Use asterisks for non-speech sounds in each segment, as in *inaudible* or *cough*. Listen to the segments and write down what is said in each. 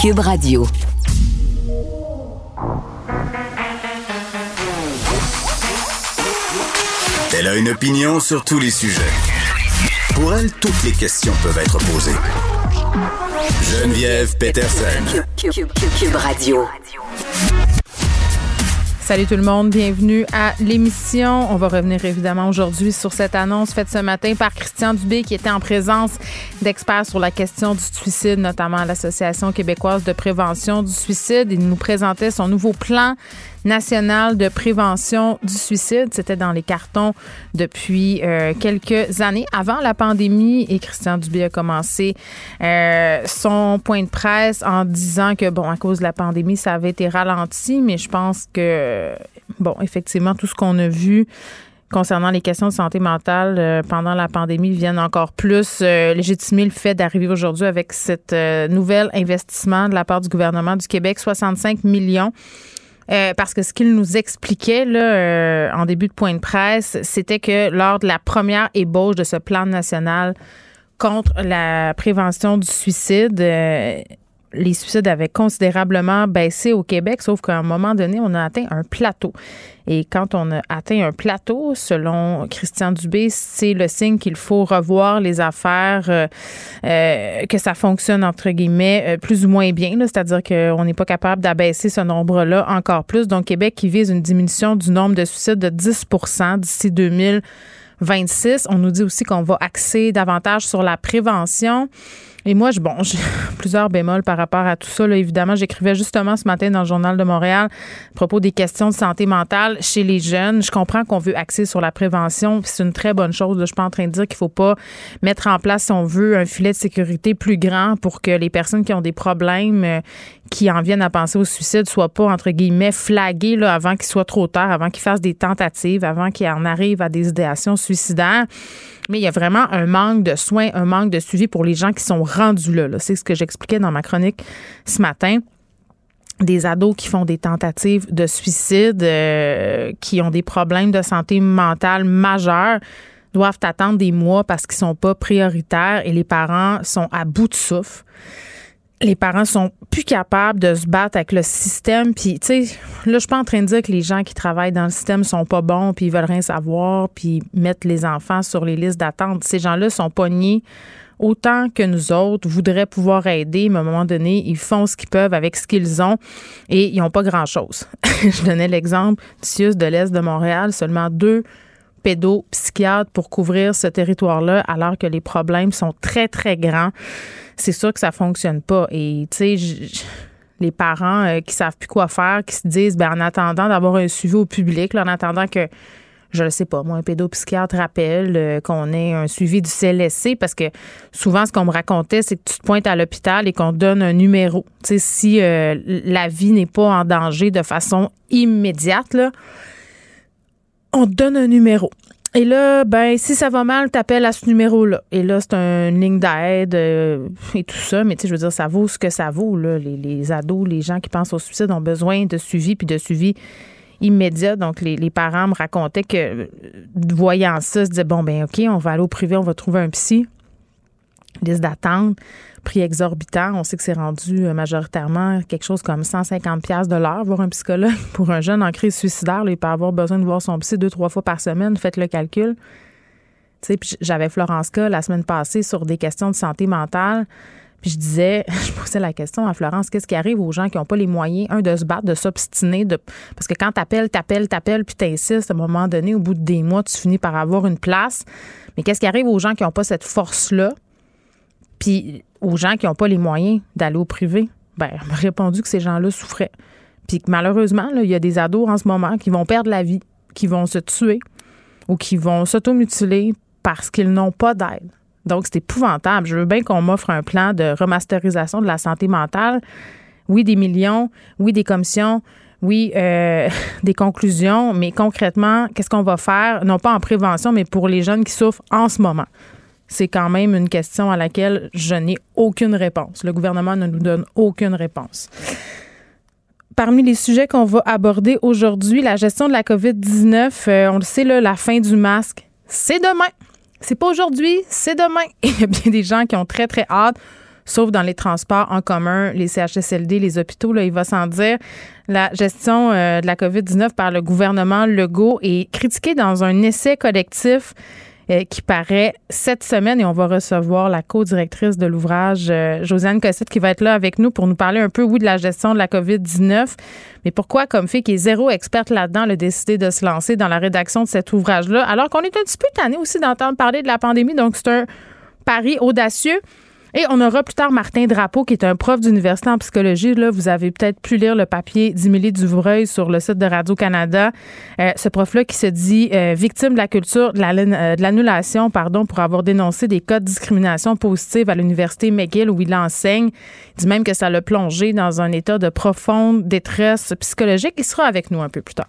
Cube Radio. Elle a une opinion sur tous les sujets. Pour elle, toutes les questions peuvent être posées. Geneviève Peterson. Cube, Radio. Salut tout le monde, bienvenue à l'émission. On va revenir évidemment aujourd'hui sur cette annonce faite ce matin par Christian Dubé qui était en présence d'experts sur la question du suicide, notamment l'Association québécoise de prévention du suicide. Il nous présentait son nouveau plan national de prévention du suicide. C'était dans les cartons depuis euh, quelques années, avant la pandémie. Et Christian Dubé a commencé euh, son point de presse en disant que, bon, à cause de la pandémie, ça avait été ralenti, mais je pense que, bon, effectivement, tout ce qu'on a vu concernant les questions de santé mentale euh, pendant la pandémie viennent encore plus légitimer le fait d'arriver aujourd'hui avec cette nouvel investissement de la part du gouvernement du Québec, 65 millions euh, parce que ce qu'il nous expliquait là, euh, en début de point de presse, c'était que lors de la première ébauche de ce plan national contre la prévention du suicide, euh, les suicides avaient considérablement baissé au Québec, sauf qu'à un moment donné, on a atteint un plateau. Et quand on a atteint un plateau, selon Christian Dubé, c'est le signe qu'il faut revoir les affaires, euh, euh, que ça fonctionne entre guillemets euh, plus ou moins bien. C'est-à-dire qu'on n'est pas capable d'abaisser ce nombre-là encore plus. Donc, Québec qui vise une diminution du nombre de suicides de 10% d'ici 2026. On nous dit aussi qu'on va axer davantage sur la prévention. Et moi, je, bon, j'ai *laughs* plusieurs bémols par rapport à tout ça. Là. Évidemment, j'écrivais justement ce matin dans le Journal de Montréal à propos des questions de santé mentale chez les jeunes. Je comprends qu'on veut axer sur la prévention, c'est une très bonne chose. Je suis pas en train de dire qu'il faut pas mettre en place, si on veut, un filet de sécurité plus grand pour que les personnes qui ont des problèmes, euh, qui en viennent à penser au suicide, soient pas, entre guillemets, flaguées là, avant qu'il soit trop tard, avant qu'ils fassent des tentatives, avant qu'ils en arrivent à des idéations suicidaires mais il y a vraiment un manque de soins, un manque de suivi pour les gens qui sont rendus là. C'est ce que j'expliquais dans ma chronique ce matin des ados qui font des tentatives de suicide, euh, qui ont des problèmes de santé mentale majeurs, doivent attendre des mois parce qu'ils sont pas prioritaires et les parents sont à bout de souffle les parents sont plus capables de se battre avec le système. Puis, tu sais, là, je suis pas en train de dire que les gens qui travaillent dans le système sont pas bons, puis ils veulent rien savoir, puis mettre les enfants sur les listes d'attente. Ces gens-là sont pognés autant que nous autres, voudraient pouvoir aider, mais à un moment donné, ils font ce qu'ils peuvent avec ce qu'ils ont et ils n'ont pas grand-chose. *laughs* je donnais l'exemple du CIUS de l'Est de Montréal, seulement deux pédopsychiatres pour couvrir ce territoire-là, alors que les problèmes sont très, très grands c'est sûr que ça fonctionne pas. Et tu sais, les parents euh, qui savent plus quoi faire, qui se disent, ben en attendant d'avoir un suivi au public, en attendant que je ne sais pas, moi, un pédopsychiatre rappelle euh, qu'on ait un suivi du CLSC parce que souvent, ce qu'on me racontait, c'est que tu te pointes à l'hôpital et qu'on te donne un numéro. Tu sais, si euh, la vie n'est pas en danger de façon immédiate, là, on te donne un numéro. Et là, ben, si ça va mal, t'appelles à ce numéro-là. Et là, c'est une ligne d'aide euh, et tout ça. Mais tu sais, je veux dire, ça vaut ce que ça vaut. Là. Les, ados, les gens qui pensent au suicide ont besoin de suivi puis de suivi immédiat. Donc, les, parents me racontaient que, voyant ça, se disaient, bon, ben, OK, on va aller au privé, on va trouver un psy. Liste d'attente prix exorbitant. On sait que c'est rendu euh, majoritairement quelque chose comme 150 pièces de l'heure voir un psychologue *laughs* pour un jeune en crise suicidaire. il peut avoir besoin de voir son psy deux trois fois par semaine. Faites le calcul. j'avais Florence K la semaine passée sur des questions de santé mentale. Puis je disais, *laughs* je posais la question à Florence, qu'est-ce qui arrive aux gens qui n'ont pas les moyens, un, de se battre, de s'obstiner, de parce que quand t'appelles, t'appelles, t'appelles, puis t'insistes, à un moment donné, au bout de des mois, tu finis par avoir une place. Mais qu'est-ce qui arrive aux gens qui n'ont pas cette force-là? Puis aux gens qui n'ont pas les moyens d'aller au privé, ben, m'a répondu que ces gens-là souffraient. Puis malheureusement, il y a des ados en ce moment qui vont perdre la vie, qui vont se tuer ou qui vont s'automutiler parce qu'ils n'ont pas d'aide. Donc, c'est épouvantable. Je veux bien qu'on m'offre un plan de remasterisation de la santé mentale. Oui, des millions, oui, des commissions, oui, euh, *laughs* des conclusions, mais concrètement, qu'est-ce qu'on va faire, non pas en prévention, mais pour les jeunes qui souffrent en ce moment? C'est quand même une question à laquelle je n'ai aucune réponse. Le gouvernement ne nous donne aucune réponse. Parmi les sujets qu'on va aborder aujourd'hui, la gestion de la COVID-19, euh, on le sait, la fin du masque, c'est demain. C'est pas aujourd'hui, c'est demain. *laughs* Il y a bien des gens qui ont très, très hâte sauf dans les transports en commun, les CHSLD, les hôpitaux, il va sans dire. La gestion euh, de la COVID-19 par le gouvernement Legault est critiquée dans un essai collectif qui paraît cette semaine. Et on va recevoir la co-directrice de l'ouvrage, euh, Josiane Cossette, qui va être là avec nous pour nous parler un peu, oui, de la gestion de la COVID-19, mais pourquoi, comme fille qui est zéro experte là-dedans, elle a décidé de se lancer dans la rédaction de cet ouvrage-là, alors qu'on est un petit peu tanné aussi d'entendre parler de la pandémie, donc c'est un pari audacieux. Et on aura plus tard Martin Drapeau, qui est un prof d'université en psychologie. Là, vous avez peut-être pu lire le papier d'Émilie Duvreuil sur le site de Radio-Canada. Euh, ce prof-là qui se dit euh, victime de la culture euh, de l'annulation pardon, pour avoir dénoncé des cas de discrimination positive à l'Université McGill où il enseigne. Il dit même que ça l'a plongé dans un état de profonde détresse psychologique. Il sera avec nous un peu plus tard.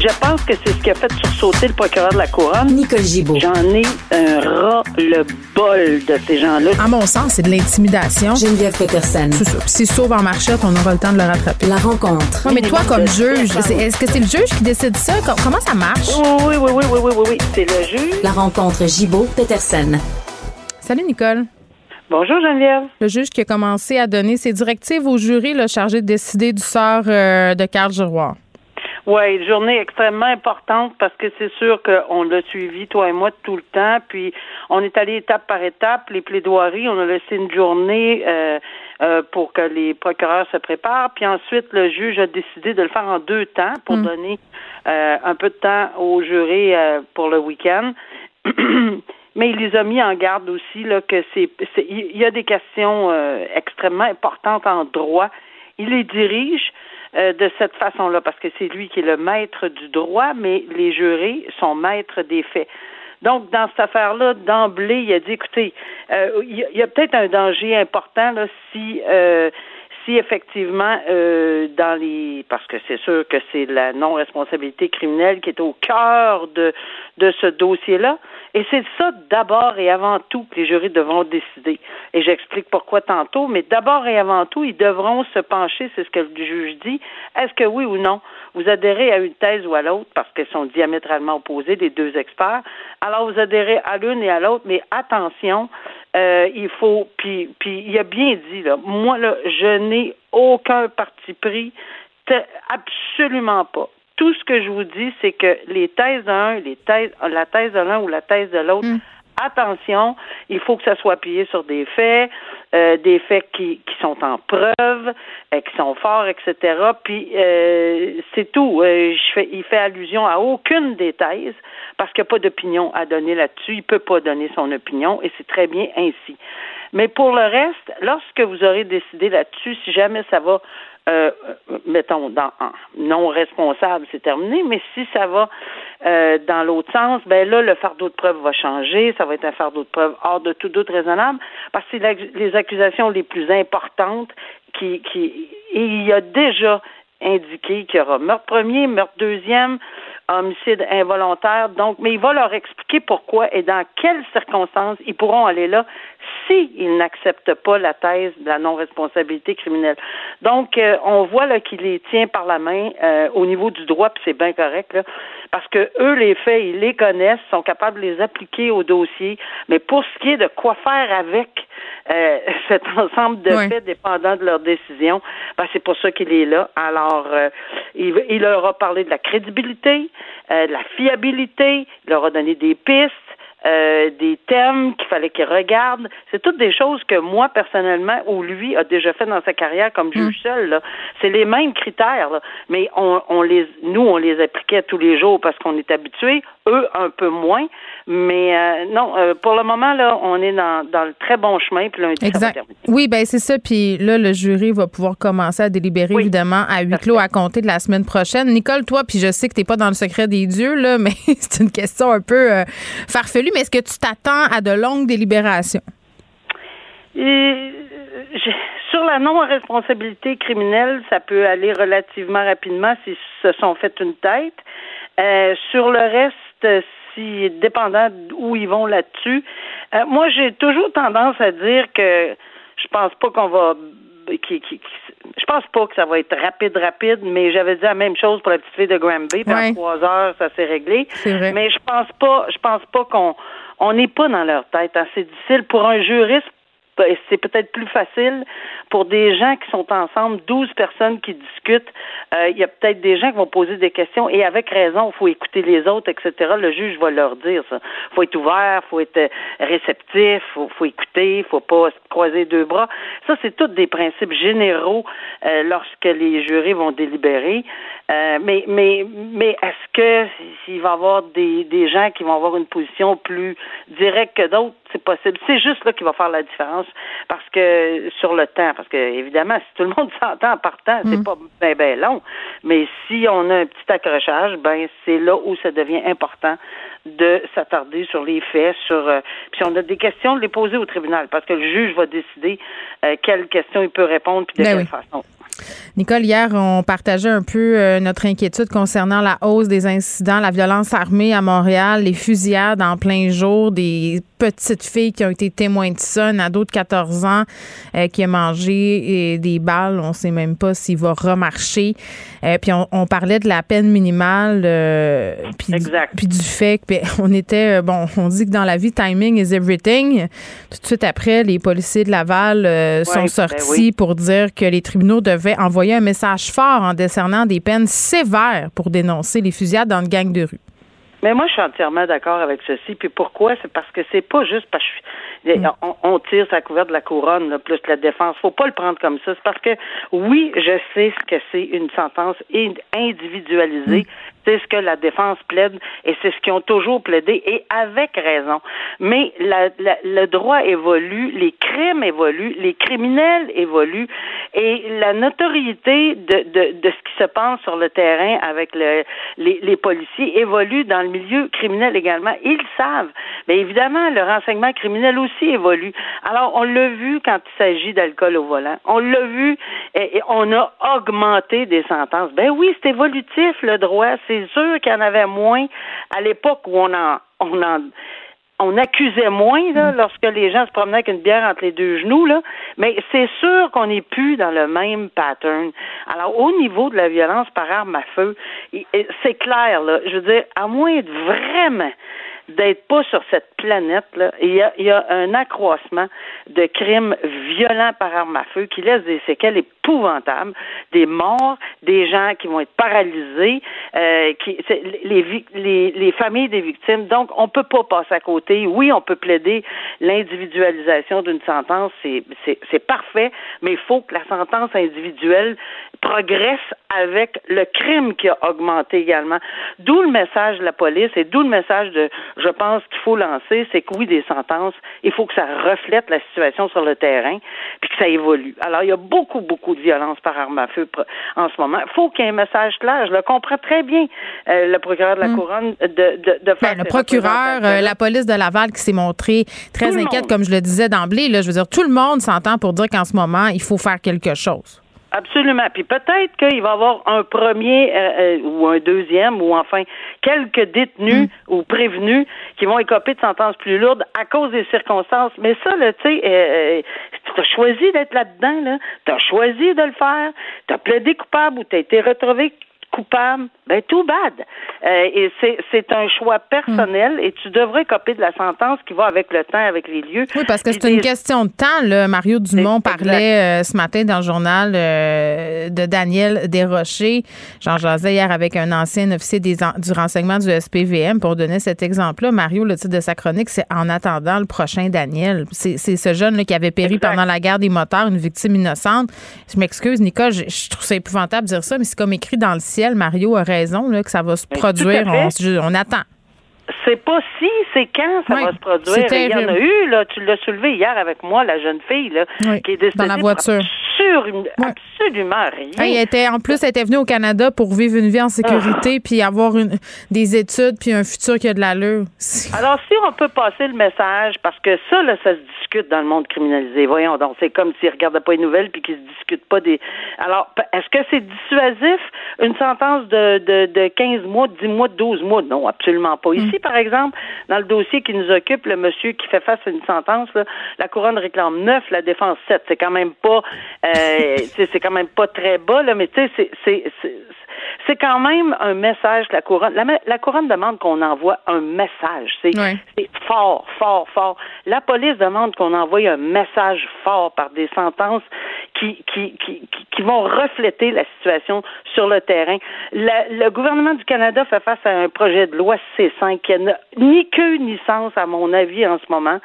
Je pense que c'est ce qui a fait sursauter le procureur de la Couronne. Nicole Gibault. J'en ai un ras-le-bol de ces gens-là. À mon sens, c'est de l'intimidation. Geneviève Peterson. C'est ça. Puis s'il sauve en marchette, on aura le temps de le rattraper. La rencontre. Non, mais toi, comme juge, est-ce que c'est le juge qui décide ça? Comment ça marche? Oui, oui, oui, oui, oui, oui, oui. C'est le juge. La rencontre Gibault-Peterson. Salut, Nicole. Bonjour Geneviève. Le juge qui a commencé à donner ses directives au jury le chargé de décider du sort euh, de Carl Giroir. Oui, journée extrêmement importante parce que c'est sûr qu'on l'a suivi, toi et moi, tout le temps. Puis on est allé étape par étape. Les plaidoiries, on a laissé une journée euh, euh, pour que les procureurs se préparent. Puis ensuite, le juge a décidé de le faire en deux temps pour mm. donner euh, un peu de temps aux jurés pour le week-end. *clears throat* Mais il les a mis en garde aussi là que c'est il y a des questions extrêmement importantes en droit. Il les dirige euh, de cette façon-là, parce que c'est lui qui est le maître du droit, mais les jurés sont maîtres des faits. Donc, dans cette affaire-là, d'emblée, il a dit, écoutez, euh, il y a, peut-être un danger important là, si euh, si effectivement euh, dans les parce que c'est sûr que c'est la non responsabilité criminelle qui est au cœur de de ce dossier-là. Et c'est ça d'abord et avant tout que les jurys devront décider. Et j'explique pourquoi tantôt mais d'abord et avant tout ils devront se pencher c'est ce que le juge dit. Est-ce que oui ou non vous adhérez à une thèse ou à l'autre parce qu'elles sont diamétralement opposées les deux experts. Alors vous adhérez à l'une et à l'autre mais attention euh, il faut, puis, puis il a bien dit là, moi là, je n'ai aucun parti pris, absolument pas. Tout ce que je vous dis, c'est que les thèses d'un, les thèses, la thèse de l'un ou la thèse de l'autre, mm attention, il faut que ça soit appuyé sur des faits, euh, des faits qui, qui sont en preuve, euh, qui sont forts, etc. Puis euh, c'est tout. je fais, il fait allusion à aucune des thèses parce qu'il n'y a pas d'opinion à donner là-dessus. Il peut pas donner son opinion et c'est très bien ainsi. Mais pour le reste, lorsque vous aurez décidé là-dessus, si jamais ça va euh, mettons, dans, non responsable, c'est terminé, mais si ça va euh, dans l'autre sens, ben là, le fardeau de preuve va changer, ça va être un fardeau de preuve hors de tout doute raisonnable, parce que c'est les accusations les plus importantes qui, qui il y a déjà indiqué qu'il y aura meurtre premier, meurtre deuxième, homicide involontaire. Donc, mais il va leur expliquer pourquoi et dans quelles circonstances ils pourront aller là s'ils n'acceptent pas la thèse de la non-responsabilité criminelle. Donc, euh, on voit là qu'il les tient par la main euh, au niveau du droit, puis c'est bien correct, là, parce que eux, les faits, ils les connaissent, sont capables de les appliquer au dossier. Mais pour ce qui est de quoi faire avec euh, *laughs* cet ensemble de faits dépendant de leur décision, ben, c'est pour ça qu'il est là. Alors, il, il, leur a parlé de la crédibilité, de la fiabilité, il leur a donné des pistes, euh, des thèmes qu'il fallait qu'il regarde. C'est toutes des choses que moi, personnellement, ou lui a déjà fait dans sa carrière comme juge mm. seul. C'est les mêmes critères, là. mais on, on les, nous, on les appliquait tous les jours parce qu'on est habitué. Eux, un peu moins. Mais euh, non, euh, pour le moment, là, on est dans, dans le très bon chemin. Puis lundi, exact. oui, ben c'est ça. Puis là, le jury va pouvoir commencer à délibérer, évidemment, à huis clos à compter de la semaine prochaine. Nicole, toi, puis je sais que tu n'es pas dans le secret des dieux, là, *laughs* mais c'est une question un peu farfelue mais est-ce que tu t'attends à de longues délibérations? Et, sur la non-responsabilité criminelle, ça peut aller relativement rapidement s'ils se sont fait une tête. Euh, sur le reste, si dépendant d'où ils vont là-dessus, euh, moi j'ai toujours tendance à dire que je pense pas qu'on va je pense pas que ça va être rapide, rapide, mais j'avais dit la même chose pour la petite fille de Granby. Puis en trois heures, ça s'est réglé. Mais je pense pas, je pense pas qu'on on n'est pas dans leur tête. Hein. C'est difficile pour un juriste c'est peut-être plus facile pour des gens qui sont ensemble, 12 personnes qui discutent. Euh, il y a peut-être des gens qui vont poser des questions et avec raison, il faut écouter les autres, etc. Le juge va leur dire ça. faut être ouvert, faut être euh, réceptif, faut, faut écouter, faut pas croiser deux bras. Ça, c'est tous des principes généraux euh, lorsque les jurés vont délibérer. mais mais mais est-ce que s'il va y avoir des, des gens qui vont avoir une position plus directe que d'autres? C'est possible. C'est juste là qu'il va faire la différence parce que sur le temps, parce que évidemment, si tout le monde *laughs* s'entend en partant, c'est mm. pas bien ben long. Mais si on a un petit accrochage, ben c'est là où ça devient important de s'attarder sur les faits, sur euh, puis on a des questions de les poser au tribunal parce que le juge va décider euh, quelles questions il peut répondre puis de ben quelle façon. Nicole, hier, on partageait un peu euh, notre inquiétude concernant la hausse des incidents, la violence armée à Montréal, les fusillades en plein jour, des petites filles qui ont été témoins de ça, un ado de 14 ans euh, qui a mangé des balles, on ne sait même pas s'il va remarcher. Euh, puis on, parlait de la peine minimale, puis, puis du fait qu'on *laughs* était, bon, on dit que dans la vie, timing is everything. Tout de suite après, les policiers de Laval sont ben sortis pour dire que les tribunaux devaient envoyer un message fort en décernant des peines sévères pour dénoncer les fusillades dans le gang de rue. Mais moi, je suis entièrement d'accord avec ceci. Puis pourquoi? C'est parce que c'est pas juste parce que mm. on, tire sa couverte de la couronne, plus la défense. Faut pas le prendre comme ça. C'est parce que, oui, je sais ce que c'est une sentence individualisée. Mm. C'est ce que la défense plaide et c'est ce qu'ils ont toujours plaidé et avec raison. Mais le droit évolue, les crimes évoluent, les criminels évoluent et la notoriété de, de, de ce qui se passe sur le terrain avec le, les, les policiers évolue dans le milieu criminel également. Ils savent. Mais évidemment, le renseignement criminel aussi évolue. Alors, on l'a vu quand il s'agit d'alcool au volant. On l'a vu et, on a augmenté des sentences. Ben oui, c'est évolutif, le droit. C'est sûr qu'il y en avait moins à l'époque où on en, on en, on accusait moins là, mm. lorsque les gens se promenaient avec une bière entre les deux genoux, là, mais c'est sûr qu'on n'est plus dans le même pattern. Alors, au niveau de la violence par arme à feu, c'est clair, là, je veux dire, à moins de vraiment d'être pas sur cette planète, là, il y a, il y a un accroissement de crimes violents par arme à feu qui laissent des séquelles des morts, des gens qui vont être paralysés, euh, qui, les, les, les familles des victimes. Donc, on peut pas passer à côté. Oui, on peut plaider l'individualisation d'une sentence, c'est parfait, mais il faut que la sentence individuelle progresse avec le crime qui a augmenté également. D'où le message de la police et d'où le message de, je pense qu'il faut lancer, c'est que oui, des sentences, il faut que ça reflète la situation sur le terrain, puis que ça évolue. Alors, il y a beaucoup, beaucoup de violence par arme à feu en ce moment. Il faut qu'il y ait un message clair. Je le comprends très bien, euh, le procureur de la hmm. Couronne, de, de, de faire... Ben, le procureur, euh, la police de Laval qui s'est montrée très inquiète, comme je le disais d'emblée. Là, je veux dire, tout le monde s'entend pour dire qu'en ce moment, il faut faire quelque chose. Absolument. Puis peut-être qu'il va y avoir un premier euh, euh, ou un deuxième ou enfin quelques détenus mm. ou prévenus qui vont écoper de sentences plus lourdes à cause des circonstances. Mais ça, là, tu sais, euh, tu as choisi d'être là-dedans, là. Tu as choisi de le faire. Tu as plaidé coupable ou tu as été retrouvé coupable, ben tout bad. Euh, et c'est un choix personnel et tu devrais copier de la sentence qui va avec le temps, avec les lieux. Oui, parce que c'est une question de temps. Là. Mario Dumont parlait euh, ce matin dans le journal euh, de Daniel Desrochers. J'en jasais hier avec un ancien officier des, du renseignement du SPVM pour donner cet exemple-là. Mario, le titre de sa chronique, c'est En attendant le prochain Daniel. C'est ce jeune là, qui avait péri pendant la guerre des moteurs, une victime innocente. Je m'excuse, Nicole, je, je trouve ça épouvantable de dire ça, mais c'est comme écrit dans le ciel Mario a raison, là, que ça va se ben, produire. On, attend. C'est pas si, c'est quand ça va se produire. Il y en a eu, là, tu l'as soulevé hier avec moi, la jeune fille là, qui est décédée dans la voiture. absolument, absolument rien. il était, en plus, elle était venue au Canada pour vivre une vie en sécurité, ah. puis avoir une, des études, puis un futur qui a de l'allure. *laughs* Alors, si on peut passer le message, parce que ça, là, ça se discute dans le monde criminalisé. Voyons donc, c'est comme s'ils ne regardaient pas les nouvelles puis qu'ils ne se discutent pas des. Alors, est-ce que c'est dissuasif, une sentence de, de, de 15 mois, 10 mois, 12 mois? Non, absolument pas. Ici, mm. par exemple, dans le dossier qui nous occupe, le monsieur qui fait face à une sentence, la couronne réclame 9, la défense 7. C'est quand même pas, euh, *laughs* c'est quand même pas très bas, là, mais tu sais, c'est c'est quand même un message la couronne. La, couronne demande qu'on envoie un message. C'est fort, fort, fort. La police demande qu'on envoie un message fort par des sentences qui, qui, qui, qui vont refléter la situation sur le terrain. le gouvernement du Canada fait face à un projet de loi C5 qui n'a ni queue ni sens, à mon avis, en ce moment,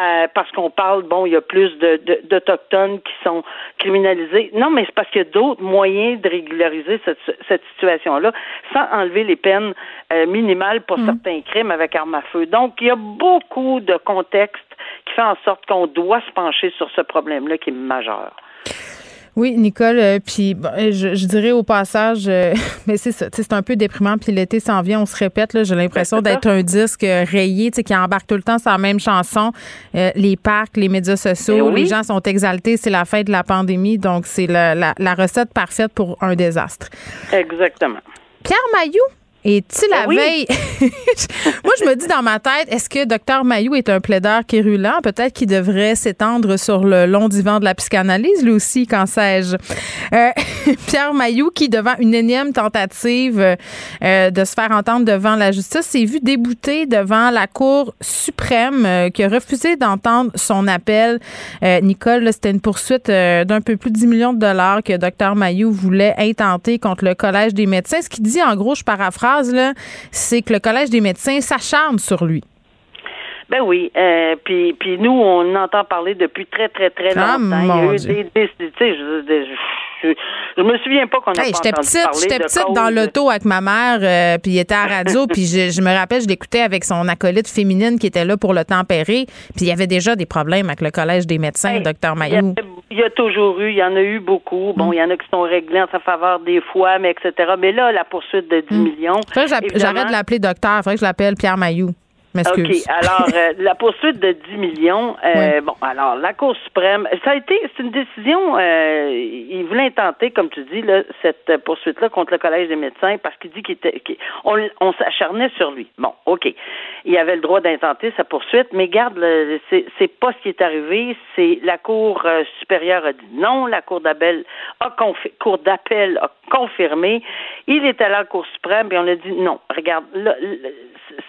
euh, parce qu'on parle, bon, il y a plus d'Autochtones qui sont criminalisés. Non, mais c'est parce qu'il y a d'autres moyens de régulariser cette, cette situation-là sans enlever les peines euh, minimales pour mm. certains crimes avec arme à feu. Donc, il y a beaucoup de contextes qui fait en sorte qu'on doit se pencher sur ce problème-là qui est majeur. Oui, Nicole, euh, puis euh, je, dirais au passage, *laughs* mais c'est ça, c'est un peu déprimant, puis l'été s'en vient, on se répète, j'ai l'impression *laughs* d'être un disque rayé, qui embarque tout le temps la même chanson. les parcs, les médias sociaux, eh les gens sont exaltés, c'est la fin de la pandémie, donc c'est la, la recette parfaite pour un désastre. Exactement. Pierre Mailloux, et tu la ben veille, *laughs* moi je me dis dans ma tête, est-ce que Dr Mayou est un plaideur quérulant? Peut-être qu'il devrait s'étendre sur le long divan de la psychanalyse, lui aussi, quand sais-je? Euh, *laughs* Pierre Mayou, qui devant une énième tentative euh, de se faire entendre devant la justice, s'est vu débouté devant la Cour suprême euh, qui a refusé d'entendre son appel. Nicole, c'était une poursuite d'un peu plus de 10 millions de dollars que Dr Mayou voulait intenter contre le Collège des médecins. Ce qui dit, en gros, je paraphrase, c'est que le Collège des médecins s'acharne sur lui. Ben oui, euh, puis puis nous on entend parler depuis très très très ah, longtemps. Il y a eu des, je, je, me souviens pas qu'on a hey, J'étais petite, j'étais petite dans l'auto avec ma mère, euh, puis il était à la radio, puis je, me rappelle, je l'écoutais avec son acolyte féminine qui était là pour le tempérer, puis il y avait déjà des problèmes avec le collège des médecins, docteur Mayou. Il y, a toujours eu, il y en a eu beaucoup. Bon, mm. il y en a qui sont réglés en sa faveur des fois, mais etc. Mais là, la poursuite de 10 mm. millions. J'arrête de l'appeler docteur, il faudrait que je l'appelle Pierre Mayou. OK. Alors, euh, la poursuite de 10 millions, euh, bon, alors, la Cour suprême, ça a été, c'est une décision, euh, il voulait intenter, comme tu dis, là, cette poursuite-là contre le Collège des médecins parce qu'il dit qu'il était, on, s'acharnait sur lui. Bon, OK. Il avait le droit d'intenter sa poursuite, mais garde, c'est, c'est pas ce qui est arrivé, c'est la Cour supérieure a dit non, la Cour d'appel a, Cour d'appel a confirmé, il est allé à la Cour suprême, et on a dit non, regarde, là,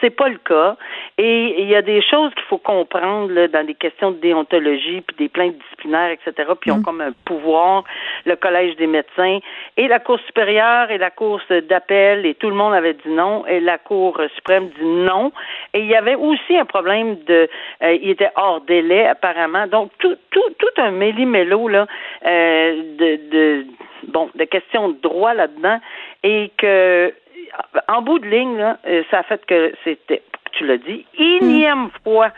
c'est pas le cas. Et il y a des choses qu'il faut comprendre là, dans des questions de déontologie, puis des plaintes disciplinaires, etc. Puis ils ont mm. comme un pouvoir, le Collège des médecins et la Cour supérieure et la Cour d'appel, et tout le monde avait dit non, et la Cour suprême dit non. Et il y avait aussi un problème de, euh, il était hors délai apparemment. Donc tout, tout, tout un méli-mélo là euh, de, de bon de questions de droit là-dedans et que en bout de ligne, là, euh, ça a fait que c'était, tu l'as dit, énième fois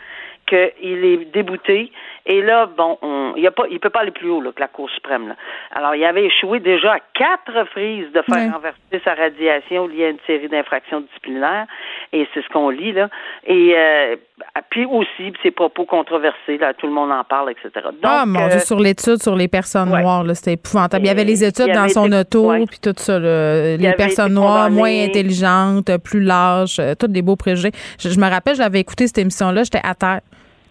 qu'il est débouté. Et là, bon, il ne peut pas aller plus haut que la Cour suprême. Là. Alors, il avait échoué déjà à quatre reprises de faire renverser sa radiation liée à une série d'infractions disciplinaires. Et c'est ce qu'on lit, là. Et euh, puis aussi, ses propos controversés, là, tout le monde en parle, etc. Donc, ah, mon Dieu, euh, sur l'étude sur les personnes noires, là, c'était épouvantable. il y avait les études dans son auto, puis tout ça, les personnes noires moins intelligentes, plus larges, euh, tous des beaux préjugés. Je, je me rappelle, j'avais écouté cette émission-là, j'étais à terre.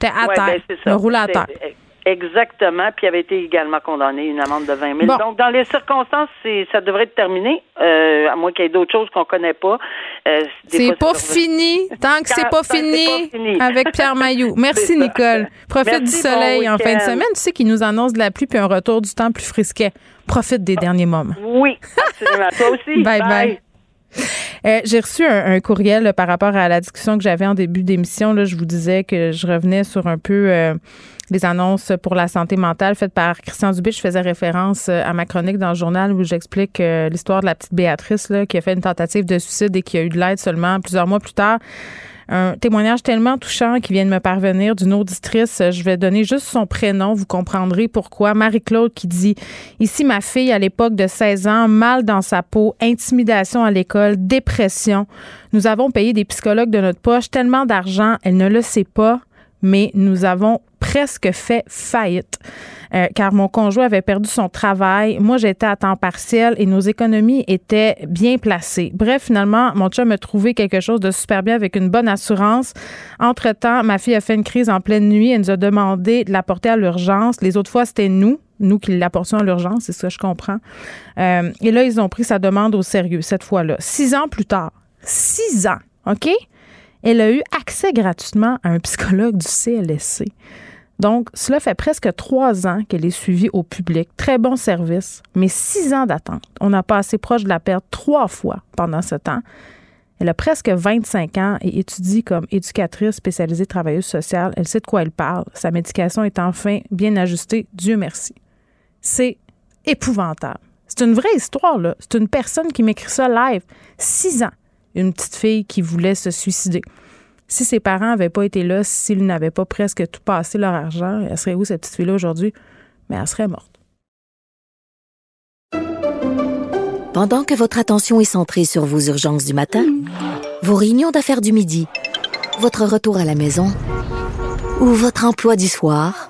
C'était à terre. Ben, terre. Exactement, puis il avait été également condamné une amende de 20 000. Donc, dans les circonstances, ça devrait être terminé, euh, à moins qu'il y ait d'autres choses qu'on connaît pas. Euh, c'est pas fini, tant que c'est pas, fini, avec Pierre Mailloux. *laughs* Merci, Nicole. Profite du soleil en fin de semaine. Tu sais qu'il nous annonce de la pluie puis un retour du temps plus frisquet. Profite des derniers moments. Oui, absolument. Toi aussi. bye. bye. Euh, j'ai reçu un, courriel par rapport à la discussion que j'avais en début d'émission. Je vous disais que je revenais sur un peu euh, les annonces pour la santé mentale faites par Christian Dubé. Je faisais référence euh, à ma chronique dans le journal où j'explique l'histoire de la petite Béatrice qui a fait une tentative de suicide et qui a eu de l'aide seulement plusieurs mois plus tard. Un témoignage tellement touchant qui vient de me parvenir d'une auditrice. Je vais donner juste son prénom, vous comprendrez pourquoi. Marie-Claude qui dit Ici, ma fille, à l'époque de 16 ans, mal dans sa peau, intimidation à l'école, dépression. Nous avons payé des psychologues de notre poche tellement d'argent, elle ne le sait pas, mais nous avons presque fait faillite. Euh, car mon conjoint avait perdu son travail. Moi, j'étais à temps partiel et nos économies étaient bien placées. Bref, finalement, mon chum a trouvé quelque chose de super bien avec une bonne assurance. Entre-temps, ma fille a fait une crise en pleine nuit. Elle nous a demandé de la porter à l'urgence. Les autres fois, c'était nous, nous qui l'apportions à l'urgence, c'est ce que je comprends. Euh, et là, ils ont pris sa demande au sérieux cette fois-là. Six ans plus tard. Six ans, OK? Elle a eu accès gratuitement à un psychologue du CLSC. Donc, cela fait presque trois ans qu'elle est suivie au public. Très bon service, mais six ans d'attente. On a passé proche de la perte trois fois pendant ce temps. Elle a presque 25 ans et étudie comme éducatrice spécialisée travailleuse sociale. Elle sait de quoi elle parle. Sa médication est enfin bien ajustée. Dieu merci. C'est épouvantable. C'est une vraie histoire, là. C'est une personne qui m'écrit ça live. Six ans. Une petite fille qui voulait se suicider. Si ses parents n'avaient pas été là, s'ils n'avaient pas presque tout passé leur argent, elle serait où cette petite fille-là aujourd'hui? Mais elle serait morte. Pendant que votre attention est centrée sur vos urgences du matin, vos réunions d'affaires du midi, votre retour à la maison ou votre emploi du soir,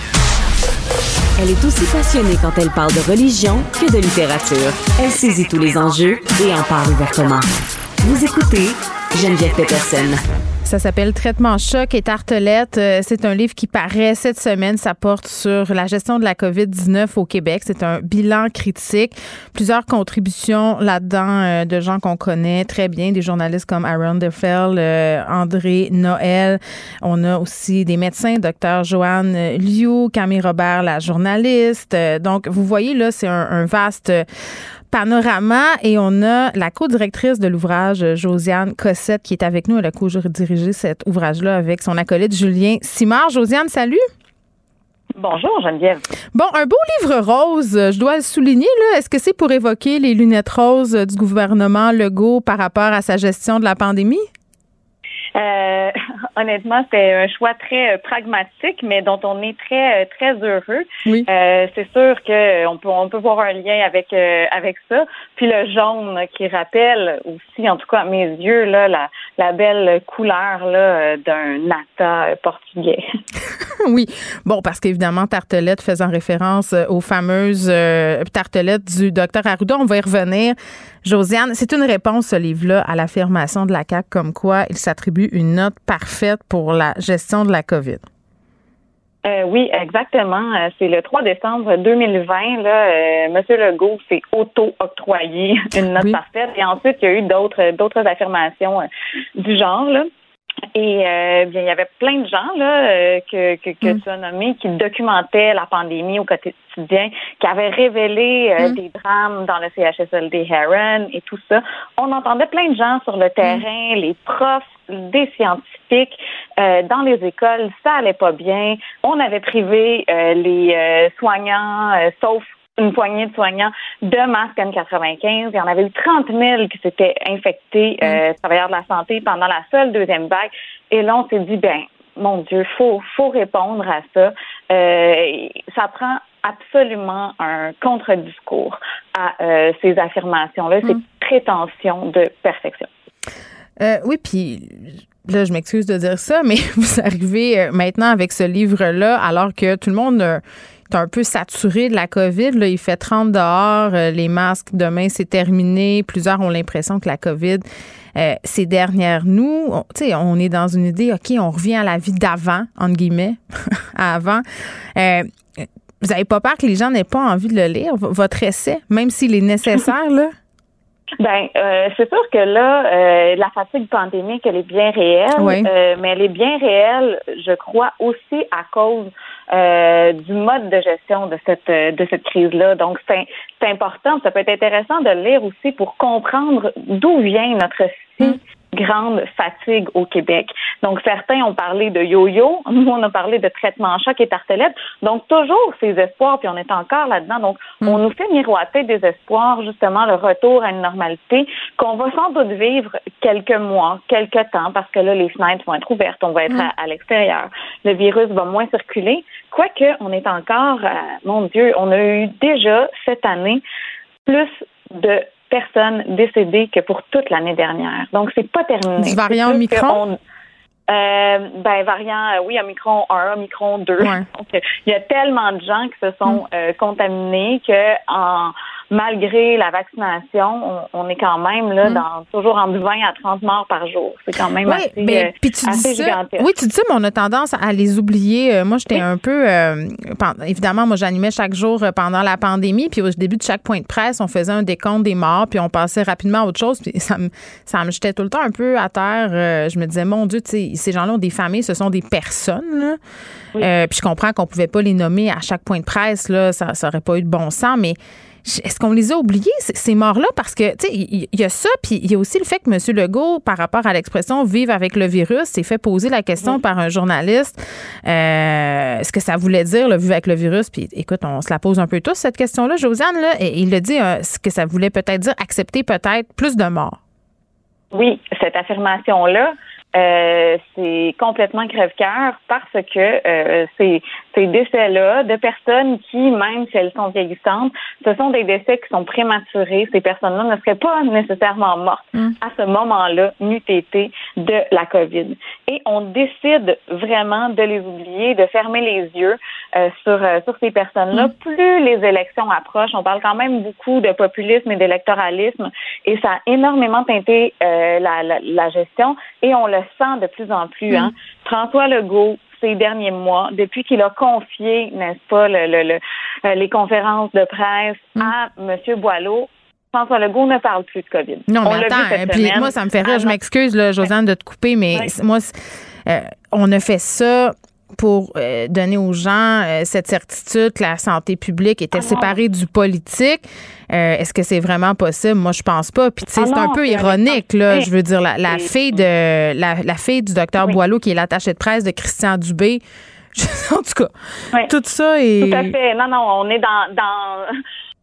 Elle est aussi passionnée quand elle parle de religion que de littérature. Elle saisit tous les enjeux et en parle ouvertement. Vous écoutez Geneviève Peterson. Ça s'appelle Traitement choc et tartelette. Euh, c'est un livre qui paraît cette semaine. Ça porte sur la gestion de la COVID-19 au Québec. C'est un bilan critique. Plusieurs contributions là-dedans euh, de gens qu'on connaît très bien, des journalistes comme Aaron Defell, euh, André Noël. On a aussi des médecins, docteur Joanne Liu, Camille Robert, la journaliste. Donc, vous voyez là, c'est un, un vaste Panorama et on a la co-directrice de l'ouvrage, Josiane Cossette, qui est avec nous. Elle a co-dirigé cet ouvrage-là avec son acolyte Julien Simard. Josiane, salut! Bonjour Geneviève. Bon, un beau livre rose, je dois le souligner. Là. Est-ce que c'est pour évoquer les lunettes roses du gouvernement Legault par rapport à sa gestion de la pandémie? Euh, *laughs* honnêtement, c'est un choix très euh, pragmatique, mais dont on est très euh, très heureux. Oui. Euh, c'est sûr que on peut on peut voir un lien avec avec ça. Puis le jaune qui rappelle aussi, en tout cas à mes yeux, là la la belle couleur là d'un nata portugais. *laughs* oui. Bon, parce qu'évidemment, tartelette faisant référence aux fameuses tartelettes du docteur Arruda, on va y revenir. Josiane, c'est une réponse, ce livre-là, à l'affirmation de la CAQ comme quoi il s'attribue une note parfaite pour la gestion de la COVID. Euh, oui, exactement. Euh, c'est le 3 décembre 2020. Là, euh, Monsieur Legault s'est auto-octroyé une note parfaite. Et ensuite, il y a eu d'autres d'autres affirmations du genre. Là. Et euh, bien, il y avait plein de gens là euh, que, que, que mm. tu as nommés qui documentaient la pandémie au quotidien, qui avaient révélé euh, mm. des drames dans le CHSLD Heron et tout ça. On entendait plein de gens sur le mm. terrain, les profs, des scientifiques dans les écoles, ça allait pas bien. On avait privé les soignants, sauf une poignée de soignants de masques N95. Il y en avait eu 30 000 qui s'étaient infectés, euh, mm. travailleurs de la santé, pendant la seule deuxième vague. Et là, on s'est dit, ben, mon Dieu, faut, faut répondre à ça. Euh, ça prend absolument un contre-discours à euh, ces affirmations-là, ces mm. prétentions de perfection. Euh, oui, puis là, je m'excuse de dire ça, mais *laughs* vous arrivez maintenant avec ce livre-là alors que tout le monde un peu saturé de la COVID. Là. Il fait 30 dehors, euh, les masques, demain, c'est terminé. Plusieurs ont l'impression que la COVID, euh, c'est derrière nous. On, on est dans une idée, OK, on revient à la vie d'avant, entre guillemets, *laughs* avant. Euh, vous n'avez pas peur que les gens n'aient pas envie de le lire, votre essai, même s'il est nécessaire, là? *laughs* Ben, euh, c'est sûr que là, euh, la fatigue pandémique, elle est bien réelle, euh, mais elle est bien réelle, je crois, aussi à cause euh, du mode de gestion de cette de cette crise-là. Donc, c'est important. Ça peut être intéressant de lire aussi pour comprendre d'où vient notre si mm grande fatigue au Québec. Donc, certains ont parlé de yo-yo. *laughs* Nous, on a parlé de traitement choc et tartelette. Donc, toujours ces espoirs, puis on est encore là-dedans. Donc, mm. on nous fait miroiter des espoirs, justement, le retour à une normalité qu'on va sans doute vivre quelques mois, quelques temps, parce que là, les fenêtres vont être ouvertes, on va être mm. à, l'extérieur. Le virus va moins circuler. Quoique, on est encore, euh, mon Dieu, on a eu déjà cette année plus de personnes décédées que pour toute l'année dernière. Donc, c'est pas terminé. Du variant Omicron? Euh, ben, variant, euh, oui, Omicron 1, Omicron 2. *laughs* Donc, il y a tellement de gens qui se sont mm. euh, contaminés que en malgré la vaccination, on, est quand même là mm. dans toujours entre 20 à 30 morts par jour. C'est quand même assez, ben, euh, tu assez gigantesque. Oui, tu dis ça, mais on a tendance à les oublier. Euh, moi, j'étais un peu euh, évidemment, moi j'animais chaque jour pendant la pandémie, puis au début de chaque point de presse, on faisait un décompte des morts, puis on passait rapidement à autre chose, puis ça me ça me jetait tout le temps un peu à terre. je me disais mon dieu, ces gens-là ont des familles, ce sont des personnes. puis je comprends qu'on pouvait pas les nommer à chaque point de presse là, ça, ça aurait pas eu de bon sens, mais est-ce qu'on les a oubliés, ces morts-là? Parce que, tu sais, il y, a ça, puis il y a aussi le fait que M. Legault, par rapport à l'expression vivre avec le virus, s'est fait poser la question par un journaliste euh, ce que ça voulait dire, le vivre avec le virus. Puis écoute, on se la pose un peu tous, cette question-là, Josiane, là, et il a dit euh, ce que ça voulait peut-être dire accepter peut-être plus de morts. Oui, cette affirmation-là, euh, c'est complètement crève-cœur parce que euh, ces, ces décès-là de personnes qui, même si elles sont vieillissantes, ce sont des décès qui sont prématurés. Ces personnes-là ne seraient pas nécessairement mortes mm. à ce moment-là, n'eût été de la COVID. Et on décide vraiment de les oublier, de fermer les yeux euh, sur, euh, sur ces personnes-là. Mm. Plus les élections approchent, on parle quand même beaucoup de populisme et d'électoralisme et ça a énormément teinté euh, la, la, la gestion et on le sent de plus en plus. Hein. Mm. François Legault, ces derniers mois, depuis qu'il a confié, n'est-ce pas, le, le, euh, les conférences de presse mm. à M. Boileau, François Legault ne parle plus de COVID. Non, mais attends, puis moi, ça me fait rire. Je m'excuse, Josiane, de te couper, mais moi, euh, on a fait ça pour euh, donner aux gens euh, cette certitude que la santé publique était ah séparée du politique. Euh, est-ce que c'est vraiment possible? Moi, je pense pas. Puis, tu sais, ah c'est un peu ironique, là. Je veux dire, la, fille de la, fille du docteur Boileau, qui est l'attachée de presse de Christian Dubé, *laughs* en tout cas, tout ça est. Tout à fait. Non, non, on est dans, dans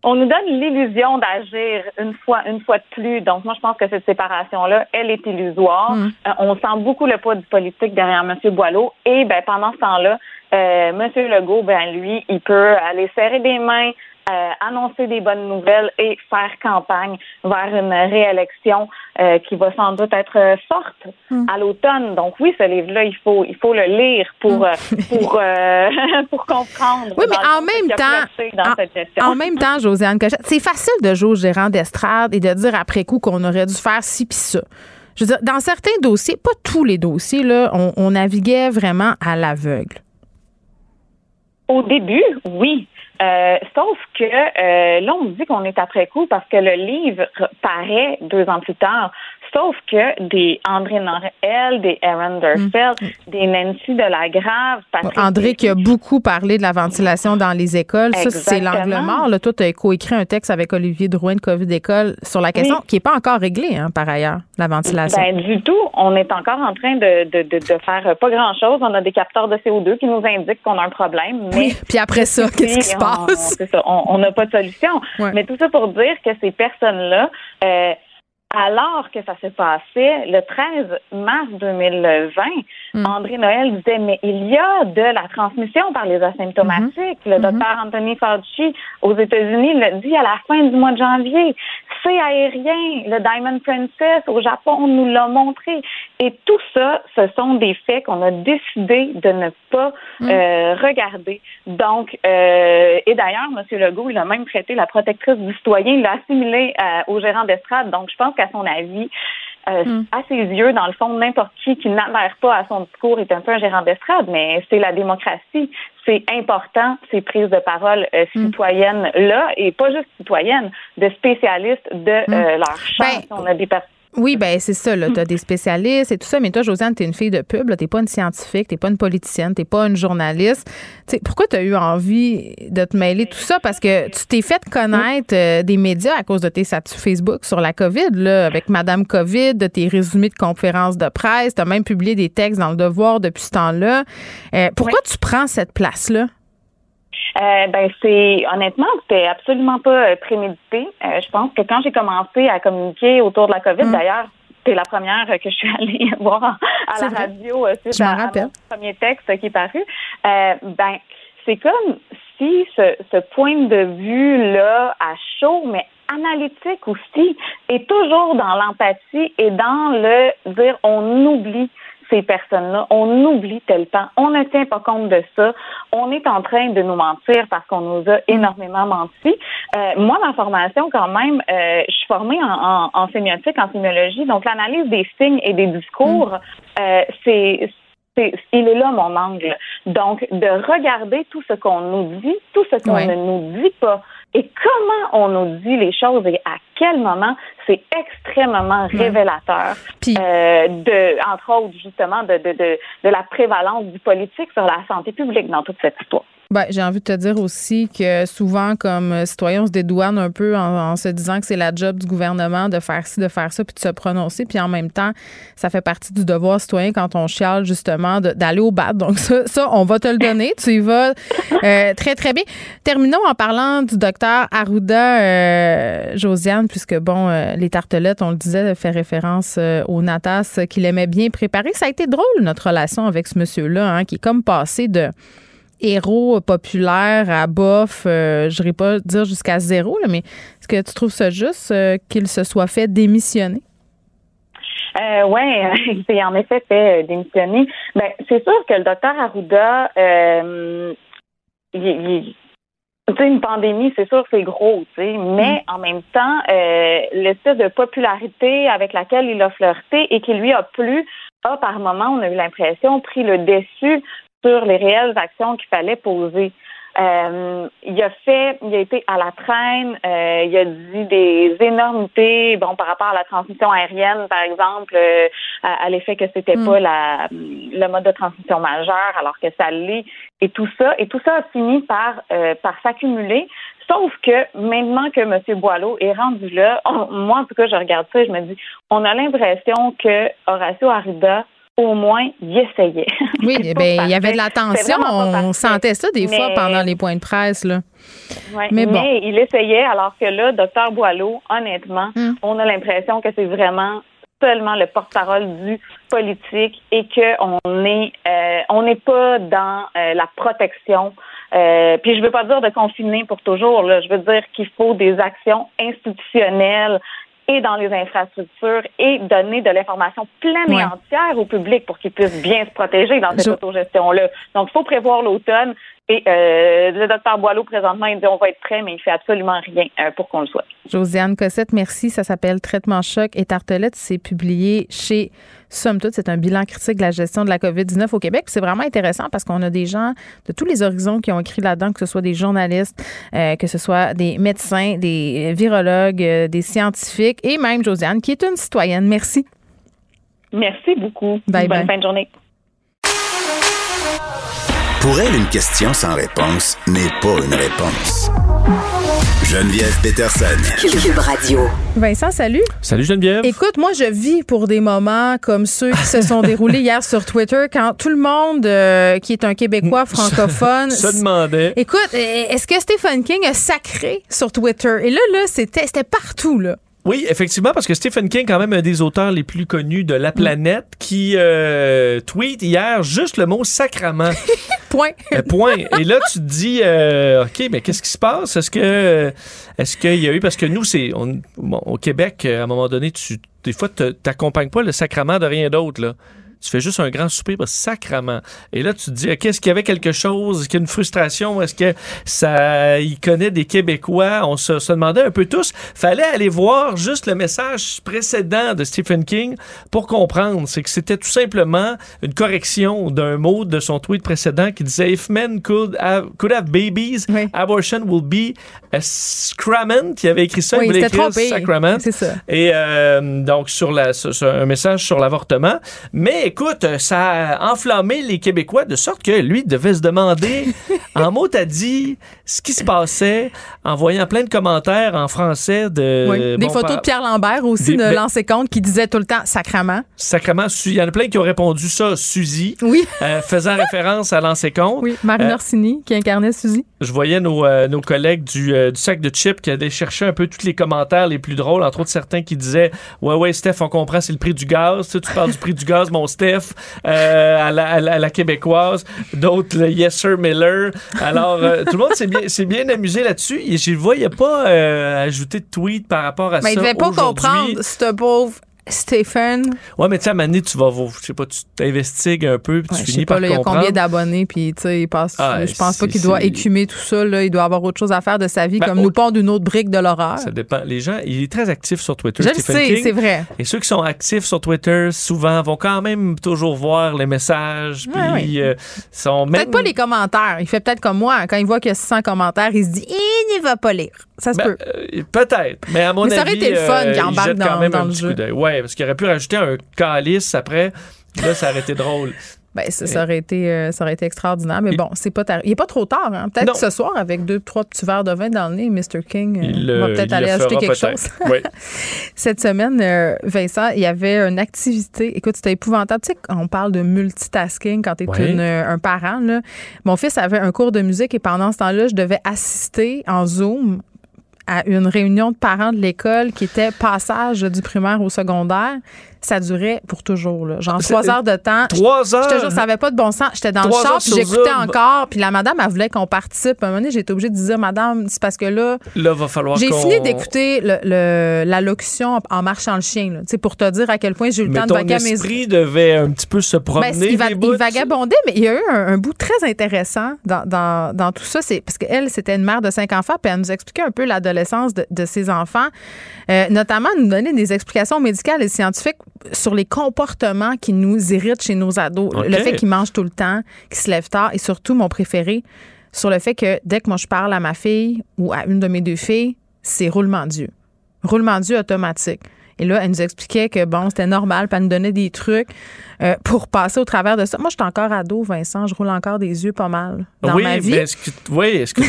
on nous donne l'illusion d'agir une fois, une fois de plus. Donc, moi, je pense que cette séparation-là, elle est illusoire. Mm. Euh, on sent beaucoup le poids du politique derrière M. Boileau. Et ben, pendant ce temps-là, euh, M. Legault, ben, lui, il peut aller serrer des mains euh, annoncer des bonnes nouvelles et faire campagne vers une réélection euh, qui va sans doute être euh, forte hmm. à l'automne. Donc oui, ce livre-là, il faut il faut le lire pour hmm. *laughs* pour *laughs* pour comprendre. Oui, mais en même temps, en, même temps, Josiane c'est facile de jouer au gérant d'estrade et de dire après coup qu'on aurait dû faire ci puis ça. Je veux dire, dans certains dossiers, pas tous les dossiers, là, on naviguait vraiment à l'aveugle. Au début, oui. Euh, sauf que euh, là, on dit qu'on est après coup parce que le livre paraît deux ans plus tard. Sauf que des André Norel, des Aaron Derfeld, mm. des Nancy de la Grave, André qui a beaucoup parlé de la ventilation dans les écoles, ça c'est l'angle mort. Là, toi, tu as coécrit un texte avec Olivier Drouin de Covid École sur la question qui n'est pas encore réglée, hein, par ailleurs, la ventilation. Ben, du tout. On est encore en train de, de, de, de faire pas grand-chose. On a des capteurs de CO2 qui nous indiquent qu'on a un problème. Mais Puis après ça, qu'est-ce qui se passe? On n'a pas de solution. Mais tout ça pour dire que ces personnes-là, euh, alors que ça s'est passé, le 13 mars 2020, hmm. André Noël disait, mais il y a de la transmission par les asymptomatiques. Le hmm. docteur Anthony Fauci aux États-Unis l'a dit à la fin du mois de janvier. C'est aérien. Le Diamond Princess au Japon nous l'a montré. Et tout ça, ce sont des faits qu'on a décidé de ne pas hmm. euh, regarder. Donc, euh, et d'ailleurs, M. Legault, il a même traité la protectrice du citoyen, il l'a assimilé euh, au gérant d'estrade. Donc, je pense qu'à son avis, euh, hmm. à ses yeux, dans le fond, n'importe qui qui n'adhère pas à son discours est un peu un gérant d'estrade, mais c'est la démocratie. C'est important, ces prises de parole euh, hmm. citoyennes-là, et pas juste citoyennes, de spécialistes de hmm. euh, leur champ. Ben, on a des Oui, ben c'est ça. Tu as des spécialistes et tout ça, mais toi, Josiane, tu es une fille de pub. Tu n'es pas une scientifique, tu n'es pas une politicienne, tu n'es pas une journaliste. sais, pourquoi tu as eu envie de te mêler tout ça? Parce que tu t'es fait connaître euh, des médias à cause de tes statuts Facebook sur la COVID, là, avec Madame COVID, de tes résumés de conférences de presse. Tu as même publié des textes dans le devoir depuis ce temps-là. Euh, pourquoi tu prends cette place-là? Euh, ben c'est honnêtement c'était absolument pas euh, prémédité. Euh, je pense que quand j'ai commencé à communiquer autour de la COVID, mm. d'ailleurs c'est la première que je suis *laughs* allée voir à la radio suite je à, mon premier texte qui est paru. ben c'est comme si ce, ce point de vue là à chaud, mais analytique aussi, est toujours dans l'empathie et dans le dire on oublie ces personnes-là. On oublie tel temps. On ne tient pas compte de ça. On est en train de nous mentir parce qu'on nous a énormément menti. Euh, moi, ma formation, quand même, euh, je suis formée en, en, sémiotique, en sémiologie. Donc, l'analyse des signes et des discours, mm. euh, c'est il est là mon angle. Donc, de regarder tout ce qu'on nous dit, tout ce qu'on ne nous dit pas, et comment on nous dit les choses et à quel moment, c'est extrêmement révélateur euh, de, entre autres, justement, de, de, de, de la prévalence du politique sur la santé publique dans toute cette histoire. Ben, j'ai envie de te dire aussi que souvent, comme citoyen, on se dédouane un peu en, se disant que c'est la job du gouvernement de faire ci, de faire ça, puis de se prononcer. Puis en même temps, ça fait partie du devoir citoyen quand on chiale, justement, d'aller au bat. Donc ça, ça, on va te le donner. tu y vas euh, très, très bien. Terminons en parlant du docteur Arruda euh, Josiane, puisque, bon, euh, les tartelettes, on le disait, fait référence au Natas qu'il aimait bien préparer. Ça a été drôle, notre relation avec ce monsieur-là, hein, qui est comme passé de héros populaire à bof, euh, je n'irai pas dire jusqu'à zéro, mais est-ce que tu trouves ça juste euh, qu'il se soit fait démissionner? Euh, oui, *laughs* il s'est en effet fait démissionner. Ben, c'est sûr que le docteur Arruda, il, une pandémie, c'est sûr que c'est gros, mais mm. en même temps, l'espèce de popularité avec laquelle il a flirté et qui lui a plu a par moment, on a eu l'impression, pris le dessus sur les réelles actions qu'il fallait poser. Euh, il a fait, il a été à la traîne, euh, il a dit des énormités, bon, par rapport à la transmission aérienne, par exemple, euh, à, l'effet que c'était mm. pas la, le mode de transmission majeur, alors que ça l'est, et tout ça, et tout ça a fini par, par s'accumuler. Sauf que maintenant que M. Boileau est rendu là, *laughs* moi en tout cas, je regarde ça et je me dis, on a l'impression que Horacio Arruda au moins, il essayait. *laughs* Oui, ben, il y avait de la tension. On sentait ça des fois pendant les points de presse. Là. mais, bon. il essayait, alors que là, docteur Boileau, honnêtement, hmm. on a l'impression que c'est vraiment seulement le porte-parole du politique et qu'on est euh, on n'est pas dans euh, la protection. Euh, puis je veux pas dire de confiner pour toujours. Là. Je veux dire qu'il faut des actions institutionnelles et dans les infrastructures et donner de l'information pleine et entière au public pour qu'il puisse bien se protéger dans cette autogestion-là. Donc, il faut prévoir l'automne. Et euh, le docteur Boileau, présentement, il dit on va être prêt, mais il fait absolument rien euh, pour qu'on le soit. Josiane Cossette, merci. Ça s'appelle Traitement choc et tartelette. C'est publié chez Somme toute. C'est un bilan critique de la gestion de la COVID-19 au Québec. C'est vraiment intéressant parce qu'on a des gens de tous les horizons qui ont écrit là-dedans, que ce soit des journalistes, euh, que ce soit des médecins, des virologues, des scientifiques et même Josiane, qui est une citoyenne. Merci. Merci beaucoup. Bye Bonne fin de journée. Pour elle, une question sans réponse n'est pas une réponse. Geneviève Peterson. Cube Radio. Vincent, salut. Salut Geneviève. Écoute, moi, je vis pour des moments comme ceux qui se sont déroulés *laughs* hier sur Twitter quand tout le monde euh, qui est un Québécois francophone se demandait. Écoute, est-ce que Stephen King a sacré sur Twitter? Et là, là, c'était partout, là. Oui, effectivement, parce que Stephen King, quand même un des auteurs les plus connus de la planète, qui euh, tweet hier juste le mot sacrament. *laughs* point. Euh, point. Et là, tu te dis, euh, OK, mais qu'est-ce qui se passe? Est-ce que est-ce qu'il y a eu, parce que nous, c'est au Québec, à un moment donné, tu des fois, tu n'accompagnes pas le sacrement de rien d'autre. là tu fais juste un grand souper, bah, sacrement. Et là, tu te dis, qu'est-ce qu'il y avait quelque chose, est-ce qu'il y a une frustration, est-ce que ça, il connaît des Québécois? On se, se demandait un peu tous. Fallait aller voir juste le message précédent de Stephen King pour comprendre. C'est que c'était tout simplement une correction d'un mot de son tweet précédent qui disait, if men could have, could have babies, Oui. abortion will be a sacrament. Il avait écrit ça, Oui, il voulait écrire sacrament. Ça. Et euh, donc, sur, la, sur- sur un message sur l'avortement. Mais écoute, ça a enflammé les Québécois de sorte que lui devait se demander, *laughs* en mot à dit, ce qui se passait en voyant plein de commentaires en français de. Oui. Des bon, photos de Pierre Lambert aussi Des- de ben- lancer compte qui disait tout le temps sacrament. Sacrément, Su- il y en a plein qui ont répondu ça, Suzy, Oui. euh, faisant *laughs* référence à lancer compte. Oui. Marine Euh, Orsini qui incarnait Suzy. Je voyais nos, euh, nos collègues du, euh, du sac de chips qui allaient chercher un peu tous les commentaires les plus drôles, entre autres certains qui disaient Ouais, ouais, Steph, on comprend, c'est le prix du gaz. Tu, sais, tu parles du prix du gaz, mon Steph, euh, à, la, à la- à la québécoise. D'autres, le Yes Sir Miller. Alors, euh, tout le monde s'est bien, bien amusé là-dessus. Et je ne voyais pas euh, ajouter de tweet par rapport à Mais ça. il devait pas comprendre, ce pauvre Stephen. Ouais, mais tu sais, à donné, tu vas, je sais pas, tu t'investigues un peu, puis Ouais, tu finis pas, par là, il y a comprendre. combien d'abonnés, puis tu sais, il passe. Ah, je pense pas qu'il doit écumer tout ça. Là. Il doit avoir autre chose à faire de sa vie, Ben, comme au- nous pondre une autre brique de l'horreur. Ça dépend. Les gens, il est très actif sur Twitter. Je le sais, c'est vrai. Et ceux qui sont actifs sur Twitter, souvent, vont quand même toujours voir les messages. Puis, Ouais, ouais. euh, sont même... Peut-être pas les commentaires. Il fait peut-être comme moi. Quand il voit qu'il y a 600 commentaires, il se dit il ne va pas lire. Ça se Ben, peut. euh, Peut-être. Mais à mon Mais avis. ça aurait été le fun euh, qu'il il embarque jette quand dans- même dans un le petit jeu. coup d'œil. Ouais, parce qu'il aurait pu rajouter un calice après. Là, ça aurait été drôle. Ben, ça, ça aurait été, euh, ça aurait été extraordinaire. Mais bon, c'est pas tar- Il est pas trop tard. Hein? Peut-être ce soir, avec deux, trois petits verres de vin dans le nez, Mr. King euh, Il, va euh, peut-être aller le ajouter quelque chose. Oui. *laughs* Cette semaine, euh, Vincent, il y avait une activité. Écoute, c'était épouvantable. Tu sais, on parle de multitasking quand tu es un parent. Là. Mon fils avait un cours de musique et pendant ce temps-là, je devais assister en Zoom à une réunion de parents de l'école qui était passage du primaire au secondaire. Ça durait pour toujours, là. genre trois heures de temps. Trois heures. Je te jure, ça avait pas de bon sens. J'étais dans le char, puis j'écoutais encore. Puis la madame, elle voulait qu'on participe. À un moment donné, j'ai été obligée de dire, madame, c'est parce que là, Là, va falloir j'ai fini d'écouter le, le- la locution en marchant le chien, là. Pour te dire à quel point j'ai eu le Mais temps de ton à mes esprit devait un petit peu se ben, promener. il, va- des il vagabondait, mais il y a eu un, un bout très intéressant dans, dans, dans tout ça. Parce qu'elle, c'était une mère de cinq enfants, puis elle nous expliquait un peu l'adolescence de, de ses enfants, Euh, notamment nous donner des explications médicales et scientifiques sur les comportements qui nous irritent chez nos ados. Le fait qu'ils mangent tout le temps, qu'ils se lèvent tard, et surtout, mon préféré, sur le fait que dès que moi je parle à ma fille ou à une de mes deux filles, c'est roulement d'yeux. Roulement d'yeux automatique. Et là, elle nous expliquait que bon, c'était normal, puis elle nous donnait des trucs euh, pour passer au travers de ça. Moi, je suis encore ado, Vincent, je roule encore des yeux pas mal dans oui, ma vie. Mais est-ce que, oui, est-ce que.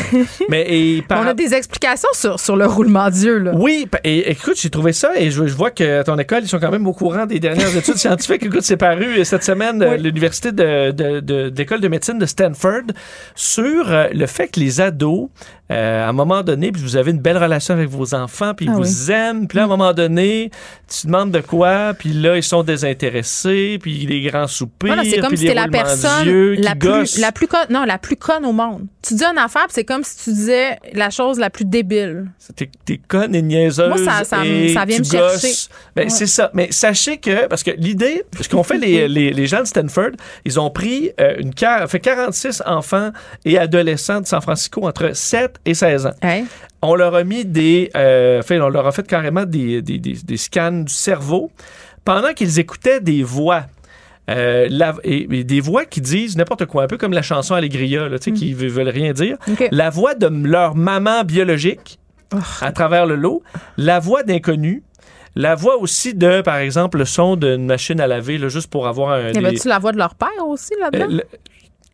mais et par- On a des explications sur, sur le roulement d'yeux, là. Oui, et écoute, j'ai trouvé ça et je, je vois que à ton école, ils sont quand même au courant des dernières études *laughs* scientifiques. Écoute, c'est paru euh, cette semaine, euh, Oui. l'université de, de, de- d'école de médecine de Stanford, sur le fait que les ados, euh, à un moment donné, puis vous avez une belle relation avec vos enfants, puis ils Ah vous aiment, puis là, à un moment donné, tu demandes de quoi, puis là, ils sont désintéressés, puis les grands soupirs, Voilà, c'est comme puis si t'es la personne la plus, la plus conne, non, la plus conne au monde. Tu dis une affaire, c'est comme si tu disais la chose la plus débile. T'es, t'es conne et niaiseuse. Moi, ça- et ça vient me chercher. Ben, Ouais. C'est ça. Mais sachez que, parce que l'idée, ce qu'ont fait les, *laughs* les, les gens de Stanford, ils ont pris euh, une fait 46 enfants et adolescents de San Francisco entre 7 et 16 ans. On leur a mis des. euh, fait, on leur a fait carrément des, des, des, des scans du cerveau pendant qu'ils écoutaient des voix. Euh, la- et, et des voix qui disent n'importe quoi, un peu comme la chanson Allegria, là, tu sais, qui ve- veulent rien dire. La voix de leur maman biologique à travers le lot, la voix d'inconnus, la voix aussi de, par exemple, le son d'une machine à laver, là, juste pour avoir un. Y des- avait-tu la voix de leur père aussi Euh, là-dedans? le,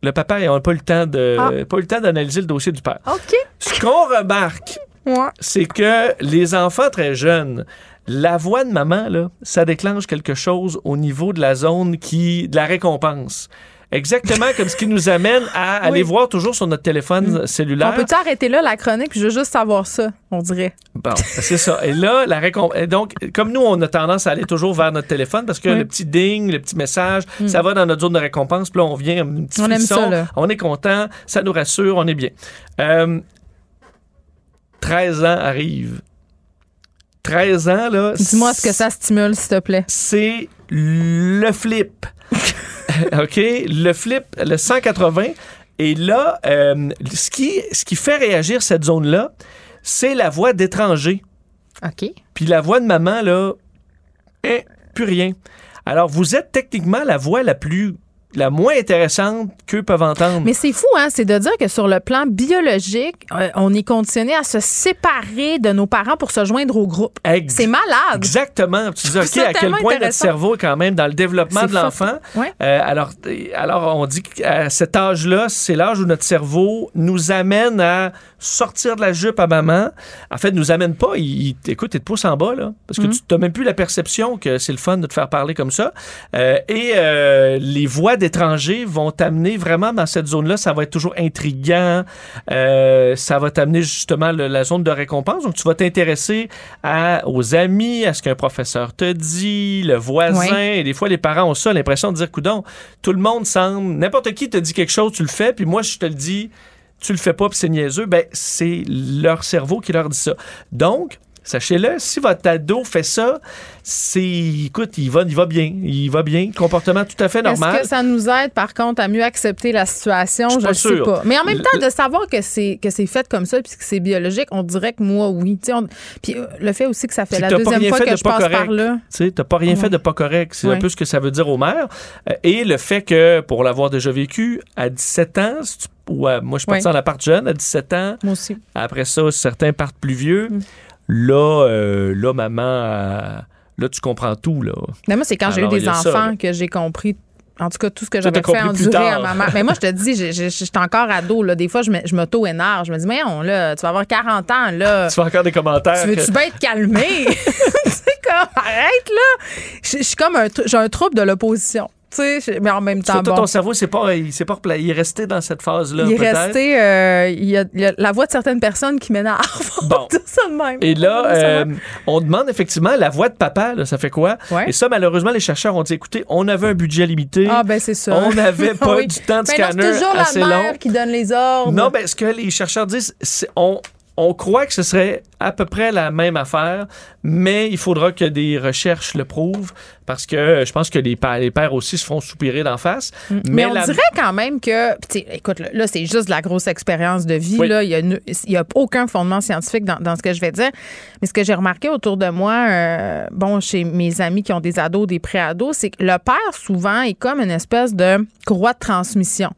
le papa, n'ont pas eu le temps de, Ah. pas eu le temps d'analyser le dossier du père. OK. Ce qu'on remarque, Ouais. c'est que les enfants très jeunes, la voix de maman, là, ça déclenche quelque chose au niveau de la zone qui, de la récompense. Exactement comme ce qui nous amène à *laughs* aller voir toujours sur notre téléphone cellulaire. On peut-tu arrêter là la chronique, je veux juste savoir ça, on dirait. Bon, *laughs* c'est ça. Et là, la récompense. Donc, comme nous, on a tendance à aller toujours vers notre téléphone parce que Oui. le petit ding, le petit message, ça va dans notre zone de récompense. Puis là, on vient, un petit On aime ça, là. on est content, ça nous rassure, on est bien. Euh, 13 ans arrive. 13 ans, là. Dis-moi ce que ça stimule, s'il te plaît. C'est le flip. *laughs* OK? Le flip, le 180. Et là, euh, ce, qui, ce qui fait réagir cette zone-là, c'est la voix d'étranger. OK. Puis la voix de maman, là, hein, plus rien. Alors, vous êtes techniquement la voix la plus la moins intéressante qu'eux peuvent entendre. Mais c'est fou, hein? C'est de dire que sur le plan biologique, euh, on est conditionné à se séparer de nos parents pour se joindre au groupe. C'est malade. Exactement. Tu dis, *laughs* OK, à quel point notre cerveau est quand même dans le développement de l'enfant. Ouais. Euh, alors, alors, on dit qu'à cet âge-là, c'est l'âge où notre cerveau nous amène à sortir de la jupe à maman. En fait, nous amène pas. Il, il- écoute, il te pousse en bas, là. Parce que Mhm. tu n'as même plus la perception que c'est le fun de te faire parler comme ça. Euh, et euh, les voix d'étrangers vont t'amener vraiment dans cette zone-là. Ça va être toujours intriguant. Euh, ça va t'amener justement le- la zone de récompense. Donc, tu vas t'intéresser aux amis, à ce qu'un professeur te dit, le voisin. Ouais. Et des fois, les parents ont ça, l'impression de dire, coudon, tout le monde semble, n'importe qui te dit quelque chose, tu le fais, puis moi, je te le dis, tu le fais pas, puis c'est niaiseux. Ben, c'est leur cerveau qui leur dit ça. Donc, Sachez-le, si votre ado fait ça, c'est, écoute, il va, il va bien, il va bien, comportement tout à fait normal. Est-ce que ça nous aide, par contre, à mieux accepter la situation? Je ne sais sûr. pas. Mais en même temps, de savoir que c'est que c'est fait comme ça puis que c'est biologique, on dirait que moi, oui. On- Puis euh, le fait aussi que ça fait la deuxième rien fois fait que de je pas passe correct. par là. Tu t'as pas rien Ouais. fait de pas correct. C'est un peu ce que ça veut dire aux mères. Euh, Et le fait que, pour l'avoir déjà vécu, à 17 ans, si tu- ou à- moi je suis parti Ouais. en appart jeune, à 17 ans, Moi aussi. après ça, certains partent plus vieux. Mm. Là, euh, là, maman, euh, là, tu comprends tout, là. Mais moi, c'est quand j'ai eu des ça, enfants que j'ai compris. En tout cas, tout ce que j'avais fait endurer à maman. Mais moi, je te dis, j'étais encore ado. Là. Des fois, je m'auto-énerve. Je me dis, mais on, là, tu vas avoir 40 ans. Là. *laughs* Tu fais encore des commentaires. Tu veux-tu bien être calmé? c'est *laughs* comme, arrête, là. Je suis comme un, j'ai un trouble de l'opposition. Mais en même temps, bon. ton cerveau, c'est pas, il, pas est resté dans cette phase-là, Il est resté, euh, il, y a, il y a la voix de certaines personnes qui m'énervent. On Bon. *laughs* ça de même. Et là, On euh, même. on demande effectivement la voix de papa, là, ça fait quoi? Ouais. Et ça, malheureusement, les chercheurs ont dit, écoutez, on avait un budget limité. ah, ben c'est ça. On n'avait *laughs* pas Oui. du temps de Mais non, scanner c'est toujours assez la mère long. qui donne les ordres. Non, ben, ce que les chercheurs disent, c'est on, on croit que ce serait à peu près la même affaire, mais il faudra que des recherches le prouvent parce que euh, je pense que les, pères aussi se font soupirer d'en face. Mm. Mais, on la- dirait quand même que, écoute, là, là, c'est juste de la grosse expérience de vie. Oui. Là, il y a, aucun fondement scientifique dans, dans ce que je vais dire. Mais ce que j'ai remarqué autour de moi, euh, bon, chez mes amis qui ont des ados, des pré-ados, c'est que le père souvent est comme une espèce de courroie de transmission.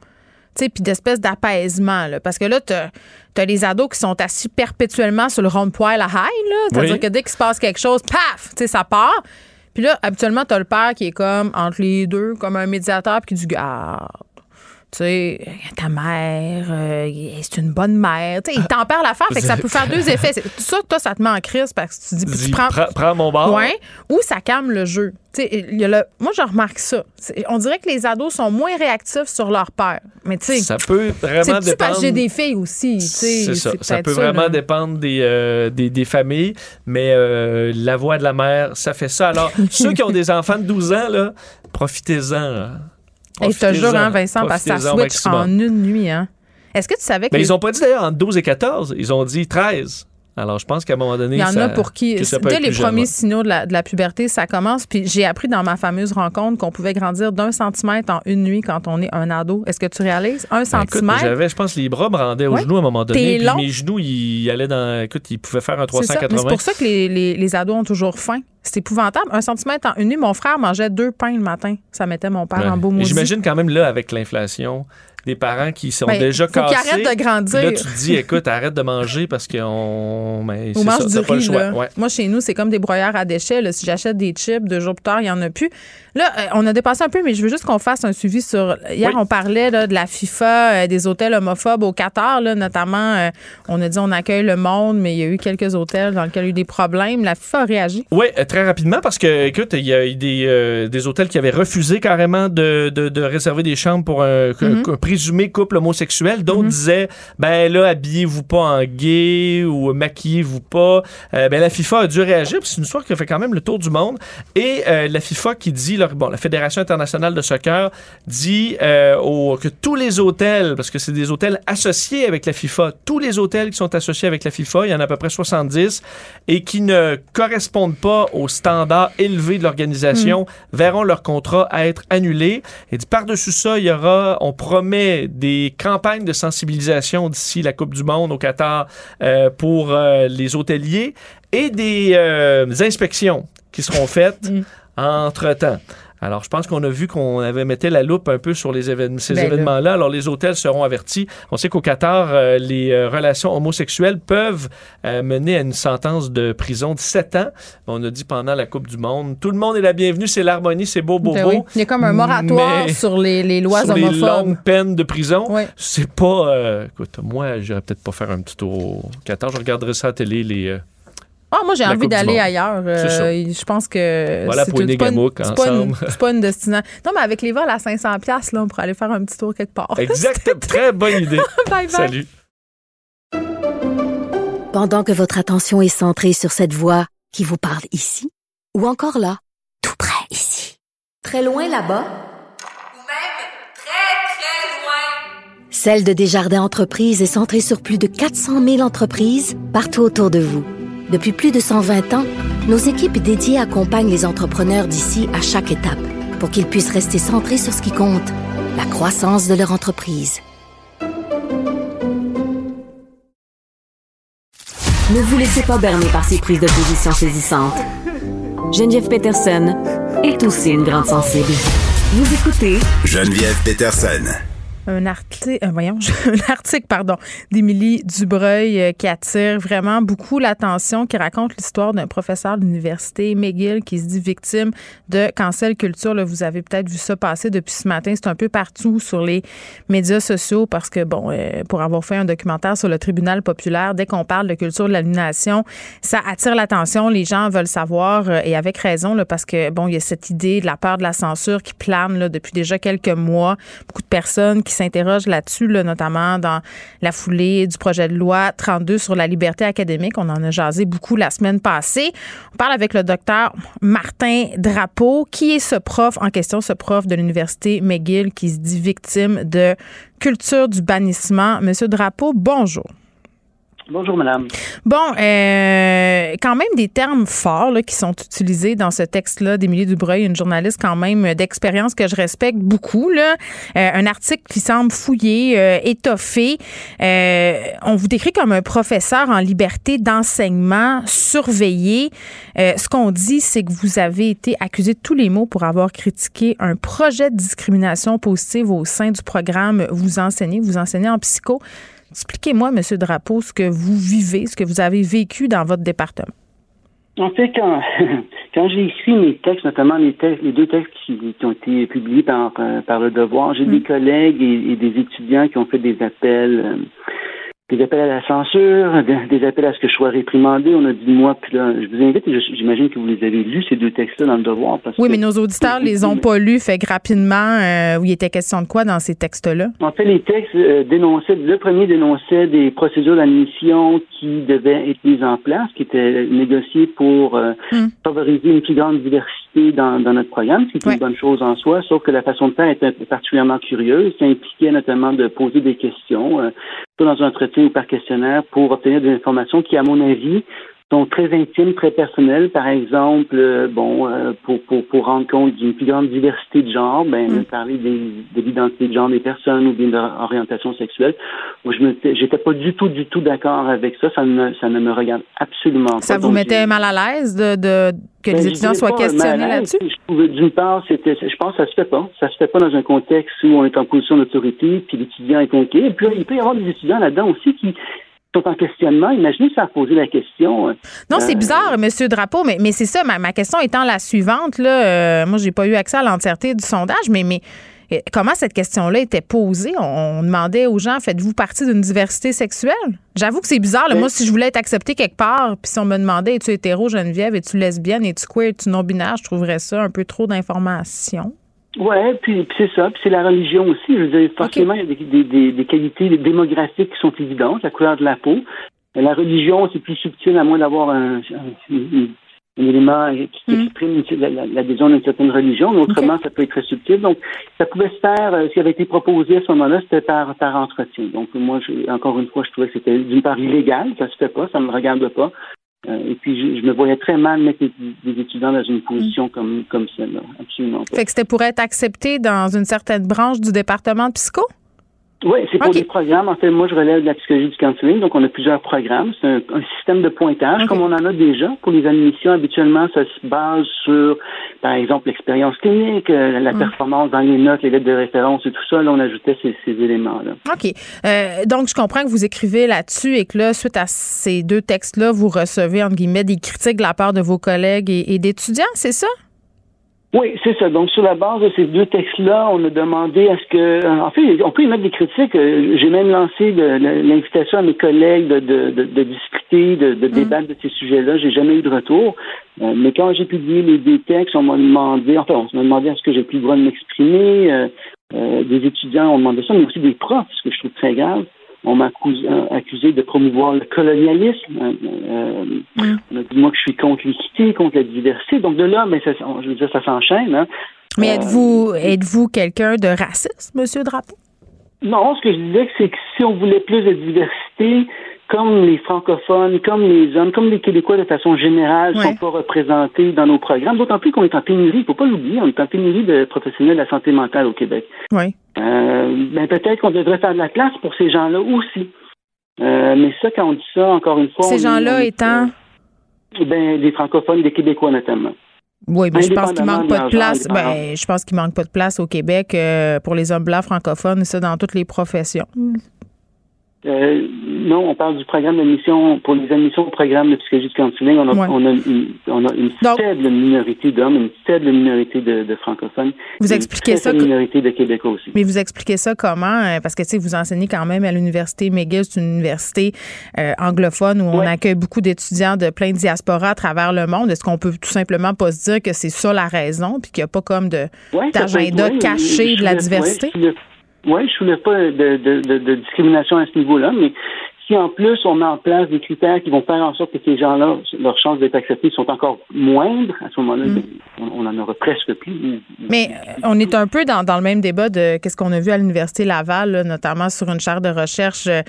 Tu puis d'espèce d'apaisement, là. Parce que là, t'as as les ados qui sont assis perpétuellement sur le rond-poil à high, là. C'est-à-dire Oui. que dès qu'il se passe quelque chose, paf, tu ça part. Puis là, habituellement, t'as le père qui est comme entre les deux, comme un médiateur, puis qui dit Garde. Tu sais, ta mère, euh, c'est une bonne mère? Il t'en parle l'affaire, fait que ça peut faire deux *laughs* effets. C'est- Ça, toi, ça te met en crise parce que tu dis, puis tu prends. prends, prends mon bord. Ouais, ou ça calme le jeu. Y a le- moi, je remarque ça. On dirait que les ados sont moins réactifs sur leur père. Mais tu sais, Ça peut vraiment parce dépendre. que j'ai des filles aussi. C'est ça. Ça peut vraiment là. dépendre des, euh, des, des familles, mais euh, la voix de la mère, ça fait ça. Alors, *laughs* ceux qui ont des enfants de 12 ans, là, profitez-en. Et je te jure, hein. Vincent, parce que ça switch en une nuit. Hein. Est-ce que tu savais que Mais les- ils ont pas dit d'ailleurs entre 12 et 14, ils ont dit 13. Alors, je pense qu'à un moment donné, Il y en ça- a pour qui, dès les premiers signaux de la, de la puberté, ça commence. Puis j'ai appris dans ma fameuse rencontre qu'on pouvait grandir d'un centimètre en une nuit quand on est un ado. Est-ce que tu réalises? Un Ben, centimètre? j'avais, je pense, les bras me rendaient aux genoux à un moment donné. T'es Puis long? mes genoux, ils allaient dans. Écoute, ils pouvaient faire un C'est ça. Mais 380. C'est pour ça que les, les- les ados ont toujours faim. C'est épouvantable. Un centimètre en une nuit, mon frère mangeait deux pains le matin. Ça mettait mon père Ouais. en beau maudit. J'imagine quand même là, avec l'inflation, des parents qui sont Ben, déjà cassés. arrêtent de grandir. Là, tu te dis, écoute, arrête de manger parce qu'on. Ben, On mange ça, du t'as pas le riz, choix. là. Ouais. Moi, chez nous, c'est comme des broyeurs à déchets. là. Si j'achète des chips, deux jours plus tard, il n'y en a plus. Là, euh, on a dépassé un peu, mais je veux juste qu'on fasse un suivi sur. Hier, Oui. on parlait là, de la FIFA, euh, des hôtels homophobes au Qatar, là, notamment. euh, on a dit on accueille le monde, mais il y a eu quelques hôtels dans lesquels il y a eu des problèmes. La FIFA a réagi. Oui, très rapidement, parce que, écoute, il y a eu des, euh, des hôtels qui avaient refusé carrément de, de, de réserver des chambres pour un, Mhm. un présumé couple homosexuel. D'autres disaient, ben là, habillez-vous pas en gay ou maquillez-vous pas. Ben la FIFA a dû réagir, puis c'est une histoire qui a fait quand même le tour du monde. Et la FIFA qui dit, bon, la Fédération internationale de soccer dit euh, au- que tous les hôtels, parce que c'est des hôtels associés avec la FIFA, tous les hôtels qui sont associés avec la FIFA, il y en a à peu près 70, et qui ne correspondent pas aux standards élevés de l'organisation Mm. verront leur contrat être annulé. Et dit, par-dessus ça, il y aura, on promet des campagnes de sensibilisation d'ici la Coupe du Monde au Qatar euh, pour euh, les hôteliers et des inspections qui seront faites Mm. Entre-temps. Alors, je pense qu'on a vu qu'on avait metté la loupe un peu sur les ces Ben là. événements-là. Alors, les hôtels seront avertis. On sait qu'au Qatar, euh, les euh, relations homosexuelles peuvent euh, mener à une sentence de prison de 7 ans. On a dit pendant la Coupe du Monde, tout le monde est la bienvenue, c'est l'harmonie, c'est beau, beau, Ben beau. oui. Il y a comme un moratoire sur les, les lois sur les homophobes. longues peines de prison, Oui. c'est pas... écoute, moi, j'irais peut-être pas faire un petit tour au Qatar. Je regarderai ça à la télé, les... Ah, moi, j'ai envie d'aller ailleurs. Euh, C'est ça. je pense que. Voilà c'est pour une- une- ensemble. C'est pas une destination. Non, mais avec les vols à 500$, piastres, là, on pourrait aller faire un petit tour quelque part. Exact, *laughs* très bonne idée. *laughs* bye bye. Salut. Pendant que votre attention est centrée sur cette voix qui vous parle ici, ou encore là, tout près ici, très loin là-bas, Celle de Desjardins Entreprises est centrée sur plus de 400 000 entreprises partout autour de vous. Depuis plus de 120 ans, nos équipes dédiées accompagnent les entrepreneurs d'ici à chaque étape pour qu'ils puissent rester centrés sur ce qui compte, la croissance de leur entreprise. Ne vous laissez pas berner par ces prises de position saisissantes. Geneviève Peterson est aussi une grande sensible. Vous écoutez Geneviève Peterson. Un article, voyons, *laughs* un article, pardon, d'Émilie Dubreuil euh, qui attire vraiment beaucoup l'attention, qui raconte l'histoire d'un professeur de l'université McGill qui se dit victime de cancel culture. Là, vous avez peut-être vu ça passer depuis ce matin. C'est un peu partout sur les médias sociaux parce que, bon, euh, pour avoir fait un documentaire sur le tribunal populaire, dès qu'on parle de culture de l'aliénation, ça attire l'attention. Les gens veulent savoir euh, et avec raison, parce que, bon, il y a cette idée de la peur de la censure qui plane là, depuis déjà quelques mois. Beaucoup de personnes qui s'interrogent là-dessus, là, notamment dans la foulée du projet de loi 32 sur la liberté académique. On en a jasé beaucoup la semaine passée. On parle avec le docteur Martin Drapeau, qui est ce prof en question, ce prof de l'université McGill qui se dit victime de culture du bannissement. Monsieur Drapeau, bonjour. Bonjour, madame. Bon, euh, quand même des termes forts là, qui sont utilisés dans ce texte-là d'Émilie Dubreuil, une journaliste quand même d'expérience que je respecte beaucoup. Là. Euh, un article qui semble fouillé, euh, étoffé. Euh, on vous décrit comme un professeur en liberté d'enseignement, surveillé. Euh, ce qu'on dit, c'est que vous avez été accusé de tous les mots pour avoir critiqué un projet de discrimination positive au sein du programme Vous enseignez. Vous enseignez en psycho. Expliquez-moi, M. Drapeau, ce que vous vivez, ce que vous avez vécu dans votre département. En fait, quand, *laughs* quand j'ai écrit mes textes, notamment les, textes, les deux textes qui, qui ont été publiés par, par le Devoir, j'ai des collègues et, et, des étudiants qui ont fait des appels, euh, des appels à la censure, des, appels à ce que je sois réprimandé. On a dit moi, puis là, je vous invite, j'imagine que vous les avez lus, ces deux textes-là, dans le Devoir. Parce oui, que, mais nos auditeurs les ont pas lus. Fait que rapidement, euh, où il était question de quoi dans ces textes-là? En fait, les textes euh, dénonçaient, le premier dénonçait des procédures d'admission qui devaient être mises en place, qui étaient négociées pour euh, Mm. favoriser une plus grande diversité dans, dans notre programme, ce qui est Ouais. une bonne chose en soi, sauf que la façon de faire était particulièrement curieuse. Ça impliquait notamment de poser des questions, euh, dans un entretien ou par questionnaire, pour obtenir des informations qui, à mon avis, sont très intimes, très personnelles. Par exemple, euh, bon, euh, pour, pour, pour rendre compte d'une plus grande diversité de genre, ben, Mm. parler des, de l'identité de genre des personnes ou bien de sexuelle. Moi, je me, j'étais pas du tout, du tout d'accord avec ça. Ça ne, ça ne me regarde absolument pas. Ça vous Donc, mettait mal à l'aise de, de- que ben, les étudiants soient questionnés là-dessus? Je d'une part, c'était, je pense que ça se fait pas. Ça se fait pas dans un contexte où on est en position d'autorité, puis l'étudiant est inquiet. Et puis, il peut y avoir des étudiants là-dedans aussi qui sont en questionnement. Imaginez ça poser la question. euh, Non, c'est euh, bizarre, Monsieur Drapeau, mais, mais c'est ça. Ma, ma question étant la suivante, là, euh, moi, j'ai pas eu accès à l'entièreté du sondage, mais, mais comment cette question-là était posée? On, on demandait aux gens, faites-vous partie d'une diversité sexuelle? J'avoue que c'est bizarre. là. Moi, si je voulais être acceptée quelque part, puis si on me demandait, es-tu hétéro, Geneviève, es-tu lesbienne, es-tu queer, es-tu non-binaire, je trouverais ça un peu trop d'informations. Ouais, puis, puis c'est ça, puis c'est la religion aussi. Je veux dire, forcément, il y a des, des, des, des qualités démographiques qui sont évidentes, la couleur de la peau. La religion, c'est plus subtil, à moins d'avoir un, un, un- un élément qui Mm. exprime l'adhésion d'une certaine religion. Mais autrement, ça peut être très subtil. Donc, ça pouvait se faire, euh, ce qui avait été proposé à ce moment-là, c'était par, par entretien. Donc, moi, je, encore une fois, je trouvais que c'était d'une part illégal, ça se fait pas, ça ne me regarde pas. Et puis, je, me voyais très mal mettre des, étudiants dans une position mm. comme, comme celle-là. Absolument pas. Fait que c'était pour être accepté dans une certaine branche du département de psycho? Oui, c'est pour des programmes. En fait, moi, je relève de la psychologie du counseling, donc on a plusieurs programmes. C'est un, système de pointage, comme on en a déjà. Pour les admissions, habituellement, ça se base sur, par exemple, l'expérience clinique, euh, la mm. performance dans les notes, les lettres de référence et tout ça. Là, on ajoutait ces, éléments-là. OK. Euh, donc, je comprends que vous écrivez là-dessus et que là, suite à ces deux textes-là, vous recevez, entre guillemets, des critiques de la part de vos collègues et d'étudiants, c'est ça? Oui, c'est ça. Donc, sur la base de ces deux textes-là, on a demandé à ce que, euh, en fait, on peut y mettre des critiques. Euh, j'ai même lancé l'invitation à mes collègues de, de, de, discuter, de, de mm. débattre de ces sujets-là. J'ai jamais eu de retour. Euh, mais quand j'ai publié les deux textes, on m'a demandé, enfin, on m'a demandé à ce que j'ai plus le droit de m'exprimer. des étudiants ont demandé ça, mais aussi des profs, ce que je trouve très grave. On m'a accusé, de promouvoir le colonialisme. Euh, mm. On a dit moi que je suis contre l'équité, contre la diversité. Donc de là, mais ça, je veux dire, ça s'enchaîne. Hein. Mais êtes-vous euh, êtes-vous quelqu'un de raciste, Monsieur Drapeau? Non, ce que je disais, c'est que si on voulait plus de diversité, comme les francophones, comme les hommes, comme les Québécois de façon générale ne sont pas représentés dans nos programmes, d'autant plus qu'on est en pénurie, il ne faut pas l'oublier, on est en pénurie de professionnels de la santé mentale au Québec. Oui. Euh, ben peut-être qu'on devrait faire de la place pour ces gens-là aussi. Euh, mais ça, quand on dit ça, encore une fois... Ces gens-là étant... ben, des francophones, des Québécois notamment. Oui, mais je pense qu'il manque pas de place. Ben, je pense qu'il manque pas de place au Québec euh, pour les hommes blancs francophones, ça dans toutes les professions. Euh, non, on parle du programme d'admission pour les admissions au programme de psychologie de counseling. On a, on a une, on a une faible minorité d'hommes, une faible minorité de, de francophones. Vous expliquez ça. Une minorité de Québécois aussi. Mais vous expliquez ça comment euh, Parce que tu sais, vous enseignez quand même à l'université McGill, c'est une université euh, anglophone où on accueille beaucoup d'étudiants de plein de diasporas à travers le monde. Est-ce qu'on peut tout simplement pas se dire que c'est ça la raison, puis qu'il n'y a pas comme de d'agenda caché de la diversité? Oui, je ne soulève pas de, de, de, de, discrimination à ce niveau-là, mais si en plus on met en place des critères qui vont faire en sorte que ces gens-là, leurs chances d'être acceptés sont encore moindres, à ce moment-là, mm. on, en aura presque plus. Mais euh, on est un peu dans, dans le même débat de qu'est-ce qu'on a vu à l'Université Laval, notamment sur une chaire de recherche euh,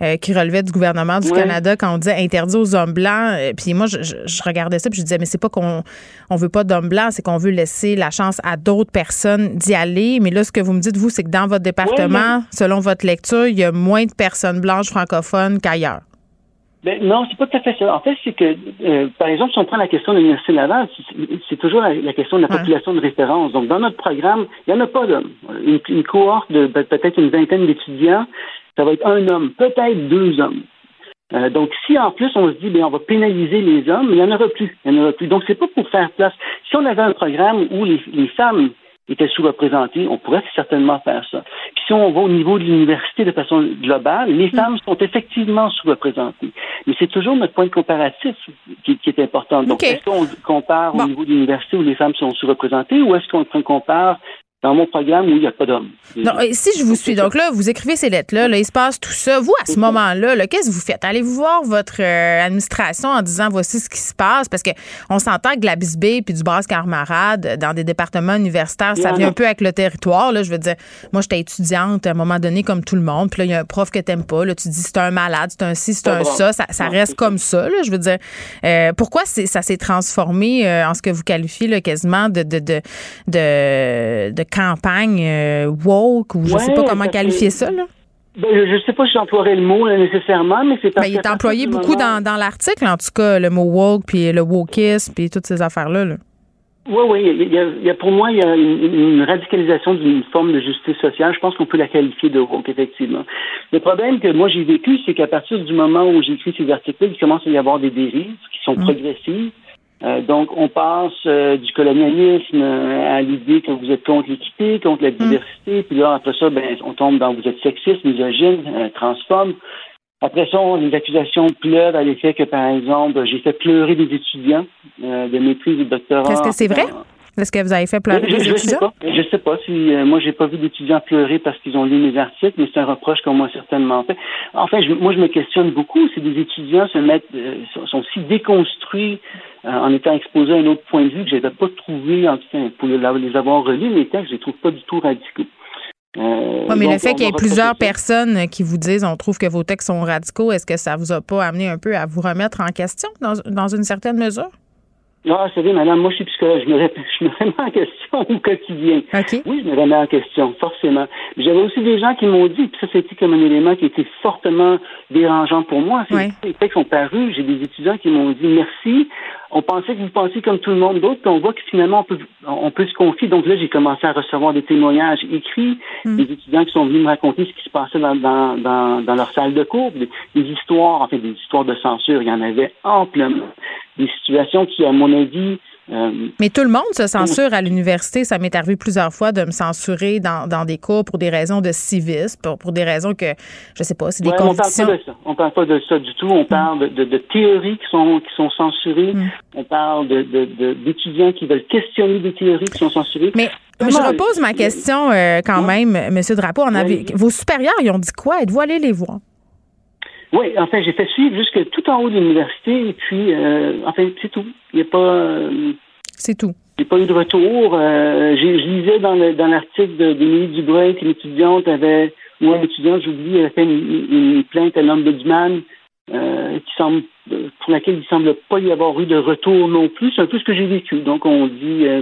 euh, qui relevait du gouvernement du Canada quand on disait interdit aux hommes blancs. puis moi, je, je, regardais ça puis je disais, mais c'est pas qu'on on veut pas d'hommes blancs, c'est qu'on veut laisser la chance à d'autres personnes d'y aller. Mais là, ce que vous me dites, vous, c'est que dans votre département, selon votre lecture, il y a moins de personnes blanches francophones qu'ailleurs? Ben, non, c'est pas tout à fait ça. En fait, c'est que, euh, par exemple, si on prend la question de l'Université Laval, c'est toujours la, question de la population de référence. Donc, dans notre programme, il n'y en a pas d'hommes. Une, cohorte de ben, peut-être une vingtaine d'étudiants, ça va être un homme, peut-être deux hommes. Euh, donc, si en plus on se dit, bien, on va pénaliser les hommes, il n'y en aura plus. Il n'y en aura plus. Donc, c'est pas pour faire place. Si on avait un programme où les, les femmes étaient sous-représentés, on pourrait certainement faire ça. Puis si on va au niveau de l'université de façon globale, les femmes mm. sont effectivement sous-représentées. Mais c'est toujours notre point de comparatif qui, est important. Donc, est-ce qu'on compare au niveau de l'université où les femmes sont sous-représentées ou est-ce qu'on compare dans mon programme où il n'y a pas d'hommes. Non, si je vous suis, donc là, vous écrivez ces lettres-là, là, il se passe tout ça. Vous, à ce moment-là, -là, quest ce que vous faites? Allez-vous voir votre euh, administration en disant voici ce qui se passe? Parce que on s'entend que de la Bisbée puis du Brasque Armarade, dans des départements universitaires, ça vient un peu avec le territoire. Là, je veux dire, moi, j'étais étudiante à un moment donné, comme tout le monde. Puis là, il y a un prof que t'aimes pas. Là, tu dis c'est un malade, c'est un ci, c'est un ça. Ça, reste comme ça. Là, je veux dire, euh, pourquoi ça s'est transformé euh, en ce que vous qualifiez là, quasiment de, de, de, de campagne euh, woke ou je ne sais pas comment qualifier ça. Là. Ben, je ne sais pas si j'emploierais le mot nécessairement, mais c'est ben, Il est employé beaucoup dans, dans l'article, en tout cas, le mot woke, puis le wokisme, puis toutes ces affaires-là. Oui, oui. Il y, a, pour moi, il y a une, radicalisation d'une forme de justice sociale. Je pense qu'on peut la qualifier de woke, effectivement. Le problème que moi j'ai vécu, c'est qu'à partir du moment où j'ai écrit ces articles, il commence à y avoir des dérives qui sont mmh. progressives euh, donc, on passe euh, du colonialisme euh, à l'idée que vous êtes contre l'équité, contre la mm. diversité, puis là, après ça, ben, on tombe dans vous êtes sexiste, misogyne, transphobe. Après ça, les accusations pleuvent à l'effet que, par exemple, j'ai fait pleurer des étudiants de maîtrise et de doctorat. Est-ce que c'est vrai? Est-ce que vous avez fait pleurer des je, étudiants? Sais pas. Je sais pas si moi j'ai pas vu d'étudiants pleurer parce qu'ils ont lu mes articles, mais c'est un reproche qu'on m'a certainement fait. Enfin, moi je me questionne beaucoup. Si des étudiants se mettent sont si déconstruits euh, en étant exposé à un autre point de vue que je n'avais pas trouvé, en pour les avoir relus, mes textes, je les trouve pas du tout radicaux. Euh, Oui, mais donc, le fait qu'il y ait plusieurs personnes qui vous disent on trouve que vos textes sont radicaux, est-ce que ça vous a pas amené un peu à vous remettre en question dans, dans une certaine mesure? Ah, vous savez, madame, moi, je suis psychologue. Je me, je me remets en question au quotidien. OK. Oui, je me remets en question, forcément. J'avais aussi des gens qui m'ont dit, puis ça, c'était comme un élément qui était fortement dérangeant pour moi. C'est que les textes sont parus. J'ai des étudiants qui m'ont dit merci. On pensait que vous pensiez comme tout le monde d'autre, puis on voit que finalement, on peut, on peut se confier. Donc là, j'ai commencé à recevoir des témoignages écrits, des étudiants qui sont venus me raconter ce qui se passait dans, dans, dans, dans leur salle de cours, des, des histoires, en fait, des histoires de censure. Il y en avait amplement. Des situations qui, à mon avis, Mais tout le monde se censure à l'université. Ça m'est arrivé plusieurs fois de me censurer dans, dans des cours pour des raisons de civisme, pour, pour des raisons que, je sais pas, c'est des Ouais, on parle pas de ça. On parle pas de ça du tout. On parle de, de, de théories qui sont qui sont censurées. Mm. On parle de de- d'étudiants qui veulent questionner des théories qui sont censurées. Mais Comment- je repose ma question euh, quand même, Monsieur Drapeau. On avait, Oui. vos supérieurs, ils ont dit quoi? Êtes-vous allé les voir? Oui, enfin, j'ai fait suivre jusque tout en haut de l'université et puis, euh, enfin, c'est tout. Il n'y a pas, euh, C'est tout. j'ai pas eu de retour. Euh, j'ai- je lisais dans le dans l'article de- d'Émilie Dubreuil qu'une étudiante avait, ou un étudiant, j'oublie, avait fait une, une- plainte à l'ombudsman euh, qui semble, pour laquelle il semble pas y avoir eu de retour non plus. C'est un peu ce que j'ai vécu. Donc, on dit, euh,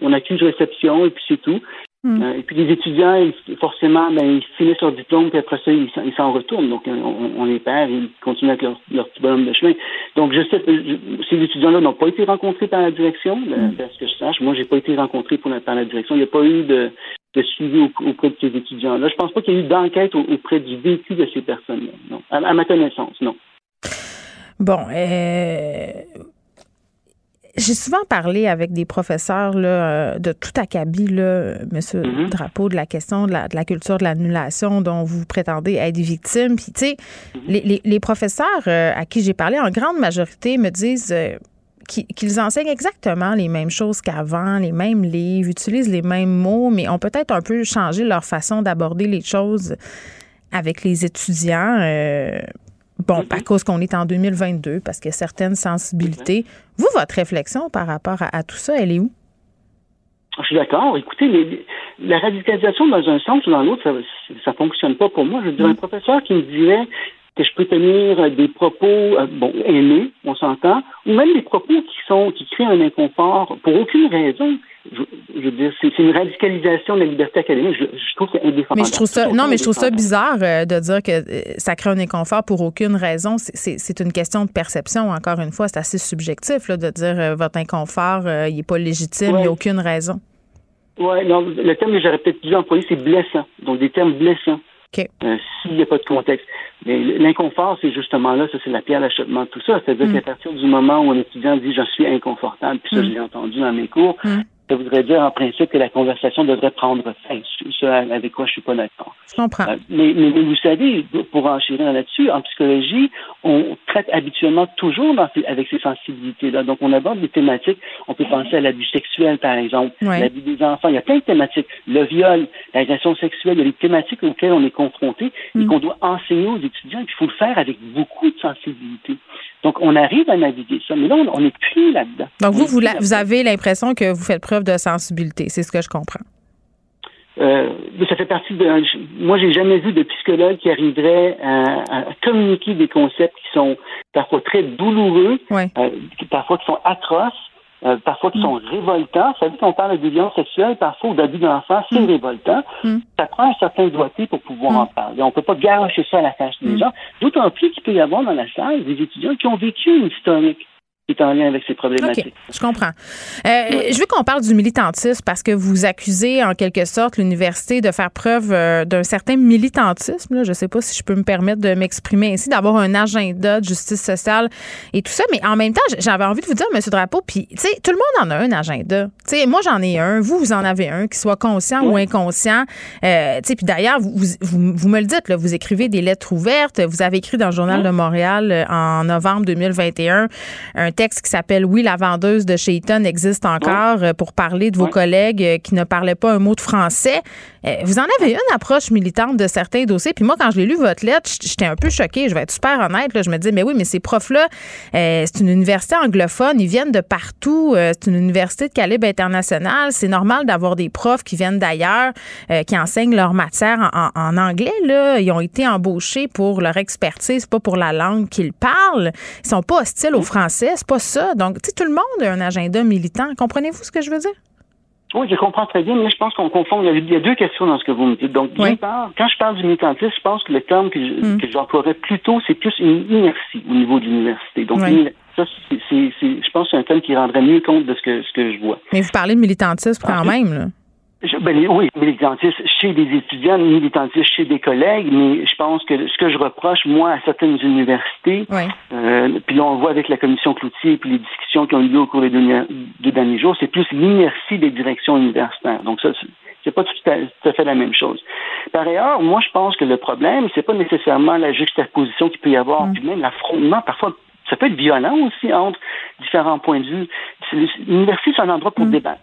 on accuse réception et puis c'est tout. Mm. Euh, et puis les étudiants, ils- forcément, ben, ils finissent leur diplôme, puis après ça, ils s'en- retournent. Donc, euh, on, on les perd, ils continuent avec leur, leur petit bonhomme de chemin. Donc, je sais, je- ces étudiants-là n'ont pas été rencontrés par la direction, de ce que je sache. Moi, j'ai pas été rencontré pour la- par la direction. Il n'y a pas eu de, de suivi au- auprès de ces étudiants-là. Je pense pas qu'il y ait eu d'enquête au- auprès du vécu de ces personnes-là. Non. À, à ma connaissance, non. Bon, euh, j'ai souvent parlé avec des professeurs là, euh, de tout acabit, là, Monsieur Mhm. Drapeau, de la question de la, de la culture de l'annulation dont vous prétendez être victime. Puis, tu sais, les, les- les professeurs euh, à qui j'ai parlé, en grande majorité, me disent euh, qui- qu'ils enseignent exactement les mêmes choses qu'avant, les mêmes livres, utilisent les mêmes mots, mais ont peut-être un peu changé leur façon d'aborder les choses avec les étudiants. euh, Bon, à cause qu'on est en 2022, parce qu'il y a certaines sensibilités. Vous, votre réflexion par rapport à, à tout ça, elle est où? Je suis d'accord. Écoutez, les- la radicalisation dans un sens ou dans l'autre, ça, ça fonctionne pas pour moi. Je veux dire, un professeur qui me dirait que je peux tenir des propos, euh, bon, haineux, on s'entend, ou même des propos qui sont, qui créent un inconfort pour aucune raison. Je, je veux dire, c'est une radicalisation de la liberté académique. Je, je trouve que c'est indéfendable. Mais je trouve ça, non, mais je trouve ça bizarre euh, de dire que euh, ça crée un inconfort pour aucune raison. C'est- une question de perception, encore une fois. C'est assez subjectif là, de dire euh, votre inconfort, il n'est pas légitime, il n'y a aucune raison. Ouais, non, le terme que j'aurais peut-être dû employer, c'est blessant. Donc, des termes blessants. Euh, S'il n'y a pas de contexte. Mais l'inconfort, c'est justement là, ça, c'est la pierre d'achoppement de tout ça. C'est-à-dire Mm. qu'à partir du moment où un étudiant dit je suis inconfortable, puis ça, Mm. je l'ai entendu dans mes cours, Mm. Ça voudrait dire en principe que la conversation devrait prendre fin. Ce avec quoi je suis pas d'accord. Je comprends. Euh, Mais, mais, mais vous savez, pour enchérir là-dessus, en psychologie, on traite habituellement toujours dans avec ces sensibilités-là. Donc, on aborde des thématiques. On peut penser à l'abus sexuel, par exemple, l'abus des enfants. Il y a plein de thématiques. Le viol, l'agression sexuelle, il y a des thématiques auxquelles on est confronté et Mm. qu'on doit enseigner aux étudiants. Il faut le faire avec beaucoup de sensibilité. Donc, on arrive à naviguer ça. Mais là, on n'est plus là-dedans. Donc, On vous, est vous, plus la- vous là-dedans. avez l'impression que vous faites preuve de sensibilité. C'est ce que je comprends. Euh, ça fait partie de. Moi, j'ai jamais vu de psychologue qui arriverait à, à communiquer des concepts qui sont parfois très douloureux, euh, parfois qui sont atroces, euh, parfois qui sont révoltants. Vous savez, quand on parle de violence sexuelle, parfois ou d'abus d'enfants, c'est révoltant. Mm. Ça prend un certain doigté pour pouvoir Mm. en parler. On peut pas garocher ça à la face des Mm. gens. D'autant plus qu'il peut y avoir dans la salle des étudiants qui ont vécu une historique est en lien avec ces problématiques. OK, je comprends. Euh, Je veux qu'on parle du militantisme parce que vous accusez en quelque sorte l'université de faire preuve euh, d'un certain militantisme. là. Je ne sais pas si je peux me permettre de m'exprimer ainsi, d'avoir un agenda de justice sociale et tout ça. Mais en même temps, j'avais envie de vous dire, M. Drapeau, puis tu sais, tout le monde en a un agenda. Tu sais, moi, j'en ai un. Vous, vous en avez un, qui soit conscient ou inconscient. Euh, tu sais, puis d'ailleurs, vous, vous, vous me le dites, là, vous écrivez des lettres ouvertes. Vous avez écrit dans le Journal de Montréal euh, en novembre 2021 un texte qui s'appelle Oui, la vendeuse de chez Eaton existe encore euh, pour parler de vos collègues euh, qui ne parlaient pas un mot de français. Euh, vous en avez une approche militante de certains dossiers. Puis moi, quand je l'ai lu, votre lettre, j'étais un peu choquée. Je vais être super honnête. Je me dis, mais oui, mais ces profs-là, c'est une université anglophone. Ils viennent de partout. c'est une université de calibre international. C'est normal d'avoir des profs qui viennent d'ailleurs, qui enseignent leur matière en, anglais. Là. Ils ont été embauchés pour leur expertise, pas pour la langue qu'ils parlent. Ils sont pas hostiles au français. C'est pas ça. Donc, tu sais, tout le monde a un agenda militant. Comprenez-vous ce que je veux dire? Oui, je comprends très bien, mais je pense qu'on confond. Il y a deux questions dans ce que vous me dites. Donc, d'une part, quand je parle du militantisme, je pense que le terme que, mm. j'emploierais plutôt, c'est plus une inertie au niveau de l'université. Donc, ça, c'est, je pense que c'est un terme qui rendrait mieux compte de ce que, ce que je vois. Mais vous parlez de militantisme quand même, là. Ben, oui, militantisme chez des étudiants, militantisme chez des collègues, mais je pense que ce que je reproche, moi, à certaines universités, euh, puis on le voit avec la commission Cloutier puis les discussions qui ont eu lieu au cours des deux, derniers jours, c'est plus l'inertie des directions universitaires. Donc ça, c'est pas tout à, fait la même chose. Par ailleurs, moi, je pense que le problème, c'est pas nécessairement la juxtaposition qu'il peut y avoir, mm. puis même l'affrontement, parfois, ça peut être violent aussi entre différents points de vue. L'université, c'est un endroit pour mm. débattre.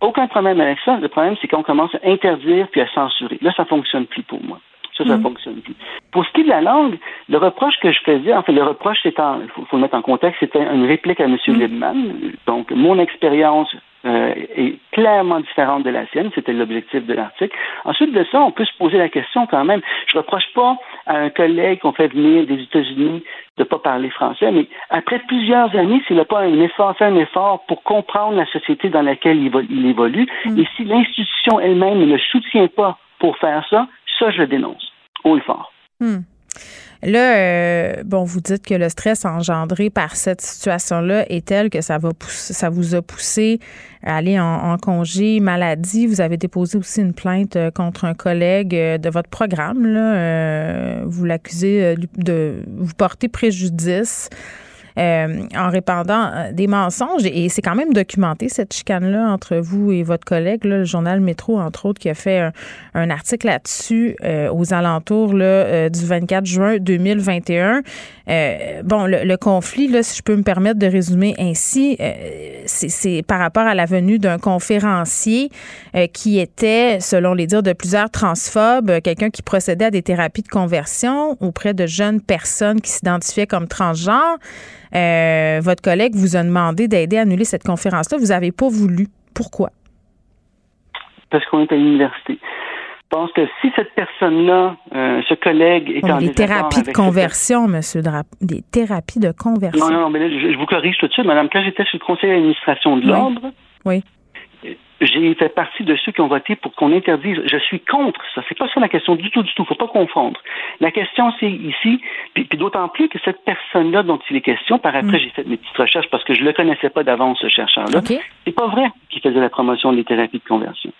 Aucun problème avec ça. Le problème, c'est qu'on commence à interdire puis à censurer. Là, ça fonctionne plus pour moi. Ça, ça mm. fonctionne plus. Pour ce qui est de la langue, le reproche que je faisais, en fait, le reproche, c'est il faut, le mettre en contexte, c'était une réplique à M. Mm. Libman. Donc, mon expérience euh, est clairement différente de la sienne. C'était l'objectif de l'article. Ensuite de ça, on peut se poser la question quand même. Je reproche pas à un collègue qu'on fait venir des États-Unis de pas parler français, mais après plusieurs années, s'il n'a pas un effort, fait un effort pour comprendre la société dans laquelle il, évolue, mm. et si l'institution elle-même ne le soutient pas pour faire ça, ça, je le dénonce haut et fort. Mm. Là, euh, bon, vous dites que le stress engendré par cette situation-là est tel que ça va pousser, ça vous a poussé à aller en, congé maladie. Vous avez déposé aussi une plainte euh, contre un collègue euh, de votre programme. Là. vous l'accusez de vous porter préjudice. Euh, en répandant euh, des mensonges. Et c'est quand même documenté, cette chicane-là, entre vous et votre collègue, le journal Métro, entre autres, qui a fait un, article là-dessus euh, aux alentours là, du 24 juin 2021. bon, le, conflit, là, si je peux me permettre de résumer ainsi, c'est par rapport à la venue d'un conférencier qui était, selon les dires de plusieurs transphobes, quelqu'un qui procédait à des thérapies de conversion auprès de jeunes personnes qui s'identifiaient comme transgenres. Euh, votre collègue vous a demandé d'aider à annuler cette conférence-là. Vous n'avez pas voulu. Pourquoi? Parce qu'on est à l'université. Je pense que si cette personne-là, euh, ce collègue est en Des thérapies de conversion, monsieur Drap, des thérapies de conversion. Non, non, mais là, je, vous corrige tout de suite, madame. Quand j'étais sur le conseil d'administration de l'ordre, oui j'ai fait partie de ceux qui ont voté pour qu'on interdise. Je suis contre ça. C'est pas ça la question du tout, du tout. Faut pas confondre. La question, c'est ici, puis, d'autant plus que cette personne-là dont il est question, par après, mm. j'ai fait mes petites recherches parce que je le connaissais pas d'avance, ce chercheur-là. C'est pas vrai qu'il faisait la promotion des thérapies de conversion.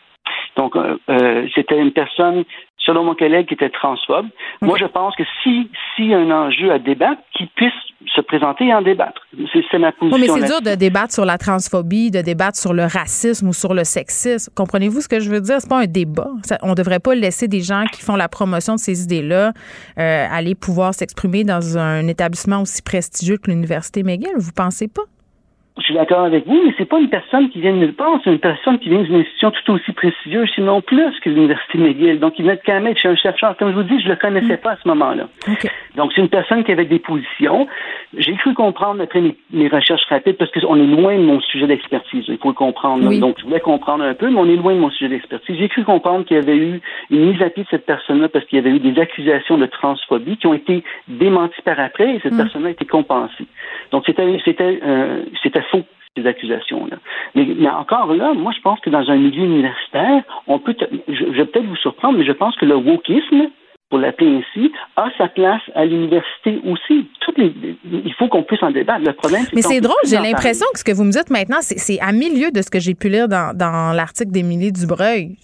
Donc, euh, euh, c'était une personne, selon mon collègue, qui était transphobe. Moi, je pense que si, si y a un enjeu à débattre, qu'il puisse se présenter et en débattre. C'est ma position. Oui, mais c'est dur de débattre sur la transphobie, de débattre sur le racisme ou sur le sexisme. Comprenez-vous ce que je veux dire? C'est pas un débat. on devrait pas laisser des gens qui font la promotion de ces idées-là euh, aller pouvoir s'exprimer dans un établissement aussi prestigieux que l'Université McGill. Vous pensez pas? Je suis d'accord avec vous, mais c'est pas une personne qui vient de nulle part, c'est une personne qui vient d'une institution tout aussi prestigieuse, sinon plus que l'Université McGill. Donc, il venait de quand même chez un chercheur. Comme je vous dis, je le connaissais pas à ce moment-là. Donc, c'est une personne qui avait des positions. J'ai cru comprendre après mes, recherches rapides, parce qu'on est loin de mon sujet d'expertise. Il faut le comprendre. Donc, je voulais comprendre un peu, mais on est loin de mon sujet d'expertise. J'ai cru comprendre qu'il y avait eu une mise à pied de cette personne-là parce qu'il y avait eu des accusations de transphobie qui ont été démenties par après et cette mm. personne-là a été compensée. Donc, c'était, c'était, euh, c'était faux ces accusations-là. Mais, encore là, moi, je pense que dans un milieu universitaire, on peut, je, vais peut-être vous surprendre, mais je pense que le wokisme, pour l'appeler ainsi, a sa place à l'université aussi. il faut qu'on puisse en débattre. Le problème, Mais c'est drôle, j'ai l'impression que ce que vous me dites maintenant, c'est à milieu de ce que j'ai pu lire dans, dans l'article d'Émilie Dubreuil.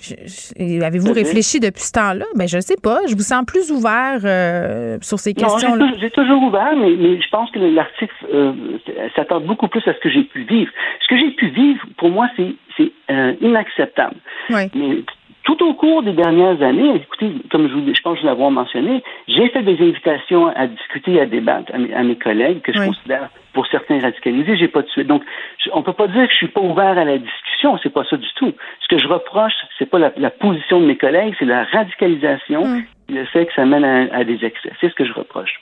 Avez-vous réfléchi depuis ce temps-là? Ben, je ne sais pas. Je vous sens plus ouvert euh, sur ces questions-là. J'ai toujours ouvert, mais, mais, je pense que l'article euh, s'attarde beaucoup plus à ce que j'ai pu vivre. Ce que j'ai pu vivre, pour moi, c'est euh, inacceptable. Oui. Mais tout au cours des dernières années, écoutez, comme je, vous, je pense que je l'avoir mentionné, j'ai fait des invitations à discuter, à débattre à mes, collègues que je considère pour certains radicalisés, j'ai pas de suite. Donc, on peut pas dire que je suis pas ouvert à la discussion, c'est pas ça du tout. Ce que je reproche, c'est pas la, position de mes collègues, c'est la radicalisation, mm. le fait que ça mène à des excès. C'est ce que je reproche.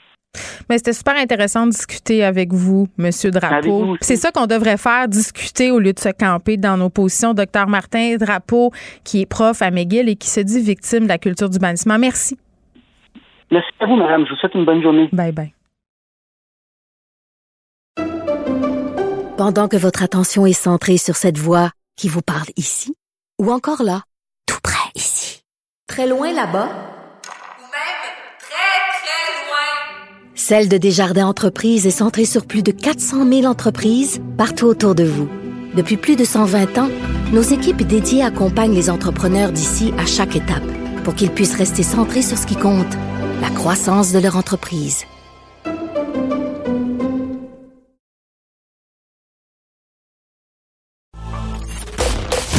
Mais c'était super intéressant de discuter avec vous, Monsieur Drapeau. C'est ça qu'on devrait faire, discuter au lieu de se camper dans nos positions. Docteur Martin Drapeau, qui est prof à McGill et qui se dit victime de la culture du bannissement. Merci. Merci à vous, madame. Je vous souhaite une bonne journée. Bye bye. Pendant que votre attention est centrée sur cette voix qui vous parle ici, ou encore là, tout près ici, très loin là-bas, Celle de Desjardins Entreprises est centrée sur plus de 400 000 entreprises partout autour de vous. Depuis plus de 120 ans, nos équipes dédiées accompagnent les entrepreneurs d'ici à chaque étape pour qu'ils puissent rester centrés sur ce qui compte, la croissance de leur entreprise.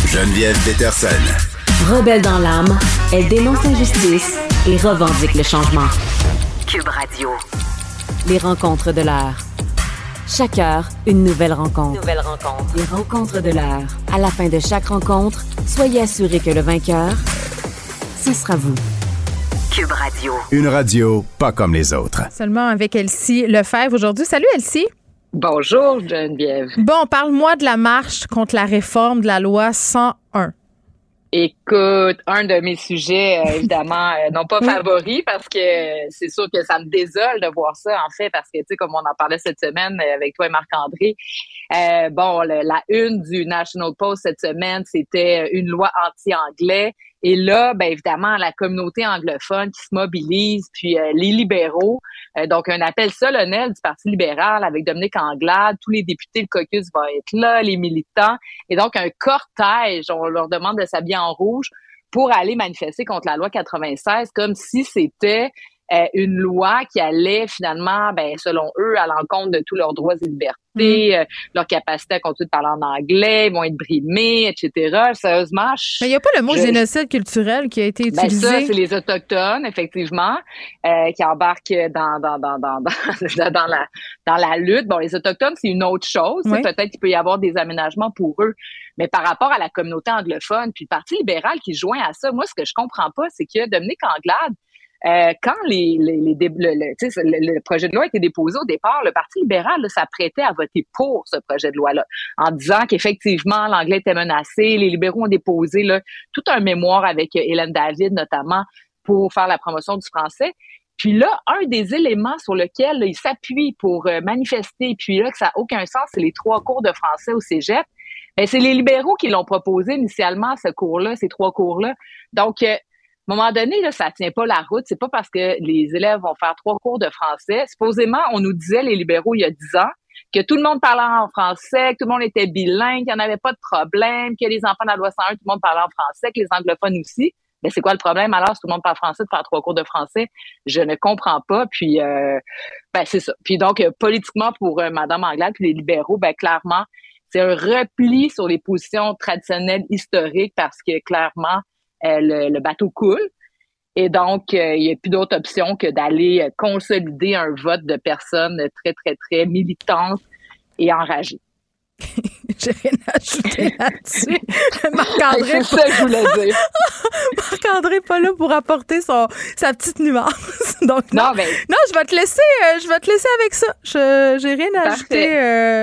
Geneviève Peterson. Rebelle dans l'âme, elle dénonce l'injustice et revendique le changement. Cube Radio les rencontres de l'heure. Chaque heure, une nouvelle rencontre. Nouvelle rencontre. Les rencontres de l'heure. À la fin de chaque rencontre, soyez assurés que le vainqueur, ce sera vous. Cube Radio. Une radio pas comme les autres. Seulement avec Elsie Lefebvre aujourd'hui. Salut Elsie. Bonjour Geneviève. Bon, parle-moi de la marche contre la réforme de la loi 101. Écoute, un de mes sujets, euh, *laughs* évidemment, euh, non pas favoris parce que c'est sûr que ça me désole de voir ça, en fait, parce que, tu sais, comme on en parlait cette semaine euh, avec toi et Marc-André, bon, la une du National Post cette semaine, c'était une loi anti-anglais. Et là, ben évidemment, la communauté anglophone qui se mobilise, puis les libéraux, donc un appel solennel du Parti libéral avec Dominique Anglade, tous les députés, le caucus vont être là, les militants, et donc un cortège, on leur demande de s'habiller en rouge pour aller manifester contre la loi 96 comme si c'était euh, une loi qui allait finalement, ben, selon eux, à l'encontre de tous leurs droits et libertés, mm. euh, leur capacité à continuer de parler en anglais, ils vont être brimés, etc. Sérieusement, Mais il n'y a pas le mot génocide culturel qui a été ben, utilisé. ça, c'est les autochtones, effectivement, euh, qui embarquent dans dans, dans, dans, dans, *laughs* la, dans la lutte. Bon, les autochtones, c'est une autre chose. Peut-être qu'il peut y avoir des aménagements pour eux. Mais par rapport à la communauté anglophone, puis le Parti libéral qui joint à ça, moi, ce que je comprends pas, c'est que Dominique Anglade, euh, quand les, les, les le, le, projet de loi a été déposé au départ, le Parti libéral s'apprêtait à voter pour ce projet de loi-là, en disant qu'effectivement, l'anglais était menacé. Les libéraux ont déposé là, tout un mémoire avec Hélène David, notamment, pour faire la promotion du français. Puis là, un des éléments sur lequel il s'appuie pour euh, manifester, puis là, que ça n'a aucun sens, c'est les trois cours de français au cégep. Ben, c'est les libéraux qui l'ont proposé initialement, ce cours-là, ces trois cours-là. Donc, euh, à un moment donné, là, ça tient pas la route. C'est pas parce que les élèves vont faire trois cours de français. Supposément, on nous disait, les libéraux, il y a dix ans, que tout le monde parlait en français, que tout le monde était bilingue, qu'il n'y en avait pas de problème, que les enfants de la loi 101, tout le monde parlait en français, que les anglophones aussi. Mais c'est quoi le problème? Alors si tout le monde parle français de faire trois cours de français Je ne comprends pas. Puis euh, ben c'est ça. Puis donc euh, politiquement pour euh, Madame Anglade puis les libéraux, ben clairement c'est un repli sur les positions traditionnelles historiques parce que clairement euh, le, bateau coule. Et donc, euh, il n'y a plus d'autre option que d'aller euh, consolider un vote de personnes très, très, très militantes et enragées. *laughs* J'ai rien à ajouter là-dessus. *laughs* Marc-André. C'est ça que je voulais dire. *laughs* Marc-André pas là pour apporter son, sa petite nuance. Donc, non, mais... non, je vais te laisser, je vais te laisser avec ça. Je, j'ai rien à ajouter.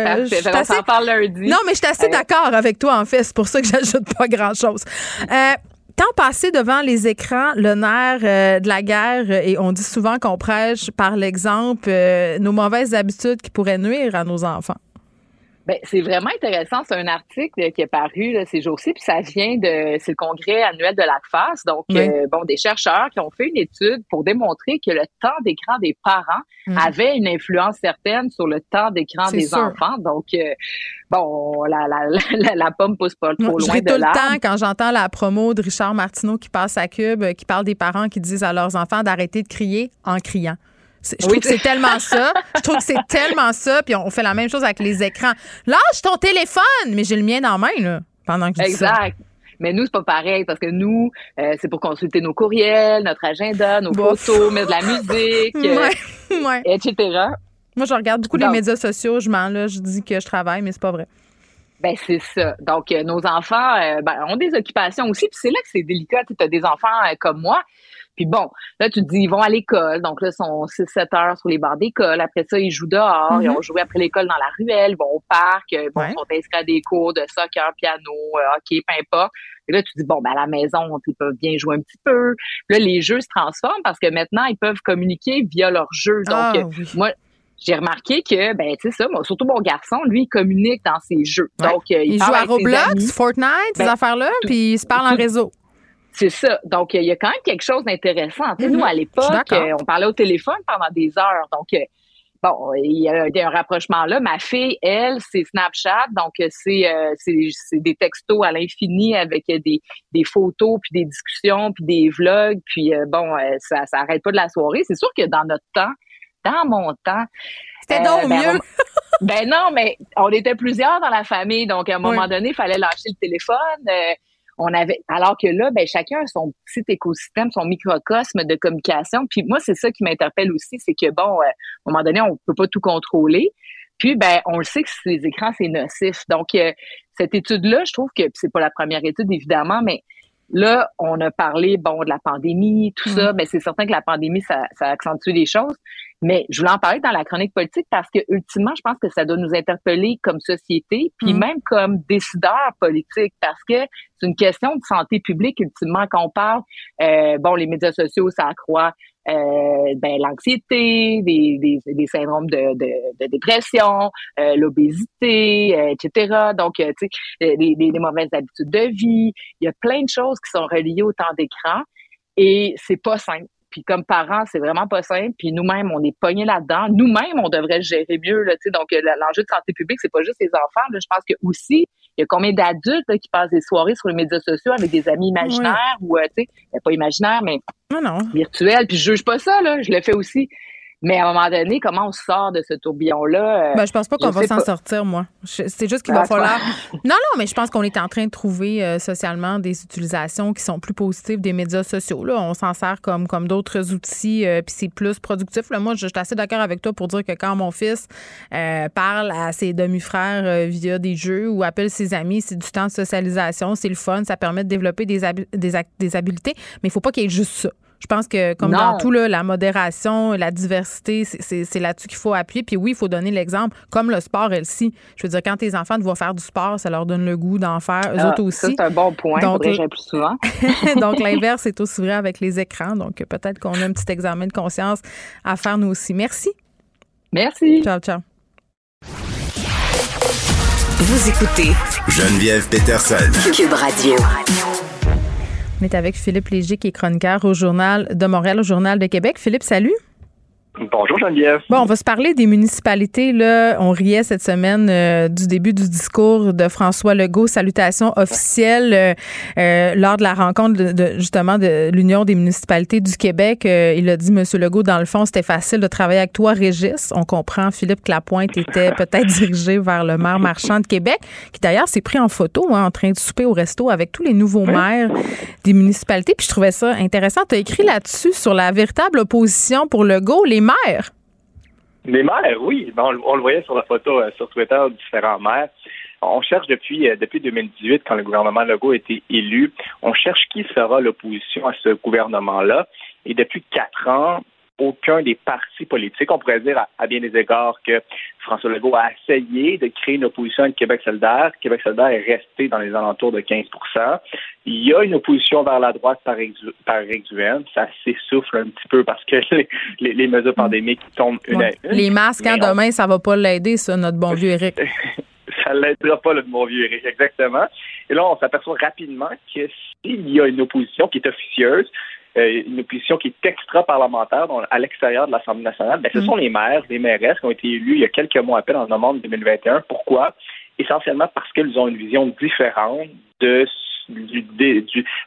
Parfait. Je Assez... On parle lundi. Non, mais je suis assez d'accord avec toi, en fait. C'est pour ça que j'ajoute pas grand-chose. Euh, Tant passé devant les écrans, le nerf euh, de la guerre, euh, et on dit souvent qu'on prêche par l'exemple euh, nos mauvaises habitudes qui pourraient nuire à nos enfants. Ben, c'est vraiment intéressant. C'est un article qui est paru là, ces jours-ci, puis ça vient de c'est le congrès annuel de la FAS. Donc, bon, des chercheurs qui ont fait une étude pour démontrer que le temps d'écran des parents mm. avait une influence certaine sur le temps d'écran des enfants. Donc, bon, la, la, la, la, pomme pousse pas trop loin de tout le temps quand j'entends la promo de Richard Martineau qui passe à Cube, qui parle des parents qui disent à leurs enfants d'arrêter de crier en criant. Je trouve que c'est tellement ça. Je trouve que c'est tellement ça. Puis on fait la même chose avec les écrans. Lâche ton téléphone, mais j'ai le mien dans la main, là, pendant que je Exact. Mais nous, c'est pas pareil parce que nous, euh, c'est pour consulter nos courriels, notre agenda, nos photos, mettre de la musique, *laughs* euh, etc. Moi, je regarde beaucoup les médias sociaux. Je m'en là, je dis que je travaille, mais c'est pas vrai. Ben c'est ça. Donc euh, nos enfants ben, ont des occupations aussi, puis c'est là que c'est délicat. Tu as des enfants comme moi puis bon, là, tu te dis, ils vont à l'école. Donc là, ils sont 6-7 heures sur les bancs d'école. Après ça, ils jouent dehors. Ils mm-hmm. ont joué après l'école dans la ruelle. Ils vont au parc. Ils vont sont inscrits à des cours de soccer, piano, euh, hockey, peu importe. Et là, tu dis, bon, ben, à la maison, ils peuvent bien jouer un petit peu. Puis là, les jeux se transforment parce que maintenant, ils peuvent communiquer via leurs jeux. Donc, ah, euh, moi, j'ai remarqué que, ben, tu sais ça, surtout mon garçon, lui, il communique dans ses jeux. Donc, euh, il, joue à Roblox, Fortnite, ces ben, affaires-là, puis il se parle en réseau. C'est ça. Donc, il y a quand même quelque chose d'intéressant. Nous, mhm. à l'époque, euh, on parlait au téléphone pendant des heures. Donc, euh, bon, il y a un rapprochement là. Ma fille, elle, c'est Snapchat. Donc, euh, c'est des textos à l'infini avec des, des photos, puis des discussions, puis des vlogs. Puis, bon, ça ça arrête pas de la soirée. C'est sûr que dans notre temps, dans mon temps, c'était donc ben, mieux. ben non, mais on était plusieurs dans la famille. Donc, à un moment donné, il fallait lâcher le téléphone on avait alors que là ben chacun a son petit écosystème son microcosme de communication. Puis moi c'est ça qui m'interpelle aussi c'est que bon euh, à un moment donné on peut pas tout contrôler. Puis ben on le sait que ces écrans c'est nocif. Donc euh, cette étude là je trouve que c'est pas la première étude évidemment mais Là, on a parlé, bon, de la pandémie, tout ça, mais c'est certain que la pandémie, ça, ça accentue les choses. Mais je voulais en parler dans la chronique politique parce que, ultimement, je pense que ça doit nous interpeller comme société, puis mm. même comme décideurs politiques, parce que c'est une question de santé publique, ultimement, quand on parle, euh, bon, les médias sociaux, ça accroît euh, ben, l'anxiété, des, des, des, syndromes de, de, de dépression, euh, l'obésité, euh, etc. Donc, tu sais, les, les, mauvaises habitudes de vie. Il y a plein de choses qui sont reliées au temps d'écran et c'est pas simple. Puis comme parents, c'est vraiment pas simple. Puis nous-mêmes, on est pognés là-dedans. Nous-mêmes, on devrait gérer mieux. Là, donc, l'enjeu de santé publique, c'est pas juste les enfants. Là. Je pense que aussi, il y a combien d'adultes qui passent des soirées sur les médias sociaux avec des amis imaginaires ou, tu sais, ben, pas imaginaires, mais non, virtuels. Puis je juge pas ça, là. Je le fais aussi. Mais à un moment donné, comment on sort de ce tourbillon-là? Euh, ben, je pense pas qu'on va s'en sortir, moi. C'est juste qu'il va falloir. Non, non, mais je pense qu'on est en train de trouver euh, socialement des utilisations qui sont plus positives des médias sociaux. Là. On s'en sert comme, comme d'autres outils, euh, puis c'est plus productif. Là, moi, je, suis assez d'accord avec toi pour dire que quand mon fils parle à ses demi-frères via des jeux ou appelle ses amis, c'est du temps de socialisation, c'est le fun, ça permet de développer des, des, des habiletés, mais il faut pas qu'il y ait juste ça. Je pense que, comme dans tout, là, la modération, la diversité, c'est là-dessus qu'il faut appuyer. Puis oui, il faut donner l'exemple, comme le sport, elle aussi. Je veux dire, quand tes enfants vont faire du sport, ça leur donne le goût d'en faire, eux ah, autres aussi. C'est un bon point. Donc, plus souvent. *laughs* donc, l'inverse est aussi vrai avec les écrans. Donc, peut-être qu'on a un petit examen de conscience à faire nous aussi. Merci. Merci. Ciao, ciao. Vous écoutez Geneviève Peterson. Cube Radio. On est avec Philippe Léger, qui est chroniqueur au Journal de Montréal, au Journal de Québec. Philippe, salut. Bonjour Geneviève. Bon, on va se parler des municipalités. Là, on riait cette semaine euh, du début du discours de François Legault, salutations officielles euh, euh, lors de la rencontre de, justement de l'Union des municipalités du Québec. il a dit, Monsieur Legault, dans le fond, c'était facile de travailler avec toi, Régis. On comprend, Philippe, que la pointe était *laughs* peut-être dirigée vers le maire marchand de Québec, qui d'ailleurs s'est pris en photo hein, en train de souper au resto avec tous les nouveaux maires des municipalités. Puis je trouvais ça intéressant. Tu as écrit là-dessus sur la véritable opposition pour Legault. Les maires. Les maires, oui. Ben, on, le voyait sur la photo euh, sur Twitter, différents maires. On cherche depuis, euh, depuis 2018, quand le gouvernement Legault a été élu, on cherche qui sera l'opposition à ce gouvernement-là. Et depuis quatre ans, aucun des partis politiques. On pourrait dire à, bien des égards que François Legault a essayé de créer une opposition avec Québec solidaire. Québec solidaire est resté dans les alentours de 15% Il y a une opposition vers la droite par, par Eric Ça s'essouffle un petit peu parce que les, mesures pandémiques tombent une à une. Les masques, hein, demain, ça va pas l'aider, ça, notre bon vieux Eric. *laughs* ça l'aidera pas, notre bon vieux Eric, exactement. Et là, on s'aperçoit rapidement que s'il y a une opposition qui est officieuse, une opposition qui est extra-parlementaire à l'extérieur de l'Assemblée nationale, ben, ce mm. sont les maires, les mairesses qui ont été élus il y a quelques mois à peine en novembre 2021. Pourquoi? Essentiellement parce qu'ils ont une vision différente de du,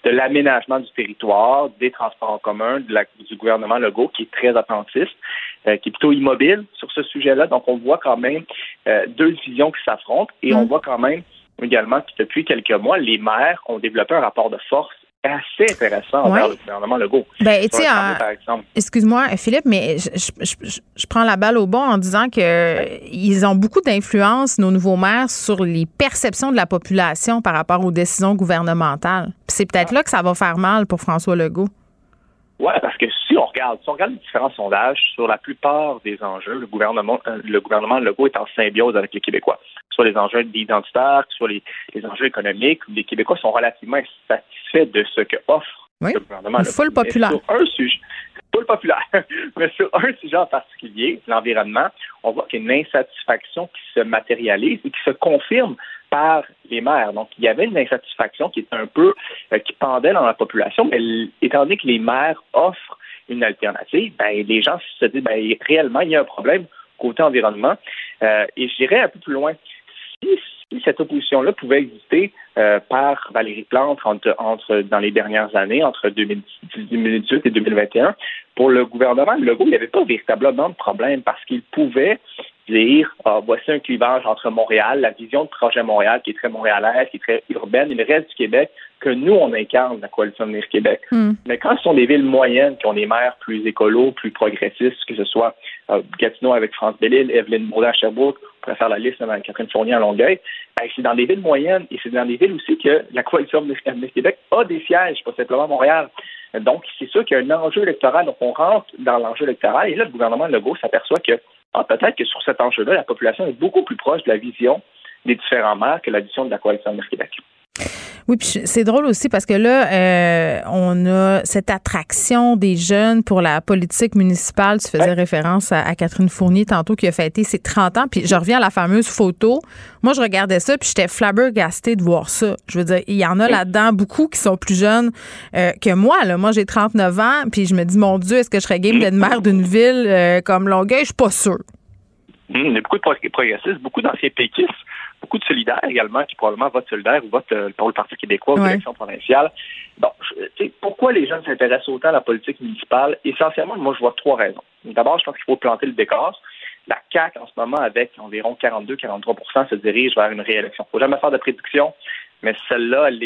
de l'aménagement du territoire, des transports en commun, de la, du gouvernement Legault, qui est très attentiste, euh, qui est plutôt immobile sur ce sujet-là. Donc, on voit quand même euh, deux visions qui s'affrontent et on mm. voit quand même également que depuis quelques mois, les maires ont développé un rapport de force assez intéressant envers le gouvernement Legault. Ben, tu excuse-moi, Philippe, mais je, prends la balle au bon en disant que ils ont beaucoup d'influence, nos nouveaux maires, sur les perceptions de la population par rapport aux décisions gouvernementales. c'est peut-être là que ça va faire mal pour François Legault. Oui, parce que si on regarde, si on regarde les différents sondages sur la plupart des enjeux, le gouvernement, euh, le gouvernement Legault est en symbiose avec les Québécois. Soit les enjeux identitaires, soit les, les enjeux économiques, les Québécois sont relativement satisfaits de ce que offre le gouvernement. Full populaire. Sur un sujet, *laughs* populaire. *laughs* Mais sur un sujet en particulier, l'environnement, on voit qu'il y a une insatisfaction qui se matérialise et qui se confirme par les maires. Donc, il y avait une insatisfaction qui était un peu, euh, qui pendait dans la population, mais étant donné que les maires offrent une alternative, ben, les gens se disent, ben, réellement, il y a un problème côté environnement. Euh, et je dirais un peu plus loin, si, cette opposition-là pouvait exister euh, par Valérie Plante entre, entre, dans les dernières années, entre 2018 et 2021, pour le gouvernement Legault, il n'y avait pas véritablement de problème parce qu'il pouvait dire ah, voici un clivage entre Montréal, la vision de projet Montréal qui est très montréalaise, qui est très urbaine, et le reste du Québec que nous, on incarne la coalition Venir Québec. Hmm. Mais quand ce sont des villes moyennes qui ont des maires plus écolos, plus progressistes, que ce soit euh, Gatineau avec France Bellil, Evelyne Bourdin à Sherbrooke, on pourrait faire la liste avec Catherine Fournier à Longueuil, ben, c'est dans des villes moyennes et c'est dans des villes aussi que la coalition Venir Québec a des sièges, pas simplement Montréal. Donc, c'est sûr qu'il y a un enjeu électoral. Donc, on rentre dans l'enjeu électoral et là, le gouvernement Legault s'aperçoit que ah, peut-être que sur cet enjeu-là, la population est beaucoup plus proche de la vision des différents maires que la vision de la coalition de Québec. Oui, puis c'est drôle aussi parce que là, euh, on a cette attraction des jeunes pour la politique municipale. Tu faisais référence à, Catherine Fournier tantôt qui a fêté ses 30 ans. Puis je reviens à la fameuse photo. Moi, je regardais ça puis j'étais flabbergastée de voir ça. Je veux dire, il y en a là-dedans beaucoup qui sont plus jeunes euh, que moi. Là. Moi, j'ai 39 ans puis je me dis, mon Dieu, est-ce que je serais game d'être maire d'une *laughs* ville euh, comme Longueuil? Je suis pas sûre. Hum, il y a beaucoup de progressistes, beaucoup d'anciens péquistes beaucoup de solidaires également qui probablement votent solidaire ou votent euh, pour le Parti québécois ou l'élection provinciale. Bon, pourquoi les jeunes s'intéressent autant à la politique municipale? Essentiellement, moi, je vois trois raisons. D'abord, je pense qu'il faut planter le décor. La CAQ, en ce moment, avec environ 42-43% se dirige vers une réélection. Il ne faut jamais faire de prédiction, mais celle-là, *laughs* elle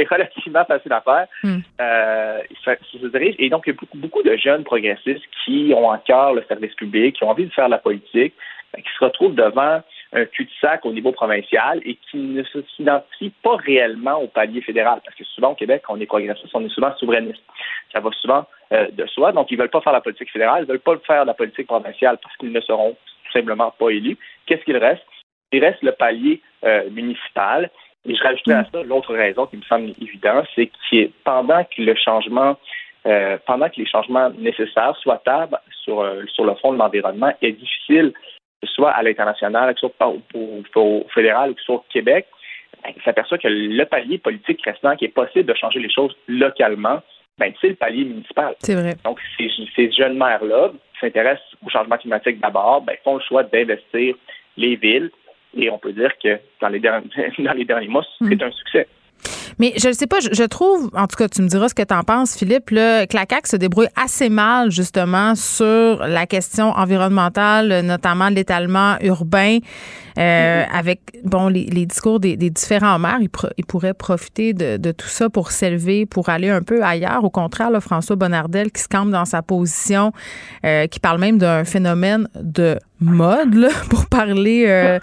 est, relativement facile à faire. Hmm. Euh, se dirige. Et donc, il y a beaucoup, beaucoup de jeunes progressistes qui ont encore le service public, qui ont envie de faire de la politique, qui se retrouvent devant un cul-de-sac au niveau provincial et qui ne s'identifie pas réellement au palier fédéral. Parce que souvent au Québec, on est progressiste, on est souvent souverainiste. Ça va souvent euh, de soi. Donc, ils ne veulent pas faire la politique fédérale, ils ne veulent pas faire la politique provinciale parce qu'ils ne seront tout simplement pas élus. Qu'est-ce qu'il reste? Il reste le palier euh, municipal. Et je rajouterai à ça l'autre raison qui me semble évidente, c'est que pendant que le changement euh, pendant que les changements nécessaires soient tables sur, sur le fond de l'environnement, est difficile soit à l'international, que ce soit au, fédéral ou que ce soit au Québec, ben, il s'aperçoit que le palier politique restant qui est possible de changer les choses localement, ben, c'est le palier municipal. C'est vrai. Donc, ces, jeunes maires-là qui s'intéressent au changement climatique d'abord, ben, font le choix d'investir les villes. Et on peut dire que dans les derniers, *laughs* dans les derniers mois, c'est mm. un succès. Mais je ne sais pas, je, trouve, en tout cas, tu me diras ce que tu en penses, Philippe, là, que la CAQ se débrouille assez mal, justement, sur la question environnementale, notamment l'étalement urbain. Euh, avec bon les, discours des, différents maires, ils, pourraient profiter de, tout ça pour s'élever, pour aller un peu ailleurs. Au contraire, là, François Bonnardel qui se campe dans sa position, euh, qui parle même d'un phénomène de mode là, *laughs* pour parler *laughs* euh,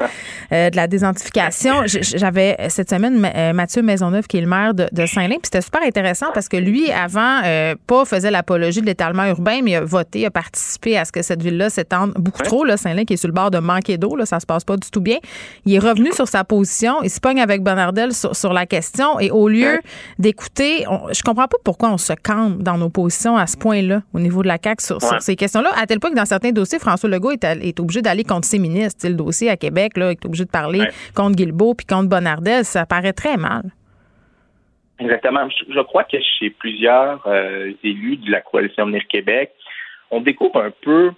de la désidentification. J'avais cette semaine Mathieu Maisonneuve qui est le maire de, Saint-Lin, puis c'était super intéressant parce que lui avant pas faisait l'apologie de l'étalement urbain, mais il a voté, a participé à ce que cette ville-là s'étende beaucoup trop là, Saint-Lin qui est sur le bord de manquer d'eau là, ça se passe pas du tout bien. Il est revenu sur sa position, il se pogne avec Bonardel sur, la question et au lieu d'écouter, je comprends pas pourquoi on se campe dans nos positions à ce point-là au niveau de la CAQ sur, ces questions-là, à tel point que dans certains dossiers, François Legault est, obligé d'aller contre ses ministres. Le dossier à Québec, là, il est obligé de parler contre Guilbeault puis contre Bonardel. Ça paraît très mal. Exactement. Je, crois que chez plusieurs euh, élus de la coalition Venir Québec, on découvre un peu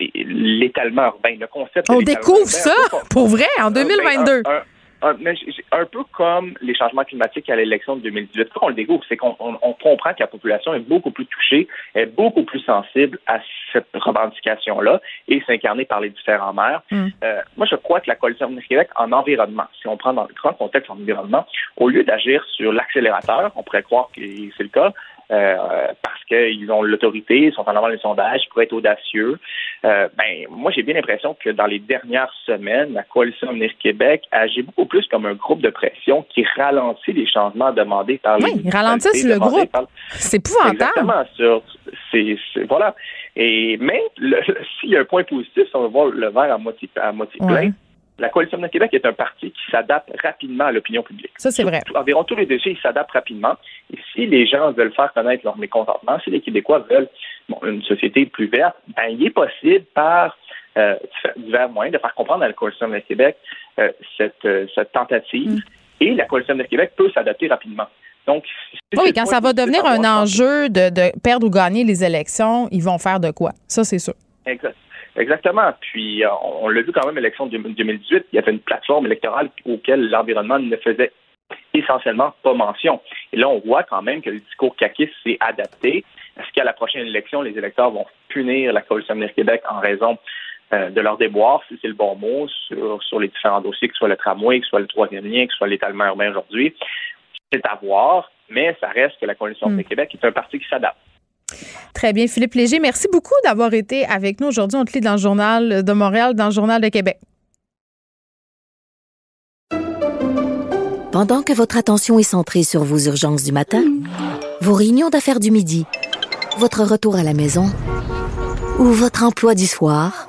l'étalement urbain, le concept. On découvre ça, pour vrai, en 2022. un, un, peu comme les changements climatiques à l'élection de 2018. Ce qu'on le découvre, c'est qu'on comprend que la population est beaucoup plus touchée, est beaucoup plus sensible à cette revendication-là et s'incarner par les différents maires. Mm. Euh, moi, je crois que la Coalition du Québec, en environnement, si on prend dans le grand contexte en environnement, au lieu d'agir sur l'accélérateur, on pourrait croire que c'est le cas, parce qu'ils ont l'autorité, ils sont en avant les sondages, ils pourraient être audacieux. Euh, ben, moi, j'ai bien l'impression que dans les dernières semaines, la Coalition Avenir Québec agit beaucoup plus comme un groupe de pression qui ralentit les changements demandés par oui, ils ralentissent le groupe. C'est épouvantable. Exactement. Sur, c'est, voilà. Et, mais *laughs* s'il y a un point positif, on va voir le verre à moitié, à moitié plein, la Coalition de Québec est un parti qui s'adapte rapidement à l'opinion publique. Ça, c'est vrai. Environ tous les dossiers, ils s'adaptent rapidement. Et si les gens veulent faire connaître leur mécontentement, si les Québécois veulent une société plus verte, ben, il est possible par euh, divers moyens de faire comprendre à la Coalition de Québec euh, cette, euh, cette, tentative. Mm. Et la Coalition de Québec peut s'adapter rapidement. Donc, oui, quand ça va devenir un enjeu de, de, perdre ou gagner les élections, ils vont faire de quoi? Ça, c'est sûr. Exact. Exactement. Puis, euh, on, l'a vu quand même, l'élection de 2018, il y avait une plateforme électorale auquel l'environnement ne faisait essentiellement pas mention. Et là, on voit quand même que le discours caquiste s'est adapté. Est-ce qu'à la prochaine élection, les électeurs vont punir la Coalition Avenir Québec en raison euh, de leur déboire, si c'est le bon mot, sur, sur les différents dossiers, que ce soit le tramway, que ce soit le troisième lien, que ce soit l'étalement urbain aujourd'hui? C'est à voir, mais ça reste que la Coalition Avenir mm. Québec est un parti qui s'adapte. Très bien, Philippe Léger. Merci beaucoup d'avoir été avec nous aujourd'hui. On te dans le Journal de Montréal, dans le Journal de Québec. Pendant que votre attention est centrée sur vos urgences du matin, vos réunions d'affaires du midi, votre retour à la maison ou votre emploi du soir,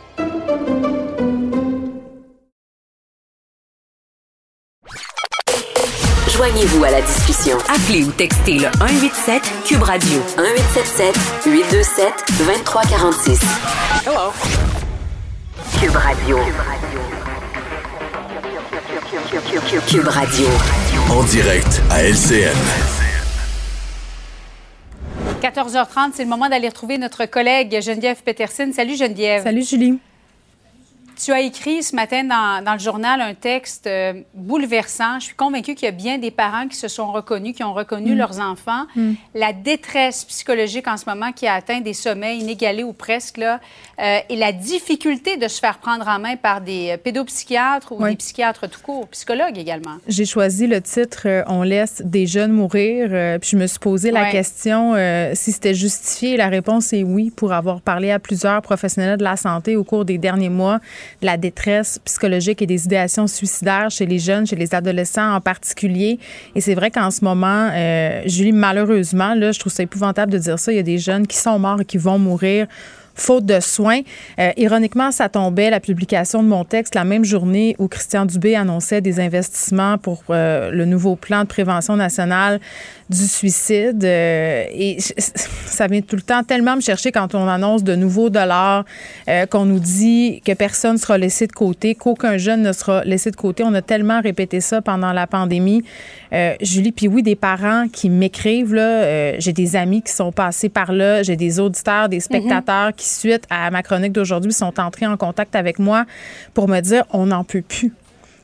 Joignez-vous à la discussion. Appelez ou textez le 187 Cube Radio 1877 827 2346. Hello. Cube Radio. Cube Radio. Cube Radio. En direct à LCN. 14h30, c'est le moment d'aller retrouver notre collègue Geneviève Peterson. Salut Geneviève. Salut Julie. Tu as écrit ce matin dans, le journal un texte euh, bouleversant. Je suis convaincue qu'il y a bien des parents qui se sont reconnus, qui ont reconnu mm. leurs enfants. Mm. La détresse psychologique en ce moment qui a atteint des sommets inégalés ou presque, là, euh, et la difficulté de se faire prendre en main par des pédopsychiatres ou des psychiatres tout court, psychologues également. J'ai choisi le titre euh, On laisse des jeunes mourir. puis je me suis posé la question si c'était justifié. La réponse est oui, pour avoir parlé à plusieurs professionnels de la santé au cours des derniers mois la détresse psychologique et des idéations suicidaires chez les jeunes, chez les adolescents en particulier. Et c'est vrai qu'en ce moment, euh, Julie, malheureusement, là, je trouve ça épouvantable de dire ça, il y a des jeunes qui sont morts et qui vont mourir faute de soins. Euh, ironiquement, ça tombait, la publication de mon texte, la même journée où Christian Dubé annonçait des investissements pour euh, le nouveau plan de prévention nationale du suicide. Euh, et ça vient tout le temps tellement me chercher quand on annonce de nouveaux dollars, qu'on nous dit que personne ne sera laissé de côté, qu'aucun jeune ne sera laissé de côté. On a tellement répété ça pendant la pandémie. Julie, puis oui, des parents qui m'écrivent, là, j'ai des amis qui sont passés par là, j'ai des auditeurs, des spectateurs qui suite à ma chronique d'aujourd'hui, sont entrés en contact avec moi pour me dire on n'en peut plus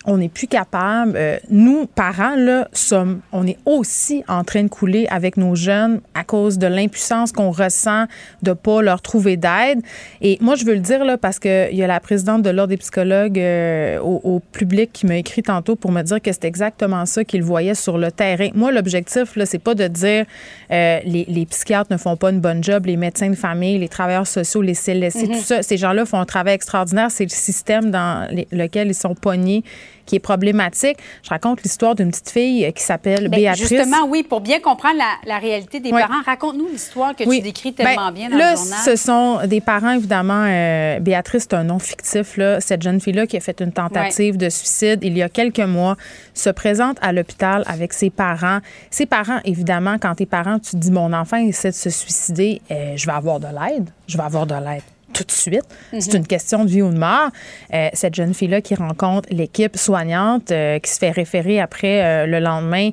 on n'est plus capable. Euh, nous, parents, là, sommes, on est aussi en train de couler avec nos jeunes à cause de l'impuissance qu'on ressent de pas leur trouver d'aide. Et moi, je veux le dire là parce que il y a la présidente de l'ordre des psychologues euh, au, public qui m'a écrit tantôt pour me dire que c'est exactement ça qu'il voyait sur le terrain. Moi, l'objectif là, c'est pas de dire euh, les, les, psychiatres ne font pas une bonne job, les médecins de famille, les travailleurs sociaux, les CLSC, mm-hmm. tout ça. Ces gens-là font un travail extraordinaire. C'est le système dans lequel ils sont pognés qui est problématique. Je raconte l'histoire d'une petite fille euh, qui s'appelle ben, Béatrice. Justement, oui, pour bien comprendre la, réalité des parents, raconte-nous l'histoire que tu décris tellement ben, bien dans là, le journal. Ce sont des parents, évidemment. Euh, Béatrice, c'est un nom fictif. Là. Cette jeune fille-là qui a fait une tentative de suicide il y a quelques mois se présente à l'hôpital avec ses parents. Ses parents, évidemment, quand tes parents, tu te dis mon enfant essaie de se suicider, euh, je vais avoir de l'aide. Je vais avoir de l'aide tout de suite. C'est une question de vie ou de mort. Euh, cette jeune fille-là qui rencontre l'équipe soignante, euh, qui se fait référer après euh, le lendemain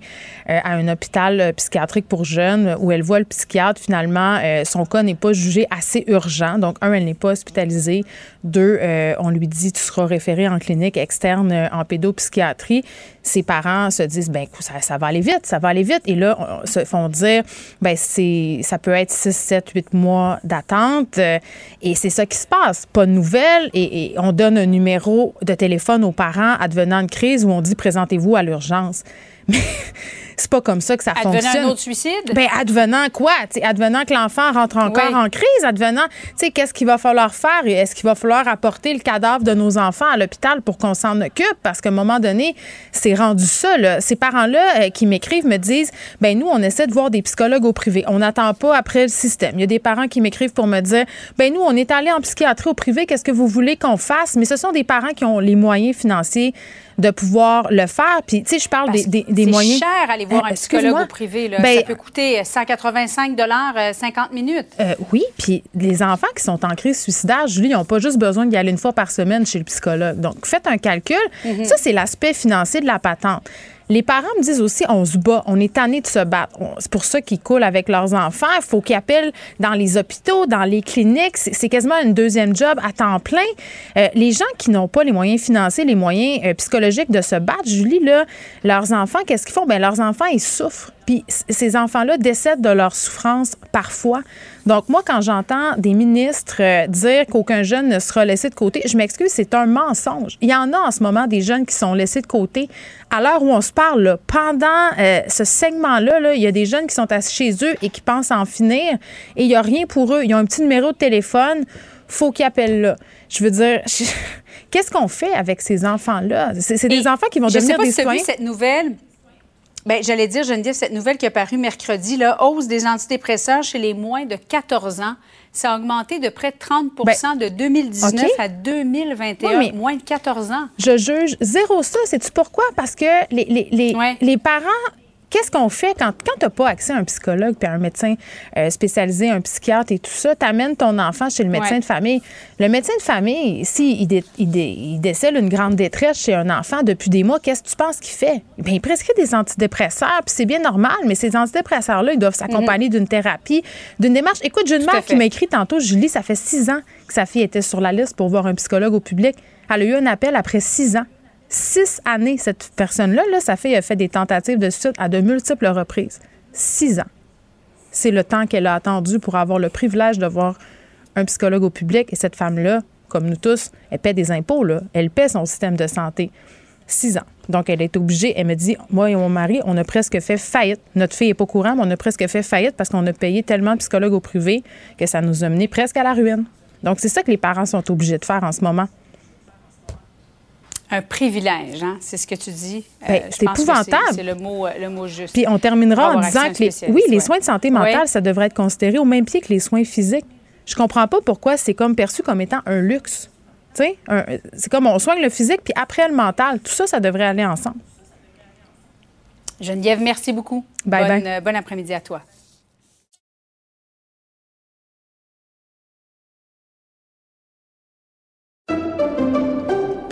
à un hôpital psychiatrique pour jeunes où elle voit le psychiatre. Finalement, son cas n'est pas jugé assez urgent. Donc, un, elle n'est pas hospitalisée. Deux, on lui dit tu seras référé en clinique externe en pédopsychiatrie. Ses parents se disent ben ça, ça va aller vite, ça va aller vite. Et là, on, se font dire ben c'est ça peut être 6, 7, 8 mois d'attente. et c'est ça qui se passe. Pas de nouvelles et, on donne un numéro de téléphone aux parents advenant de crise où on dit présentez-vous à l'urgence. Mais *laughs* c'est pas comme ça que ça advenant fonctionne. Advenant un autre suicide? Ben, advenant quoi? advenant que l'enfant rentre encore en crise, advenant, tu sais, qu'est-ce qu'il va falloir faire? Est-ce qu'il va falloir apporter le cadavre de nos enfants à l'hôpital pour qu'on s'en occupe? Parce qu'à un moment donné, c'est rendu ça, là. Ces parents-là euh, qui m'écrivent me disent, ben nous, on essaie de voir des psychologues au privé. On n'attend pas après le système. Il y a des parents qui m'écrivent pour me dire, ben nous, on est allé en psychiatrie au privé, qu'est-ce que vous voulez qu'on fasse? Mais ce sont des parents qui ont les moyens financiers de pouvoir le faire. Puis, tu sais, je parle des, des, des moyens. C'est cher aller voir euh, un psychologue au privé. Là. Ben, ça peut coûter 185 dollars 50 minutes. Euh, oui, puis les enfants qui sont en crise suicidaire, Julie, ils n'ont pas juste besoin d'y aller une fois par semaine chez le psychologue. Donc, faites un calcul. Mm-hmm. Ça, c'est l'aspect financier de la patente. Les parents me disent aussi, on se bat, on est tanné de se battre. C'est pour ça qu'ils coulent avec leurs enfants. Il faut qu'ils appellent dans les hôpitaux, dans les cliniques. C'est quasiment une deuxième job à temps plein. Euh, les gens qui n'ont pas les moyens financiers, les moyens euh, psychologiques de se battre, Julie, leurs enfants, qu'est-ce qu'ils font? Bien, leurs enfants, ils souffrent. Puis ces enfants-là décèdent de leur souffrance parfois. Donc moi, quand j'entends des ministres euh, dire qu'aucun jeune ne sera laissé de côté, je m'excuse, c'est un mensonge. Il y en a en ce moment des jeunes qui sont laissés de côté. À l'heure où on se parle, pendant euh, ce segment-là, là, il y a des jeunes qui sont assis chez eux et qui pensent en finir et il n'y a rien pour eux. Ils ont un petit numéro de téléphone faut qu'ils appellent là. Je veux dire, *laughs* qu'est-ce qu'on fait avec ces enfants-là? C'est des enfants qui vont devenir des soins. cette nouvelle Bien, j'allais dire, Geneviève, cette nouvelle qui est parue mercredi, la hausse des antidépresseurs chez les moins de 14 ans, ça a augmenté de près de 30 ben, de 2019 à 2021, moins de 14 ans. Je juge zéro ça. Sais-tu pourquoi? Parce que les, les, les, les parents qu'est-ce qu'on fait quand, quand tu n'as pas accès à un psychologue puis à un médecin euh, spécialisé, un psychiatre et tout ça? Tu amènes ton enfant chez le médecin de famille. Le médecin de famille, s'il il, il, décèle une grande détresse chez un enfant depuis des mois, qu'est-ce que tu penses qu'il fait? Bien, il prescrit des antidépresseurs, puis c'est bien normal, mais ces antidépresseurs-là, ils doivent s'accompagner d'une thérapie, d'une démarche. Écoute, j'ai une mère qui m'a écrit tantôt, Julie, ça fait six ans que sa fille était sur la liste pour voir un psychologue au public. Elle a eu un appel après six ans six années, cette personne-là, là, sa fille a fait des tentatives de suicide à de multiples reprises. Six ans. C'est le temps qu'elle a attendu pour avoir le privilège de voir un psychologue au public. Et cette femme-là, comme nous tous, elle paie des impôts. Elle paie son système de santé. Six ans. Donc, elle est obligée. Elle me dit Moi et mon mari, on a presque fait faillite. Notre fille n'est pas au courant, mais on a presque fait faillite parce qu'on a payé tellement de psychologues au privé que ça nous a mené presque à la ruine. Donc, c'est ça que les parents sont obligés de faire en ce moment un privilège, hein? c'est ce que tu dis. Ben, euh, c'est épouvantable. C'est le mot, euh, le mot juste. Puis on terminera en disant que les, oui, les soins de santé mentale, ça devrait être considéré au même pied que les soins physiques. Je comprends pas pourquoi c'est comme perçu comme étant un luxe. C'est comme on soigne le physique, puis après le mental. Tout ça, ça devrait aller ensemble. Geneviève, merci beaucoup. Bye bonne, bye. bon après-midi à toi.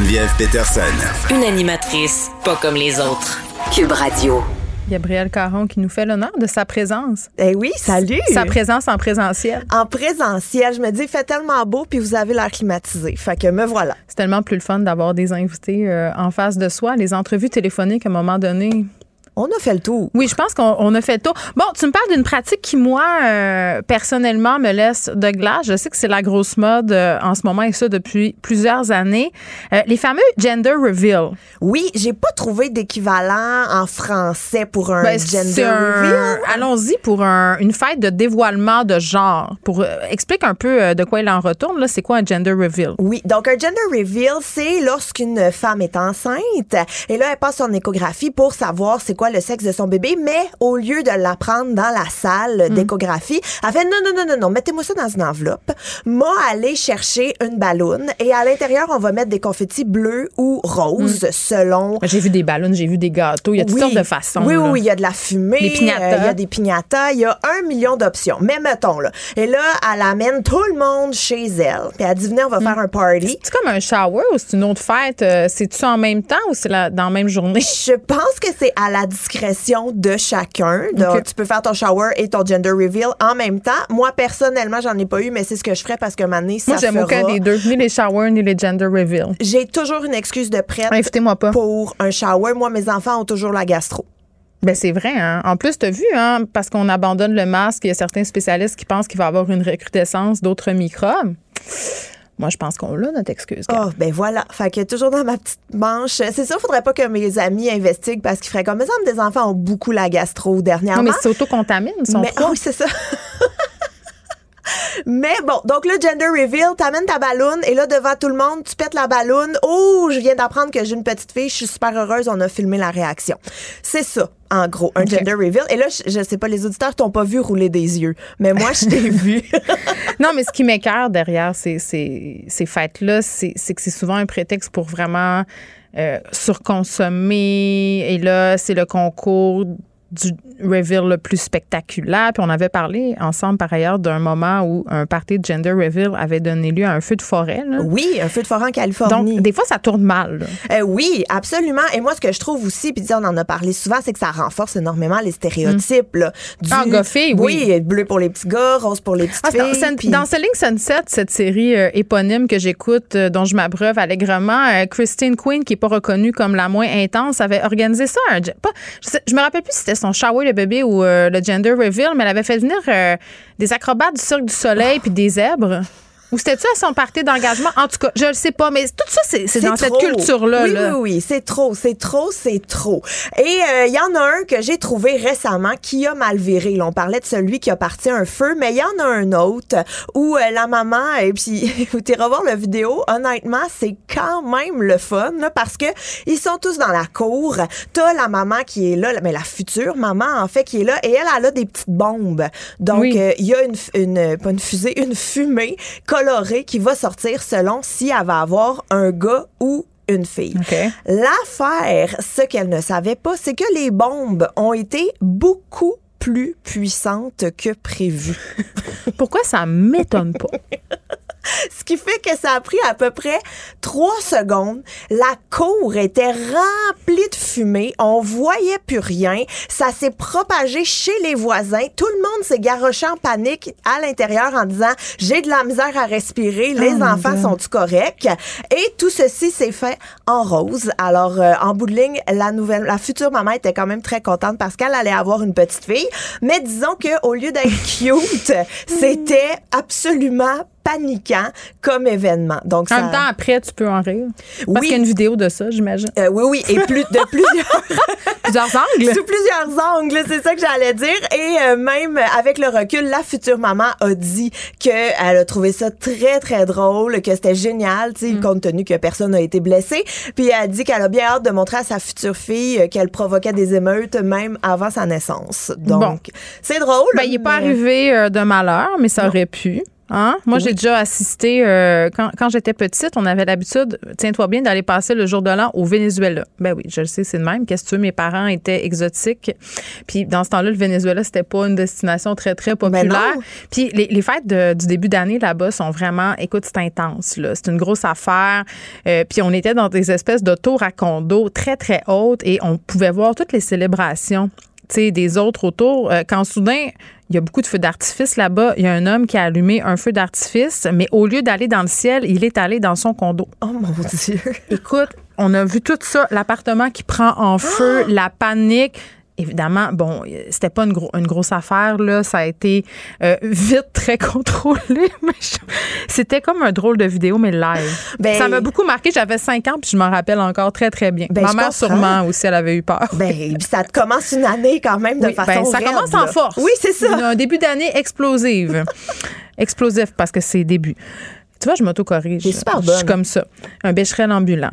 Geneviève Peterson. Une animatrice pas comme les autres. Cube Radio. Gabrielle Caron qui nous fait l'honneur de sa présence. Eh oui, salut. Sa présence en présentiel. En présentiel, je me dis, il fait tellement beau, puis vous avez l'air climatisé. Fait que me voilà. C'est tellement plus le fun d'avoir des invités euh, en face de soi. Les entrevues téléphoniques, à un moment donné, On a fait le tour. Oui, je pense qu'on a fait le tour. Bon, tu me parles d'une pratique qui, moi, euh, personnellement, me laisse de glace. Je sais que c'est la grosse mode euh, en ce moment et ça depuis plusieurs années. Euh, les fameux gender reveal. Oui, j'ai pas trouvé d'équivalent en français pour un Ben, gender un- reveal. Allons-y pour un- une fête de dévoilement de genre. Pour explique un peu de quoi il en retourne. Là, c'est quoi un gender reveal? Oui, donc un gender reveal, c'est lorsqu'une femme est enceinte et là, elle passe son échographie pour savoir c'est quoi le sexe de son bébé, mais au lieu de la prendre dans la salle Mm. d'échographie, elle fait non, non, non, non, non, mettez-moi ça dans une enveloppe. Moi, aller chercher une balloune et à l'intérieur, on va mettre des confettis bleus ou roses selon Ben, J'ai vu des ballons, j'ai vu des gâteaux. Il y a toutes Oui. sortes de façons. Oui, oui, il y a de la fumée. Euh, Il y a des piñatas. Il y a un million d'options. Mais mettons, là. Et là, elle amène tout le monde chez elle. Puis elle dit, venez, on va faire un party. C'est comme un shower ou c'est une autre fête? Euh, C'est-tu en même temps ou c'est dans la même journée? Je pense que c'est à la discrétion de chacun. Donc, tu peux faire ton shower et ton gender reveal en même temps. Moi, personnellement, j'en ai pas eu, mais c'est ce que je ferais parce que maintenant, ça Moi, j'aime fera- aucun des deux, ni les showers ni les gender reveal. J'ai toujours une excuse de prête Invitez-moi pas. pour un shower. Moi, mes enfants ont toujours la gastro. Ben c'est vrai. Hein? En plus, tu as vu, hein, parce qu'on abandonne le masque, il y a certains spécialistes qui pensent qu'il va y avoir une recrudescence d'autres microbes. Moi, je pense qu'on l'a, notre excuse. Oh, ben voilà. Fait que toujours dans ma petite manche. C'est sûr, faudrait pas que mes amis investiguent parce qu'ils feraient comme, me semble, des enfants ont beaucoup la gastro non, dernièrement. mais c'est auto-contamine, ils sont Mais, oh, *laughs* c'est ça. Mais bon, donc le gender reveal, t'amènes ta balloune et là, devant tout le monde, tu pètes la balloune. Oh, je viens d'apprendre que j'ai une petite fille, je suis super heureuse, on a filmé la réaction. C'est ça, en gros, un gender reveal. Et là, je, je sais pas, les auditeurs t'ont pas vu rouler des yeux, mais moi, je t'ai *laughs* vu. Non, mais ce qui m'écœure derrière ces, ces, ces fêtes-là, c'est c'est que c'est souvent un prétexte pour vraiment euh, surconsommer. Et là, c'est le concours du reveal le plus spectaculaire. Puis on avait parlé ensemble, par ailleurs, d'un moment où un party de gender reveal avait donné lieu à un feu de forêt. là. Oui, un feu de forêt en Californie. Donc, des fois, ça tourne mal. Euh, oui, absolument. Et moi, ce que je trouve aussi, puis on en a parlé souvent, c'est que ça renforce énormément les stéréotypes. Là, du, Ah, gars-fille, oui. bleu pour les petits gars, rose pour les petites Ah, dans, filles. Sun- puis- dans Selling Sunset, cette série euh, éponyme que j'écoute, euh, dont je m'abreuve allègrement, Christine Quinn, qui est pas reconnue comme la moins intense, avait organisé ça. un ge- pas, je, sais- je me rappelle plus si c'était son shower le bébé ou euh, le gender reveal, mais elle avait fait venir euh, des acrobates du Cirque du Soleil puis des zèbres. Ou c'était-tu à son party d'engagement? En tout cas, je le sais pas, mais tout ça, c'est c'est dans cette culture-là. Oui, là. oui, oui, c'est trop, c'est trop, c'est trop. Et euh, il y en a un que j'ai trouvé récemment qui a mal viré. Là, on parlait de celui qui a parti un feu, mais il y en a un autre où euh, la maman, et *laughs* puis *laughs* vous irez voir la vidéo, honnêtement, c'est quand même le fun, là, parce que ils sont tous dans la cour. T'as la maman qui est là, mais la future maman, en fait, qui est là, et elle, elle a des petites bombes. Donc, Oui. euh, il y a une, une, pas une fusée, une fumée colorée qui va sortir selon si elle va avoir un gars ou une fille. L'affaire, ce qu'elle ne savait pas, c'est que les bombes ont été beaucoup plus puissantes que prévu. Pourquoi ça m'étonne pas? *laughs* *laughs* Ce qui fait que ça a pris à peu près trois secondes. La cour était remplie de fumée. On voyait plus rien. Ça s'est propagé chez les voisins. Tout le monde s'est garoché en panique à l'intérieur en disant j'ai de la misère à respirer. Les Oh enfants sont-ils corrects? Et tout ceci s'est fait en rose. Alors, euh, en bout de ligne, la nouvelle, la future maman était quand même très contente parce qu'elle allait avoir une petite fille. Mais disons que au lieu d'être *laughs* cute, c'était absolument paniquant comme événement. Donc, ça, même temps, après, tu peux en rire. Parce Oui. qu'il y a une vidéo de ça, j'imagine. euh, oui, oui, et plus de *laughs* plusieurs Plusieurs angles. sous plusieurs angles, c'est ça que j'allais dire. Et euh, même avec le recul, la future maman a dit qu'elle a trouvé ça très, très drôle, que c'était génial, tu sais, Mm. compte tenu que personne n'a été blessé. Puis elle a dit qu'elle a bien hâte de montrer à sa future fille euh, qu'elle provoquait des émeutes même avant sa naissance. Donc, Bon. c'est drôle. Ben, il n'est pas arrivé de malheur, mais ça aurait pu. Hein? Moi, j'ai déjà assisté, euh, quand, quand j'étais petite, on avait l'habitude, tiens-toi bien, d'aller passer le jour de l'an au Venezuela. Ben oui, je le sais, c'est le même. Qu'est-ce que tu veux, mes parents étaient exotiques. Puis dans ce temps-là, le Venezuela, c'était pas une destination très, très populaire. Ben non. Puis les, les fêtes de- du début d'année là-bas sont vraiment, écoute, c'est intense. là. C'est une grosse affaire. Euh, puis on était dans des espèces de tours à condo très, très hautes et on pouvait voir toutes les célébrations des autres autour. Euh, quand soudain, il y a beaucoup de feux d'artifice là-bas, il y a un homme qui a allumé un feu d'artifice, mais au lieu d'aller dans le ciel, il est allé dans son condo. Oh mon Dieu. Écoute, on a vu tout ça, l'appartement qui prend en feu, *gasps* la panique. Évidemment, bon, c'était pas une, une, grosse affaire, là. Ça a été euh, vite très *laughs* contrôlé. C'était comme un drôle de vidéo, mais live. Ben, ça m'a beaucoup marqué. J'avais cinq ans, puis je m'en rappelle encore très, très bien. Ben, Ma mère, sûrement, aussi, elle avait eu peur. Ben, *laughs* ça te commence une année quand même de oui, façon ben, Ça commence en force. Oui, c'est ça. Un début d'année explosive. *laughs* Explosif, parce que c'est début. Tu vois, je m'auto-corrige. Je suis comme ça. Un bécherel ambulant.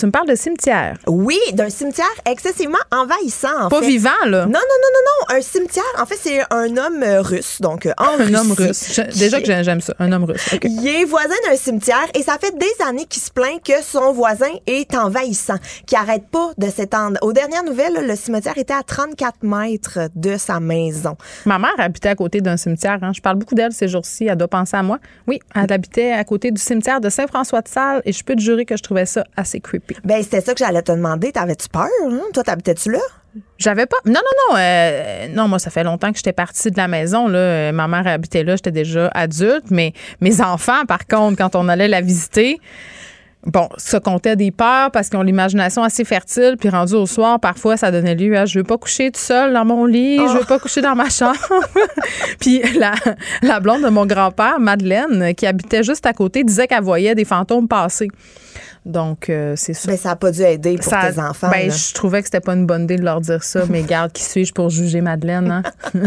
Tu me parles de cimetière. Oui, d'un cimetière excessivement envahissant. En Pas vivant, là. Non, non, non, non, non. Un cimetière, en fait, c'est un homme euh, russe, donc en *laughs* Un homme russe. déjà que j'aime ça, un homme russe. Il est voisin d'un cimetière et ça fait des années qu'il se plaint que son voisin est envahissant, qui arrête pas de s'étendre. Aux dernières nouvelles, le cimetière était à 34 mètres de sa maison. Ma mère habitait à côté d'un cimetière. Hein. Je parle beaucoup d'elle ces jours-ci. Elle doit penser à moi. Oui, elle habitait à côté du cimetière de Saint-François-de-Sales et je peux te jurer que je trouvais ça assez creepy. Ben, c'était ça que j'allais te demander. T'avais-tu peur? Hein? Toi, t'habitais-tu là? J'avais pas. Non, non, non. Euh, non, moi, ça fait longtemps que j'étais partie de la maison. Là. Euh, ma mère habitait là. J'étais déjà adulte. Mais mes enfants, par contre, quand on allait la visiter, bon, ça comptait des peurs parce qu'ils ont l'imagination assez fertile. Puis rendu au soir, parfois, ça donnait lieu à je veux pas coucher tout seul dans mon lit, je veux oh. pas coucher dans ma chambre. *laughs* puis la, la blonde de mon grand-père, Madeleine, qui habitait juste à côté, disait qu'elle voyait des fantômes passer. Donc, euh, c'est ça. Mais ça n'a pas dû aider pour tes enfants. Ben, je trouvais que c'était pas une bonne idée de leur dire ça, mais garde, qui suis-je pour juger Madeleine, hein? *laughs*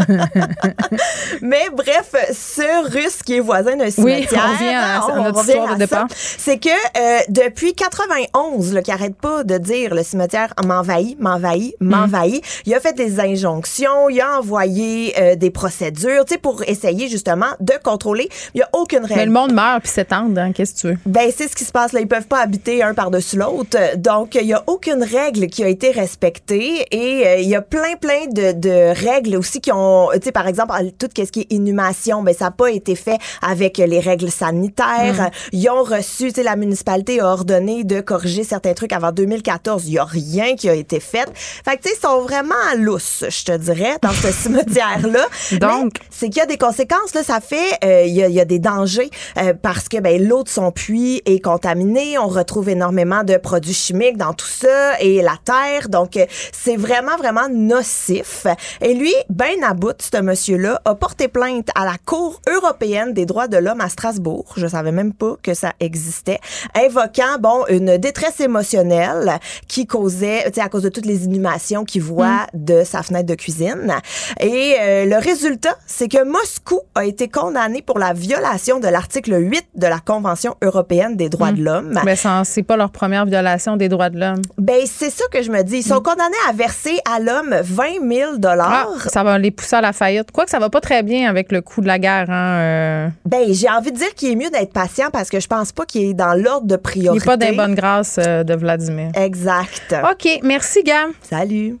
mais bref, ce russe qui est voisin d'un cimetière. Oui, on revient à, notre histoire de départ. C'est que euh, depuis 91, qui arrête pas de dire le cimetière m'envahit, m'envahit, mm. m'envahit, il a fait des injonctions, il a envoyé euh, des procédures, tu sais, pour essayer justement de contrôler. Il n'y a aucune règle. Mais le monde meurt puis s'étend, hein, qu'est-ce que tu veux? Ben, c'est ce qui se passe là. Ils peuvent pas habiter un par-dessus l'autre. Donc, il n'y a aucune règle qui a été respectée et euh, il y a plein, plein de, de règles aussi qui ont, tu sais, par exemple, tout ce qui est inhumation, ben, ça n'a pas été fait avec les règles sanitaires. Mm. Ils ont reçu, tu sais, la municipalité a ordonné de corriger certains trucs avant 2014. Il n'y a rien qui a été fait. Fait que, tu sais, ils sont vraiment à lousse, je te dirais, dans ce *laughs* cimetière-là. Donc, c'est qu'il y a des conséquences, là. Ça fait, euh, il, y a, y, a, des dangers euh, parce que, ben, l'eau de son puits est contaminée. On retrouve trouve énormément de produits chimiques dans tout ça et la terre. Donc, euh, c'est vraiment, vraiment nocif. Et lui, Ben About, ce monsieur-là, a porté plainte à la Cour européenne des droits de l'homme à Strasbourg. Je savais même pas que ça existait. Invoquant, bon, une détresse émotionnelle qui causait, tu sais, à cause de toutes les inhumations qu'il voit mm. de sa fenêtre de cuisine. Et euh, le résultat, c'est que Moscou a été condamné pour la violation de l'article 8 de la Convention européenne des droits mm. de l'homme. Mais c'est pas leur première violation des droits de l'homme. Ben, c'est ça que je me dis. Ils sont mm. condamnés à verser à l'homme 20 000 dollars. Ah, ça va les pousser à la faillite. Quoi que ça va pas très bien avec le coût de la guerre. Hein, euh. Ben, j'ai envie de dire qu'il est mieux d'être patient parce que je pense pas qu'il est dans l'ordre de priorité. Il n'est pas des bonnes grâces euh, de Vladimir. Exact. OK. Merci, Gam. Salut.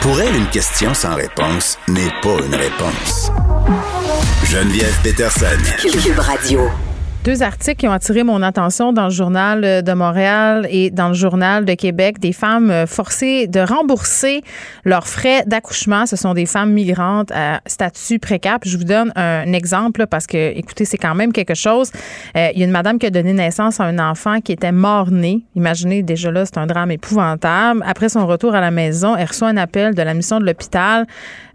Pour elle, une question sans réponse n'est pas une réponse. Geneviève Peterson. Cube Radio. Deux articles qui ont attiré mon attention dans le journal de Montréal et dans le journal de Québec. Des femmes euh, forcées de rembourser leurs frais d'accouchement. Ce sont des femmes migrantes à statut précaire. je vous donne un exemple parce que, écoutez, c'est quand même quelque chose. Euh, il y a une madame qui a donné naissance à un enfant qui était mort-né. Imaginez, déjà là, c'est un drame épouvantable. Après son retour à la maison, elle reçoit un appel de la mission de l'hôpital.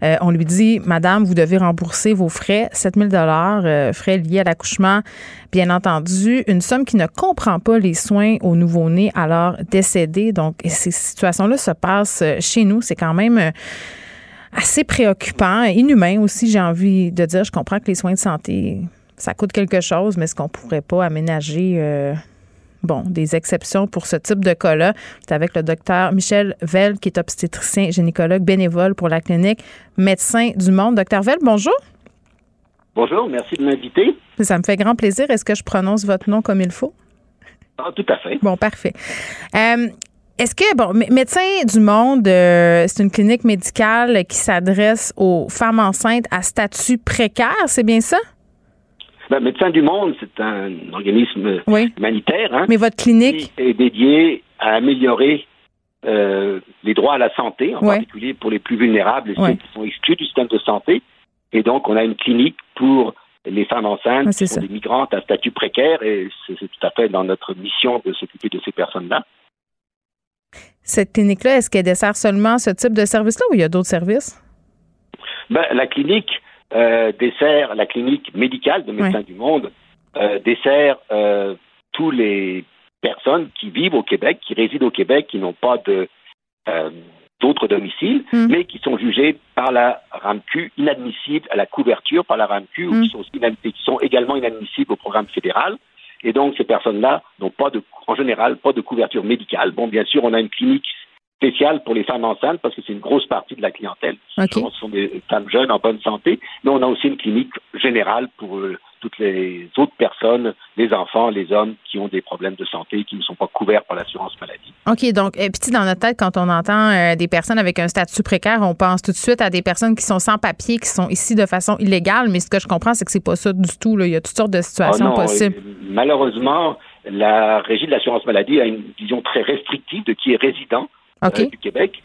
Euh, on lui dit, Madame, vous devez rembourser vos frais, 7000 dollars, frais liés à l'accouchement bien entendu, une somme qui ne comprend pas les soins au nouveau-né alors décédé. Donc, ces situations-là se passent euh, chez nous. C'est quand même euh, assez préoccupant, inhumain aussi, j'ai envie de dire. Je comprends que les soins de santé, ça coûte quelque chose, mais est-ce qu'on pourrait pas aménager... Euh, des exceptions pour ce type de cas-là? C'est avec le docteur Michel Vell, qui est obstétricien gynécologue bénévole pour la clinique Médecins du Monde. Docteur Vell, bonjour. Bonjour, merci de m'inviter. Ça me fait grand plaisir. Est-ce que je prononce votre nom comme il faut? Ah, tout à fait. Bon, parfait. Euh, est-ce que, bon, Médecins du Monde, euh, c'est une clinique médicale qui s'adresse aux femmes enceintes à statut précaire, c'est bien ça? Ben, Médecins du Monde, c'est un organisme humanitaire. Hein, Mais votre clinique? est dédiée à améliorer euh, les droits à la santé, en particulier pour les plus vulnérables, ceux qui sont exclus du système de santé. Et donc, on a une clinique pour les femmes enceintes, pour les migrantes à statut précaire, et c'est tout à fait dans notre mission de s'occuper de ces personnes-là. Cette clinique-là, est-ce qu'elle dessert seulement ce type de service-là ou il y a d'autres services? Ben, la clinique euh, dessert, la clinique médicale de Médecins du Monde euh, dessert euh, tous les personnes qui vivent au Québec, qui résident au Québec, qui n'ont pas de euh, d'autres domiciles, mm. mais qui sont jugés par la RAMQ inadmissibles à la couverture par la RAMQ, ou mm. qui sont, qui sont également inadmissibles au programme fédéral. Et donc, ces personnes-là n'ont pas de, en général, pas de couverture médicale. Bon, bien sûr, on a une clinique spéciale pour les femmes enceintes parce que c'est une grosse partie de la clientèle. Ce sont des femmes jeunes en bonne santé, mais on a aussi une clinique générale pour euh, toutes les autres personnes, les enfants, les hommes qui ont des problèmes de santé qui ne sont pas couverts par l'assurance maladie. OK, donc, et puis dans notre tête, quand on entend euh, des personnes avec un statut précaire, on pense tout de suite à des personnes qui sont sans papier, qui sont ici de façon illégale, mais ce que je comprends, c'est que c'est pas ça du tout. Là. Il y a toutes sortes de situations ah possibles. Malheureusement, la Régie de l'assurance maladie a une vision très restrictive de qui est résident euh, du Québec.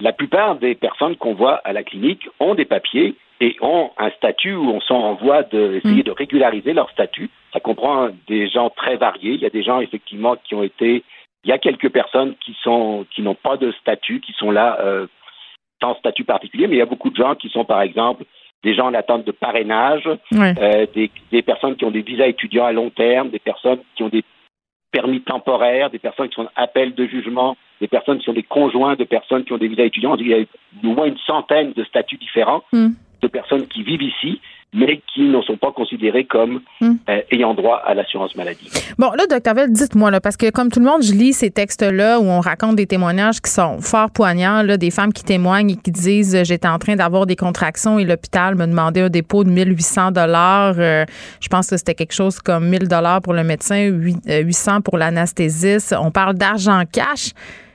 La plupart des personnes qu'on voit à la clinique ont des papiers et ont un statut où on sont en voie d'essayer de, mm. de régulariser leur statut. Ça comprend des gens très variés. Il y a des gens effectivement qui ont été. Il y a quelques personnes qui sont qui n'ont pas de statut, qui sont là euh, sans statut particulier, mais il y a beaucoup de gens qui sont par exemple des gens en attente de parrainage, euh, des, des personnes qui ont des visas étudiants à long terme, des personnes qui ont des permis temporaires, des personnes qui sont en appel de jugement, des personnes qui sont des conjoints de personnes qui ont des visas étudiants. Il y a au moins une centaine de statuts différents mm. De personnes qui vivent ici mais qui ne sont pas considérés comme hmm. euh, ayant droit à l'assurance maladie. Bon, là, docteur Vell, dites-moi, là, parce que comme tout le monde, je lis ces textes-là où on raconte des témoignages qui sont fort poignants, là, des femmes qui témoignent et qui disent euh, j'étais en train d'avoir des contractions et l'hôpital me demandait un dépôt de 1800 dollars. Euh, je pense que c'était quelque chose comme 1000 dollars pour le médecin, 800 pour l'anesthésiste. On parle d'argent cash.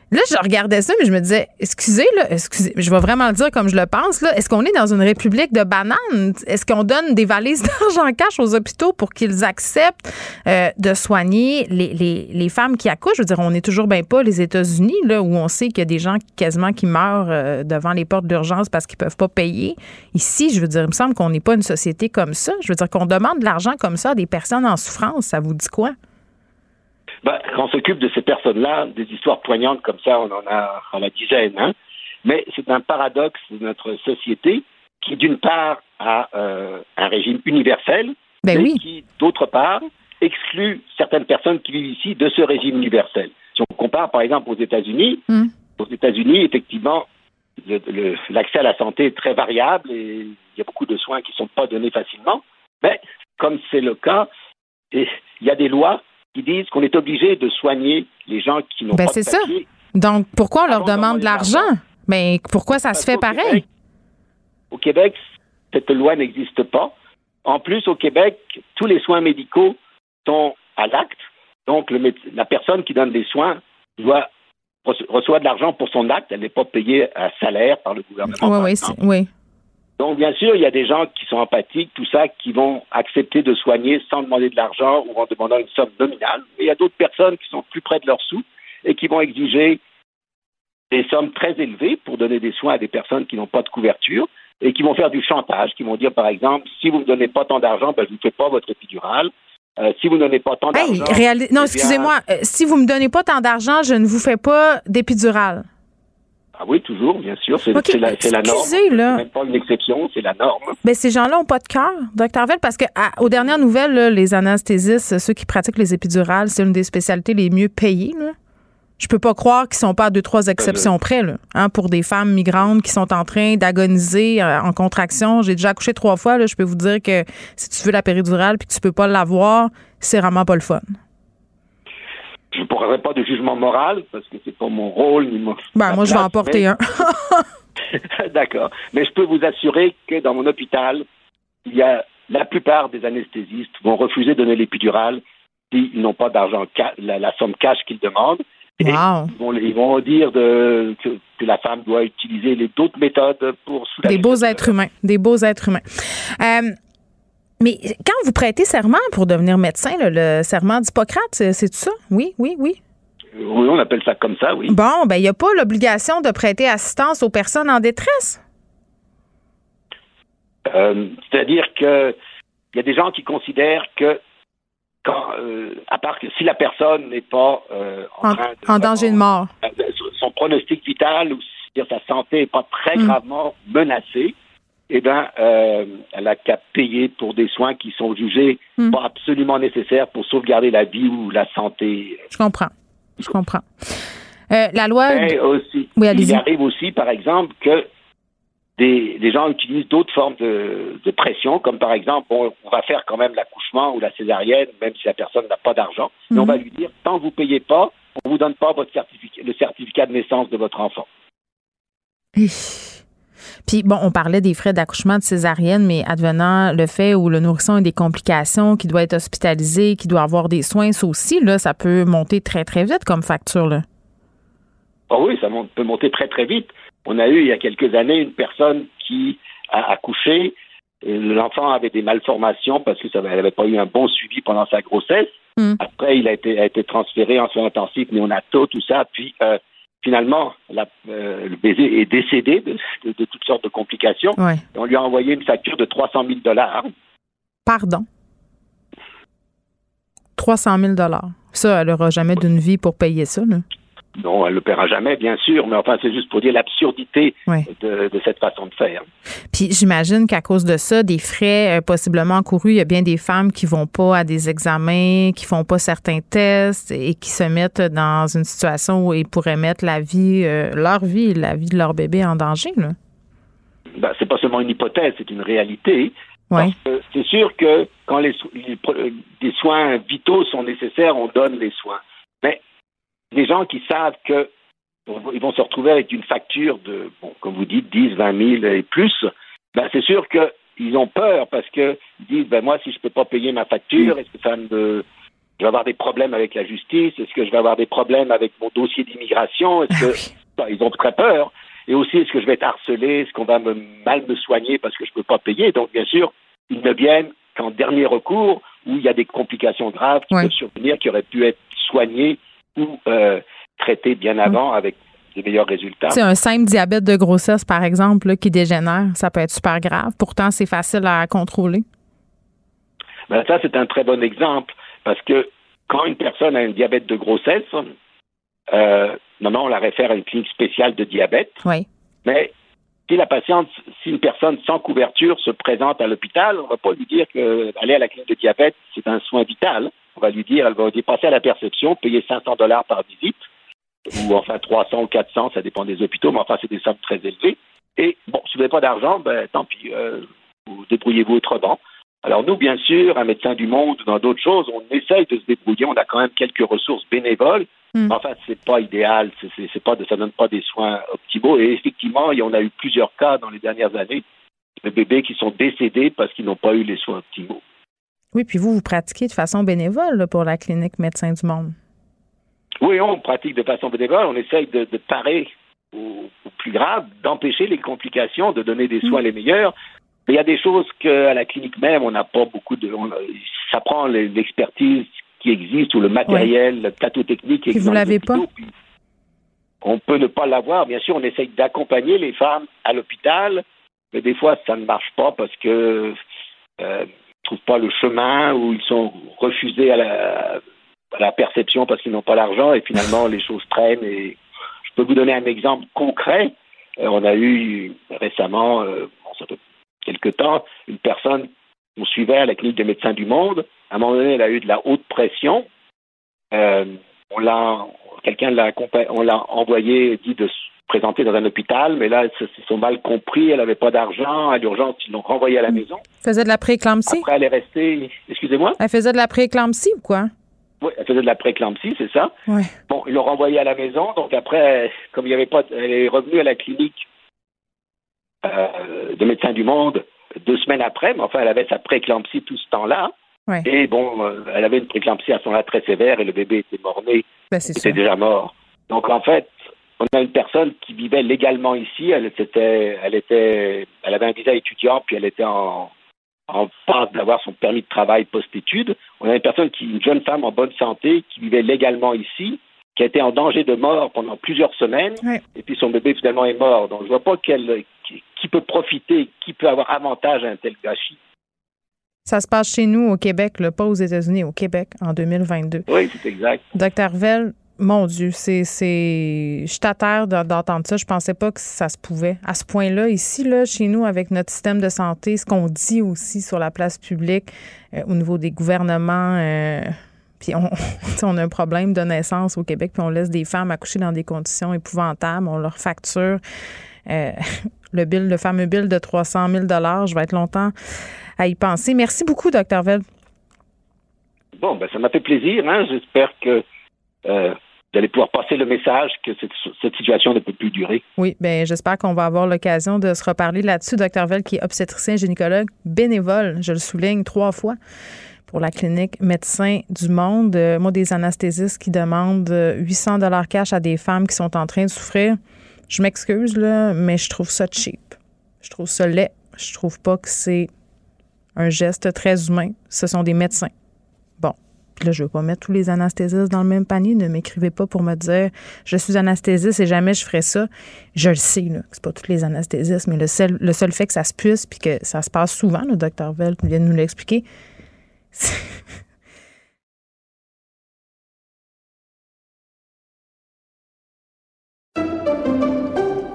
Là, je regardais ça, mais je me disais, excusez, là, excusez, je vais vraiment le dire comme je le pense, là. Est-ce qu'on est dans une république de bananes? Est-ce qu'on donne des valises *laughs* d'argent cash aux hôpitaux pour qu'ils acceptent euh, de soigner les, les, les, femmes qui accouchent? Je veux dire, on n'est toujours bien pas les États-Unis, là, où on sait qu'il y a des gens quasiment qui meurent euh, devant les portes d'urgence parce qu'ils peuvent pas payer. Ici, je veux dire, il me semble qu'on n'est pas une société comme ça. Je veux dire, qu'on demande de l'argent comme ça à des personnes en souffrance. Ça vous dit quoi? Ben, quand on s'occupe de ces personnes-là, des histoires poignantes comme ça, on en a à la dizaine. Hein. Mais c'est un paradoxe de notre société qui, d'une part, a euh, un régime universel, ben mais qui, d'autre part, exclut certaines personnes qui vivent ici de ce régime universel. Si on compare, par exemple, aux États-Unis, hmm. aux États-Unis, effectivement, l'accès à la santé est très variable et il y a beaucoup de soins qui ne sont pas donnés facilement. Mais comme c'est le cas, il y a des lois qui disent qu'on est obligé de soigner les gens qui n'ont ben, pas de c'est ça. Donc, pourquoi on leur demande de l'argent? Mais pourquoi ça se fait pareil? au Québec, cette loi n'existe pas. En plus, au Québec, tous les soins médicaux sont à l'acte. Donc, le, la personne qui donne des soins doit reçoit de l'argent pour son acte. Elle n'est pas payée à salaire par le gouvernement. Oui, oui, oui. Donc, bien sûr, il y a des gens qui sont empathiques, tout ça, qui vont accepter de soigner sans demander de l'argent ou en demandant une somme nominale. Mais il y a d'autres personnes qui sont plus près de leurs sous et qui vont exiger des sommes très élevées pour donner des soins à des personnes qui n'ont pas de couverture et qui vont faire du chantage, qui vont dire, par exemple, si vous ne me donnez pas tant d'argent, ben, je ne fais pas votre épidurale. Euh, si vous ne donnez pas tant d'argent. non, eh excusez-moi. Euh, si vous ne me donnez pas tant d'argent, je ne vous fais pas d'épidurale. Ah oui, toujours, bien sûr. C'est la, la, norme. Là. même pas une exception, c'est la norme. Mais ces gens-là n'ont pas de cœur, docteur Vell, parce que aux dernières nouvelles, les anesthésistes, ceux qui pratiquent les épidurales, c'est une des spécialités les mieux payées. Là. Je peux pas croire qu'ils sont pas à deux, trois exceptions près, là, hein, pour des femmes migrantes qui sont en train d'agoniser euh, en contraction. J'ai déjà accouché trois fois, là, je peux vous dire que si tu veux la péridurale puis que tu peux pas l'avoir, c'est vraiment pas le fun je ne pourrais pas de jugement moral parce que c'est pas mon rôle ni mon. Ben, moi, je vais en porter un. *laughs* D'accord. Mais je peux vous assurer que dans mon hôpital, il y a la plupart des anesthésistes vont refuser de donner l'épidurale s'ils n'ont pas d'argent, la, somme cash qu'ils demandent. Et ils, vont, dire de, que, la femme doit utiliser les d'autres méthodes pour soulager. Des beaux êtres humains. Des beaux êtres humains. Euh, mais quand vous prêtez serment pour devenir médecin, le serment d'Hippocrate, c'est ça? Oui, oui, oui. Oui, on appelle ça comme ça, oui. Bon, ben il n'y a pas l'obligation de prêter assistance aux personnes en détresse? Euh, c'est-à-dire que il y a des gens qui considèrent que quand, euh, à part que si la personne n'est pas euh, en, train de, en danger de mort, son, pronostic vital, ou sa santé n'est pas très mm. gravement menacée, eh bien, euh, elle a qu'à payer pour des soins qui sont jugés mm. pas absolument nécessaires pour sauvegarder la vie ou la santé. Je comprends. Je comprends. Euh, la loi. aussi, il arrive aussi, par exemple, que des, des gens utilisent d'autres formes de, de, pression, comme par exemple, on va faire quand même l'accouchement ou la césarienne, même si la personne n'a pas d'argent, mais on mhm. va lui dire, tant que vous ne payez pas, on ne vous donne pas votre certificat, le certificat de naissance de votre enfant. Puis bon, on parlait des frais d'accouchement de césarienne, mais advenant le fait où le nourrisson a des complications, qui doit être hospitalisé, qui doit avoir des soins, ça aussi, là, ça peut monter très, très vite comme facture. Là. Oh oui, ça peut monter très, très vite. On a eu il y a quelques années une personne qui a accouché. L'enfant avait des malformations parce que n'avait pas eu un bon suivi pendant sa grossesse. Hmm. Après, il a été, a été transféré en soins intensifs néonataux, tout ça. Puis euh, finalement, euh, le bébé est décédé de, toutes sortes de complications. on lui a envoyé une facture de 300 000 dollars. Pardon? 300 000 dollars. Ça, elle n'aura jamais d'une vie pour payer ça. Là. Non, elle ne le paiera jamais, bien sûr, mais enfin, c'est juste pour dire l'absurdité de, cette façon de faire. Puis j'imagine qu'à cause de ça, des frais euh, possiblement encourus, il y a bien des femmes qui vont pas à des examens, qui font pas certains tests et qui se mettent dans une situation où ils pourraient mettre la vie, euh, leur vie, la vie de leur bébé en danger. Là. Ben, c'est pas seulement une hypothèse, c'est une réalité. C'est sûr que quand les, les soins vitaux sont nécessaires, on donne les soins. Mais des gens qui savent que ils vont se retrouver avec une facture de, bon, comme vous dites, 10, 20 000 et plus, ben c'est sûr qu'ils ont peur parce qu'ils disent, ben moi, si je ne peux pas payer ma facture, est-ce que ça me... Je vais avoir des problèmes avec la justice, est-ce que je vais avoir des problèmes avec mon dossier d'immigration, est-ce que... Ben, ils ont très peur. Et aussi, est-ce que je vais être harcelé, est-ce qu'on va me, mal me soigner parce que je ne peux pas payer? Donc, bien sûr, ils ne viennent qu'en dernier recours où il y a des complications graves qui peuvent survenir, qui auraient pu être soignées ou euh, traité bien avant avec des meilleurs résultats. C'est un simple diabète de grossesse, par exemple, qui dégénère, ça peut être super grave. Pourtant, c'est facile à contrôler. Ben, ça, c'est un très bon exemple parce que quand une personne a un diabète de grossesse, euh, normalement, on la réfère à une clinique spéciale de diabète. Oui. Mais si la patiente, si une personne sans couverture se présente à l'hôpital, on ne va pas lui dire qu'aller à la clinique de diabète, c'est un soin vital on va lui dire, elle va dépasser à la perception, payer 500 dollars par visite, ou enfin 300 ou 400, ça dépend des hôpitaux, mais enfin c'est des sommes très élevées. Et bon, si vous n'avez pas d'argent, ben tant pis, euh, vous débrouillez-vous autrement. Alors nous, bien sûr, un médecin du monde, dans d'autres choses, on essaye de se débrouiller. On a quand même quelques ressources bénévoles. Hmm. Mais enfin, c'est pas idéal. C'est, pas, ça donne pas des soins optimaux. Et effectivement, on a eu plusieurs cas dans les dernières années de bébés qui sont décédés parce qu'ils n'ont pas eu les soins optimaux. Oui, puis vous, vous pratiquez de façon bénévole pour la clinique Médecins du Monde. Oui, on pratique de façon bénévole. On essaye de, parer au, plus grave, d'empêcher les complications, de donner des soins mm. les meilleurs. Mais il y a des choses qu'à la clinique même, on n'a pas beaucoup de. ça prend l'expertise qui existe ou le matériel, le plateau technique qui existe. vous l'avez pas? on peut ne pas l'avoir. Bien sûr, on essaye d'accompagner les femmes à l'hôpital, mais des fois, ça ne marche pas parce que euh, trouvent pas le chemin ou ils sont refusés à la, perception parce qu'ils n'ont pas l'argent et finalement les choses traînent. Et je peux vous donner un exemple concret. Euh, on a eu récemment, euh, ça fait quelque temps, une personne qu'on suivait à la clinique des médecins du monde. À un moment donné, elle a eu de la haute pression. Euh, on l'a, quelqu'un l'a, on l'a envoyé, dit de présentée dans un hôpital, mais là, ils se sont mal compris. Elle n'avait pas d'argent. À l'urgence, ils l'ont renvoyée à la maison. Elle faisait de la prééclampsie? Après, elle est restée. Excusez-moi? Elle faisait de la prééclampsie ou quoi? Oui, elle faisait de la prééclampsie, c'est ça. Oui. Bon, ils l'ont renvoyée à la maison. Donc après, comme il n'y avait pas. Elle est revenue à la clinique euh, de médecins du monde deux semaines après, mais enfin, elle avait sa prééclampsie tout ce temps-là. Oui. Et bon, euh, elle avait une prééclampsie à son là très sévère et le bébé était mort-né. Ben, était déjà mort. Donc en fait, on a une personne qui vivait légalement ici. Elle était, elle était, elle avait un visa étudiant, puis elle était en, en d'avoir son permis de travail post-études. On a une personne qui, une jeune femme en bonne santé, qui vivait légalement ici, qui a été en danger de mort pendant plusieurs semaines, et puis son bébé finalement est mort. Donc je vois pas quel, qui, peut profiter, qui peut avoir avantage à un tel gâchis. Ça se passe chez nous au Québec, pas aux États-Unis, au Québec en 2022. Oui, c'est exact. Docteur Vell, mon Dieu, c'est. Je suis à terre d'entendre ça. Je pensais pas que ça se pouvait. À ce point-là, ici, là, chez nous, avec notre système de santé, ce qu'on dit aussi sur la place publique, euh, au niveau des gouvernements, euh, puis on, *laughs* on a un problème de naissance au Québec, puis on laisse des femmes accoucher dans des conditions épouvantables, on leur facture. Euh, *laughs* le bill, le fameux bill de 300 000 Je vais être longtemps à y penser. Merci beaucoup, Dr. Veld. Bon, ben ça m'a fait plaisir. Hein. J'espère que allez pouvoir passer le message que cette, situation ne peut plus durer. Oui, bien, j'espère qu'on va avoir l'occasion de se reparler là-dessus. Dr. Veld, qui est obstétricien gynécologue bénévole, je le souligne trois fois pour la clinique Médecins du Monde. Euh, moi, des anesthésistes qui demandent 800 euh, dollars cash à des femmes qui sont en train de souffrir. Je m'excuse, là, mais je trouve ça cheap. Je trouve ça laid. Je trouve pas que c'est un geste très humain. Ce sont des médecins. Puis là, je veux pas mettre tous les anesthésistes dans le même panier. Ne m'écrivez pas pour me dire je suis anesthésiste et jamais je ferai ça. Je le sais, là, c'est pas tous les anesthésistes, mais le seul, le seul fait que ça se puisse puis que ça se passe souvent, le docteur Velt vient de nous l'expliquer. *laughs*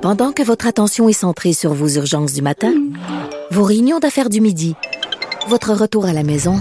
Pendant que votre attention est centrée sur vos urgences du matin, vos réunions d'affaires du midi, votre retour à la maison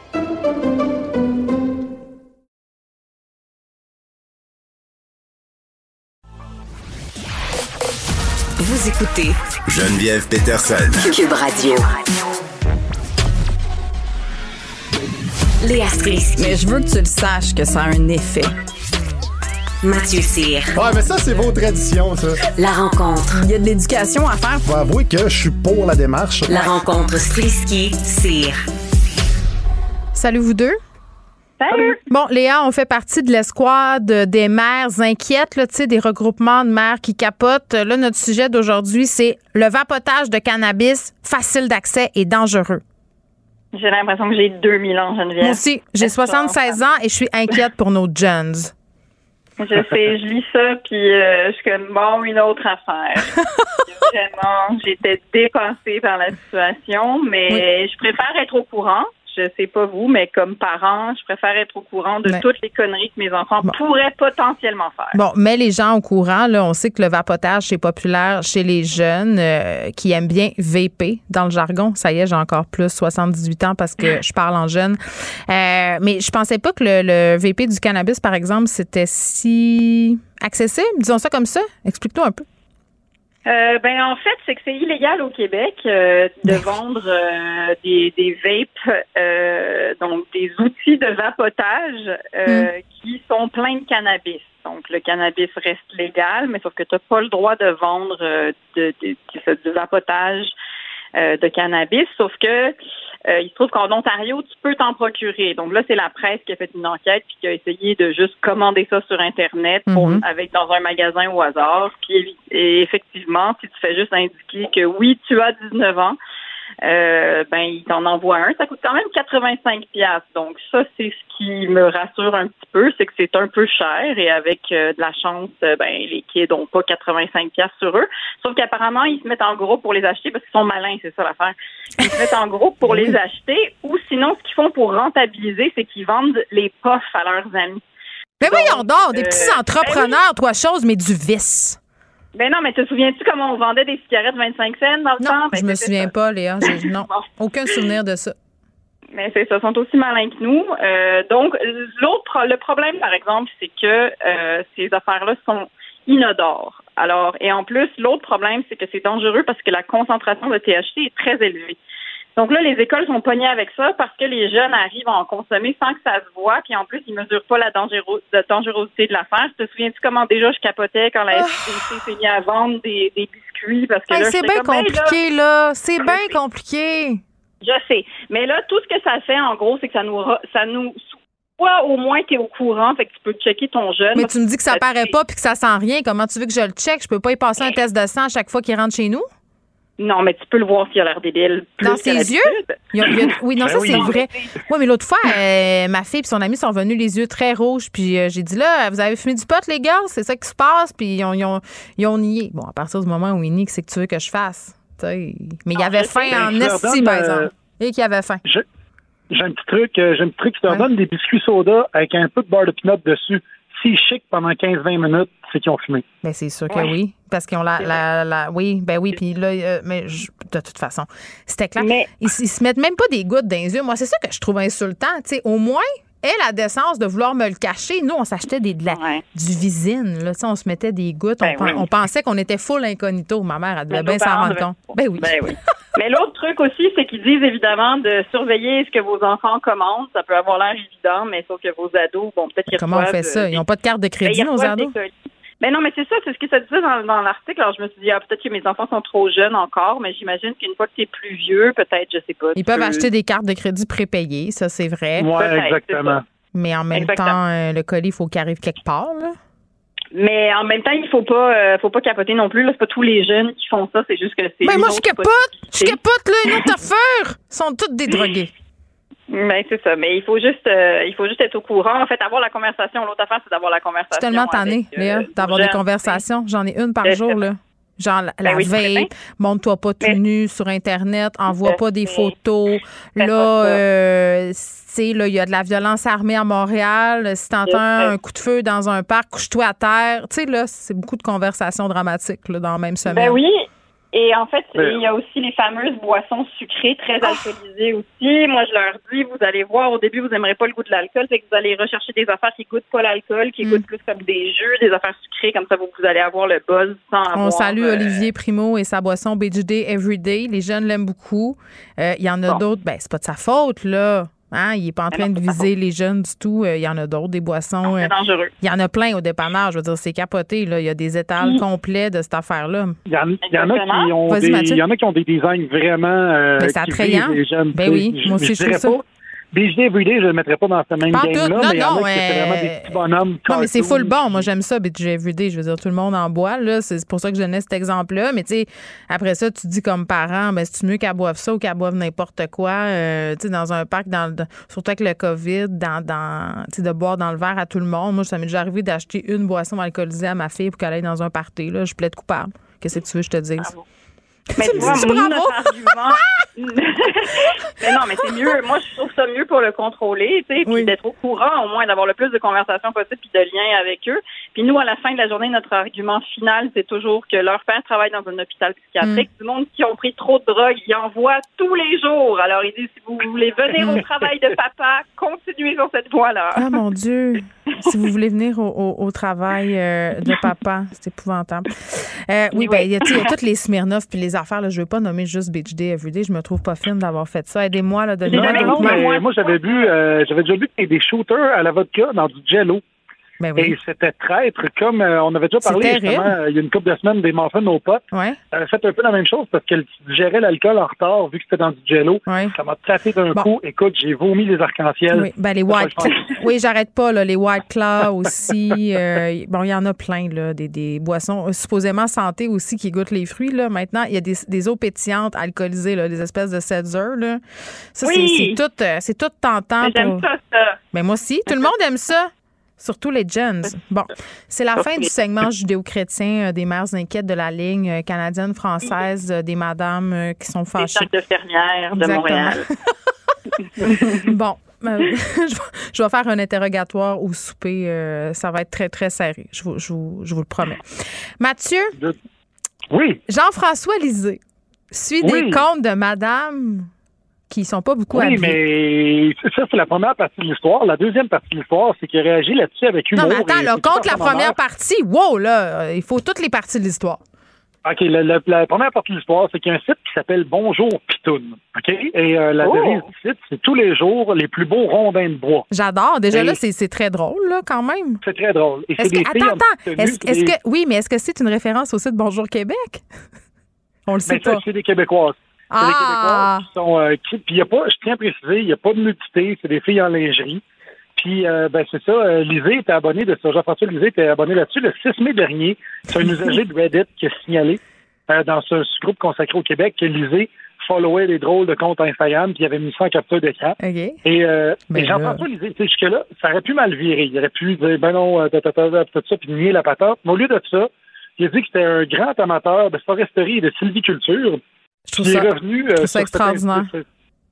Vous écoutez Geneviève Peterson. Cube Radio. Léa Strisky. Mais je veux que tu le saches que ça a un effet. Mathieu Cyr. Ouais, mais ça, c'est vos traditions, ça. La rencontre. Il y a de l'éducation à faire. Faut avouer que je suis pour la démarche. La rencontre Strisky-Cyr. Salut vous deux. Bon, Léa, on fait partie de l'escouade des mères inquiètes, là, des regroupements de mères qui capotent. Là, notre sujet d'aujourd'hui, c'est le vapotage de cannabis facile d'accès et dangereux. J'ai l'impression que j'ai 2000 ans, Geneviève. Moi aussi, j'ai 76 ans et je suis inquiète pour nos jeunes. Je sais, je lis ça, puis euh, je suis comme, bon, une autre affaire. *laughs* Vraiment, j'étais dépassée par la situation, mais je préfère être au courant je sais pas vous, mais comme parent, je préfère être au courant de toutes les conneries que mes enfants pourraient potentiellement faire. Bon, mais les gens au courant, là, on sait que le vapotage, c'est populaire chez les jeunes euh, qui aiment bien VP dans le jargon. Ça y est, j'ai encore plus 78 ans parce que *laughs* je parle en jeune. Euh, mais je pensais pas que le, le VP du cannabis, par exemple, c'était si accessible. Disons ça comme ça. Explique-nous un peu. Euh, ben en fait, c'est que c'est illégal au Québec euh, de vendre euh, des, des vapes, euh, donc des outils de vapotage hmm. qui sont pleins de cannabis. Donc le cannabis reste légal, mais sauf que tu n'as pas le droit de vendre de, de, de, vapotage de cannabis, sauf que euh, il se trouve qu'en Ontario, tu peux t'en procurer. Donc là, c'est la presse qui a fait une enquête puis qui a essayé de juste commander ça sur Internet pour, mhm. avec dans un magasin au hasard. Puis effectivement, si tu fais juste indiquer que oui, tu as 19 ans, euh, ben il t'en envoie un. Ça coûte quand même 85 pièces. Donc ça, c'est ce qui me rassure un petit peu, c'est que c'est un peu cher et avec euh, de la chance, euh, ben les kids n'ont pas 85 pièces sur eux. Sauf qu'apparemment, ils se mettent en gros pour les acheter parce qu'ils sont malins, c'est ça l'affaire. Ils se mettent en gros pour *laughs* les acheter ou sinon, ce qu'ils font pour rentabiliser, c'est qu'ils vendent les puffs à leurs amis. Mais voyons donc, des petits ben entrepreneurs, toi chose, mais du vice. Ben non, mais te souviens-tu comment on vendait des cigarettes 25 cents dans le temps? Ben, je me souviens pas, Léa. *laughs* non, aucun souvenir de ça. Mais c'est ça, sont aussi malins que nous. Euh, donc, l'autre, le problème, par exemple, c'est que euh, ces affaires-là sont inodores. Alors, et en plus, l'autre problème, c'est que c'est dangereux parce que la concentration de THC est très élevée. Donc là, les écoles sont pognées avec ça parce que les jeunes arrivent à en consommer sans que ça se voit, puis en plus, ils mesurent pas la, dangerosité de l'affaire. Te souviens-tu comment déjà je capotais quand la SQDC s'est mis à vendre des, biscuits parce que c'est bien compliqué là, c'est bien compliqué. Je sais, mais là, tout ce que ça fait, en gros, c'est que ça nous ça nous soit au moins tu es au courant, fait que tu peux checker ton jeune. Mais tu me dis que ça paraît pas puis que ça sent rien. Comment tu veux que je le check? Je peux pas y passer un test de sang à chaque fois qu'il rentre chez nous? Non, mais tu peux le voir s'il a l'air débile. plus Dans ses yeux? Il y a- il y a- oui, non, Ben ça, oui. c'est vrai. Oui, mais l'autre fois, *laughs* euh, ma fille et son ami sont venus les yeux très rouges. Puis euh, j'ai dit, là, vous avez fumé du pot, les gars? C'est ça qui se passe? Puis ils ont, ils ont, ils ont nié. Bon, à partir du moment où ils nient, qu'est-ce que tu veux que je fasse? Mais il y avait faim Ben, en je leur esti, donne, par euh, exemple. Et qu'il y avait faim. J'ai j'ai un petit truc, j'ai un petit truc qui te donne des biscuits soda avec un peu de beurre de pinot dessus. S'ils chic pendant 15-20 minutes, c'est qu'ils ont fumé. Ben, c'est sûr que Ouais. oui. Parce qu'ils ont la, la, la- Oui, ben oui. Puis là, euh, mais je- de toute façon, c'était clair. Ils, ils se mettent même pas des gouttes dans les yeux. Moi, c'est ça que je trouve insultant. Tu sais, au moins, elle a décence de vouloir me le cacher. Nous, on s'achetait des, de la, du visine. Là, on se mettait des gouttes. Ben on, pen- oui. on pensait qu'on était full incognito. Ma mère, elle devait Mais bien s'en rendre compte. Ben oui. Ben oui. *laughs* Mais l'autre truc aussi, c'est qu'ils disent évidemment de surveiller ce que vos enfants commandent. Ça peut avoir l'air évident, mais sauf que vos ados, bon, peut-être qu'ils Comment on fait ça? euh, Ils n'ont pas de carte de Ben, crédit, ils nos ados? colis. Ben non, mais c'est ça, c'est ce que ça disait dans, dans l'article. Alors je me suis dit, ah, peut-être que mes enfants sont trop jeunes encore, mais j'imagine qu'une fois que tu es plus vieux, peut-être, je sais pas. Ils peuvent peux- acheter des cartes de crédit prépayées, ça, c'est vrai. Ouais, Peut-être, exactement. Mais en même Exactement. temps, euh, le colis, il faut qu'il arrive quelque part. Là. Mais en même temps, il faut pas, euh, faut pas capoter non plus. Là, c'est pas tous les jeunes qui font ça. C'est juste que c'est. Mais une moi, je capote! Je capote, là, une autre affaire! Ils sont toutes des drogués. Ben, c'est ça. Mais il faut juste, euh, il faut juste être au courant. En fait, avoir la conversation. L'autre affaire, c'est d'avoir la Je conversation. suis tellement tannée, avec, euh, Léa, d'avoir des conversations. J'en ai une par Ben, jour, là. Genre, la, Ben oui, veille, montre-toi pas tout nu sur Internet, envoie Je pas des photos. Là, euh, sais, là, il y a de la violence armée à Montréal. Si t'entends un coup de feu dans un parc, couche-toi à terre. Tu sais, là, c'est beaucoup de conversations dramatiques, là, dans la même semaine. Ben oui. Et en fait, il y a aussi les fameuses boissons sucrées très alcoolisées aussi. Moi, je leur dis, vous allez voir, au début, vous n'aimerez pas le goût de l'alcool, fait que vous allez rechercher des affaires qui goûtent pas l'alcool, qui goûtent plus comme des jus, des affaires sucrées, comme ça, vous, vous allez avoir le buzz sans avoir... On salue euh, Olivier Primo et sa boisson BJD Everyday. Les jeunes l'aiment beaucoup. Euh, Il y en a d'autres. Ben, c'est pas de sa faute, là. Hein? Il est pas en train de viser les jeunes du tout. Euh, Il y en a d'autres, des boissons. c'est euh, dangereux. Il y en a plein au dépannage. Je veux dire, c'est capoté. Là. Il y a des étals Mm. complets de cette affaire-là. Il y, en, il y en a qui ont des, il y en a qui ont des designs vraiment euh, Ben, c'est qui attrayant. les jeunes. Ben oui, moi aussi, je dirais trouve ça. pas. BJD Everyday, je le mettrais pas dans ce même game-là, mais il y en a qui c'est vraiment des petits bonhommes. Non, mais c'est full bon. Moi, j'aime ça, BJ Everyday. Je veux dire, tout le monde en boit. là. C'est pour ça que je donnais cet exemple-là. Mais tu sais, après ça, tu dis comme parent, ben, c'est mieux qu'elle boive ça ou qu'elle boive n'importe quoi? euh, tu sais, dans un parc, dans, le- surtout avec le COVID, dans, dans, tu sais, de boire dans le verre à tout le monde. Moi, ça m'est déjà arrivé d'acheter une boisson alcoolisée à ma fille pour qu'elle aille dans un party. Là. Je plaide coupable. Qu'est-ce que tu veux que je te dise? Mais tu vois, bravo. notre argument. *laughs* mais non, mais c'est mieux. Moi, je trouve ça mieux pour le contrôler, tu sais, puis d'être au courant, au moins, d'avoir le plus de conversations possible puis de liens avec eux. Puis nous, à la fin de la journée, notre argument final, c'est toujours que leur père travaille dans un hôpital psychiatrique. Mm. Du monde qui ont pris trop de drogue, ils en voient tous les jours. Alors, ils disent, si vous voulez venir au *laughs* travail de papa, continuez sur cette voie-là. Ah mon Dieu! *laughs* si vous voulez venir au, au- au travail euh, de papa, c'est épouvantable. Euh, oui, ben, il y, a, tu sais, il y a toutes les Smirnoff puis les affaires. Là, je ne veux pas nommer juste BJD Everyday. Je me trouve pas fine d'avoir fait ça. Aidez-moi, là, donnez-moi Non, d'autres mais noms. moi, j'avais bu, euh, j'avais déjà bu des shooters à la vodka dans du jello. Ben Et c'était traître, comme euh, on avait déjà parlé justement euh, il y a une couple de semaines des muffins aux potes. Ouais. Euh, fait un peu la même chose parce qu'elle digérait l'alcool en retard vu que c'était dans du jello. Ça m'a tapé d'un coup. Écoute, j'ai vomi les arcs-en-ciel. Oui, ben les White *laughs* Oui, j'arrête pas, là, les White Claw aussi. Euh, bon, il y en a plein, là, des, des boissons euh, supposément santé aussi qui goûtent les fruits. Là. Maintenant, il y a des, des eaux pétillantes alcoolisées, là, des espèces de seltzer. Là. Ça, c'est- Oui. c'est tout, c'est tout tentant. Mais J'aime pour- ça, ça. Ben moi aussi. Tout le monde aime ça. Surtout les jeunes. Bon, c'est la Surtout fin du segment judéo-chrétien euh, des mères inquiètes de la ligne euh, canadienne-française, euh, des madames euh, qui sont Des fâchées. sacs de fermières de Exactement. Montréal. *laughs* bon, euh, *laughs* je, vais, je vais faire un interrogatoire au souper. euh, ça va être très, très serré. Je vous, je vous- je vous le promets. Mathieu? Oui. Jean-François Lisée suit Oui. des comptes de madame qui sont pas beaucoup Oui, mais ça, c'est la première partie de l'histoire. La deuxième partie de l'histoire, c'est qu'il a réagi là-dessus avec humour. Non, mais attends, là, contre la première partie, wow, là, euh, il faut toutes les parties de l'histoire. OK, la, la- la première partie de l'histoire, c'est qu'il y a un site qui s'appelle Bonjour Pitoun. OK? Et euh, la Oh. devise du site, c'est tous les jours les plus beaux rondins de bois. J'adore. Déjà, Et- là, c'est très drôle, là, quand même. C'est très drôle. Et que, attends, attends. Est-ce des- que, oui, mais est-ce que c'est une référence au site Bonjour Québec? *laughs* On le sait Ben, ça, pas. c'est des Québécoises. Des Ah! Québécoises qui sont. euh, puis il a pas, je tiens à préciser, il n'y a pas de nudité, c'est des filles en lingerie. Puis, euh, ben, c'est ça, euh, Lisée était abonné de ça. Jean-François Lisée était abonné là-dessus le 6 mai dernier. C'est un *laughs* usager de Reddit qui a signalé euh, dans ce, ce groupe consacré au Québec que lisait followait les drôles de comptes Instagram, puis il avait mis ça en capture d'écran. OK. Et, euh, Ben et pas Lisée. Jusque-là, ça aurait pu mal virer. Il aurait pu dire, ben non, tout ça, puis nier la patate. Mais au lieu de ça, il a dit que c'était un grand amateur de foresterie et de sylviculture. Je trouve Il est revenu je trouve euh, ça sur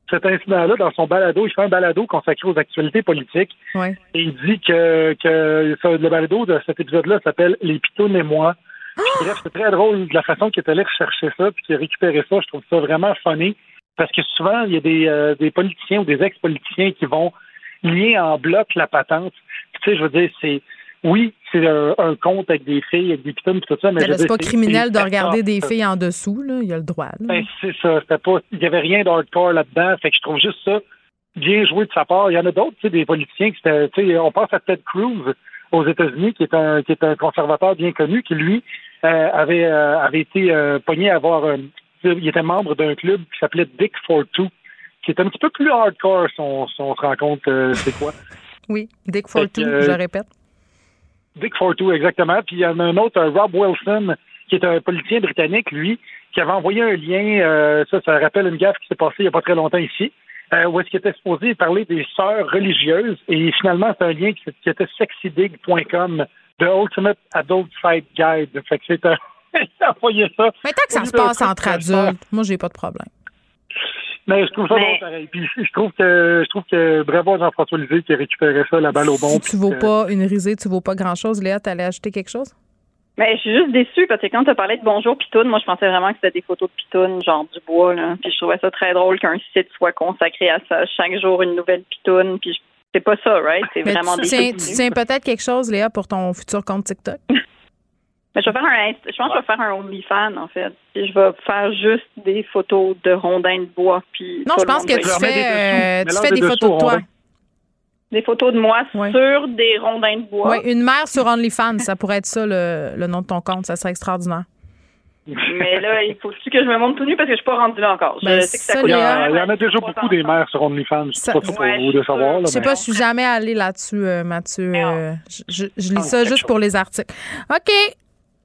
cet incident-là dans son balado. Il fait un balado consacré aux actualités politiques. Ouais. Et il dit que, le balado de cet épisode-là s'appelle Les pitounes et moi. Puis, bref, c'est très drôle de la façon qu'il est allé rechercher ça puis qu'il a récupéré ça. Je trouve ça vraiment funny. Parce que souvent, il y a des, euh, des politiciens ou des ex-politiciens qui vont lier en bloc la patente. Puis, tu sais, je veux dire, c'est. Oui, c'est un, un compte avec des filles, avec des pitounes et tout ça, mais, Mais c'est pas criminel de regarder des filles en dessous, là. Il a le droit. là. Ben, c'est ça. C'était pas, il y avait rien d'hardcore là-dedans. Fait que je trouve juste ça bien joué de sa part. Il y en a d'autres, tu sais, des politiciens qui étaient, tu sais, on pense à Ted Cruz aux États-Unis, qui est un, qui est un conservateur bien connu, qui lui euh, avait, euh, avait été euh, pogné à avoir, euh, il était membre d'un club qui s'appelait Dick for Two, qui est un petit peu plus hardcore, si on, si on se rend compte, euh, c'est quoi. *laughs* Oui, Dick for two, euh, je répète. Dick Fortu, exactement. Puis il y en a un autre, un Rob Wilson, qui est un politicien britannique, lui, qui avait envoyé un lien, euh, ça, ça rappelle une gaffe qui s'est passée il n'y a pas très longtemps ici, euh, où est-ce qu'il était supposé parler des sœurs religieuses, et finalement, c'est un lien qui, qui était sexydig.com, The Ultimate Adult Fight Guide. Fait que c'est un... *laughs* envoyé ça. Mais tant que ça se passe entre adultes, moi, j'ai pas de problème. Mais je trouve ça Mais- drôle pareil. Puis je trouve que je trouve que bravo à Jean-François Lisée qui a récupéré ça, la balle au bon. Si tu vaux pas une risée, tu vaux pas grand-chose. Léa, t'allais ajouter quelque chose? Mais je suis juste déçue parce que quand tu as parlé de Bonjour Pitoune, moi je pensais vraiment que c'était des photos de Pitoune, genre du bois. Là. Puis je trouvais ça très drôle qu'un site soit consacré à ça. Chaque jour une nouvelle Pitoune. Puis je- c'est pas ça, right? C'est vraiment tu des tiens, tu tiens peut-être quelque chose, Léa, pour ton futur compte TikTok? *laughs* Mais je vais faire un je pense que je vais faire un OnlyFans en fait. Puis je vais faire juste des photos de rondins de bois. Puis Non, je pense que tu fais, euh, tu fais des photos de toi. Des photos de moi sur des rondins de bois. Oui, une mère sur OnlyFans, ça pourrait être ça le, le nom de ton compte. Ça serait extraordinaire. Mais là, il faut-tu que je me montre tout nu parce que je suis pas rendue là encore. Je Ben, sais que ça ça, coûte Il y, en, il y en a déjà beaucoup des mères sur OnlyFans. C'est pas ça pour vous de savoir. Là, Je sais pas, je suis jamais allée là-dessus, euh, Mathieu. Euh, je, je- je lis ça juste pour les articles. OK.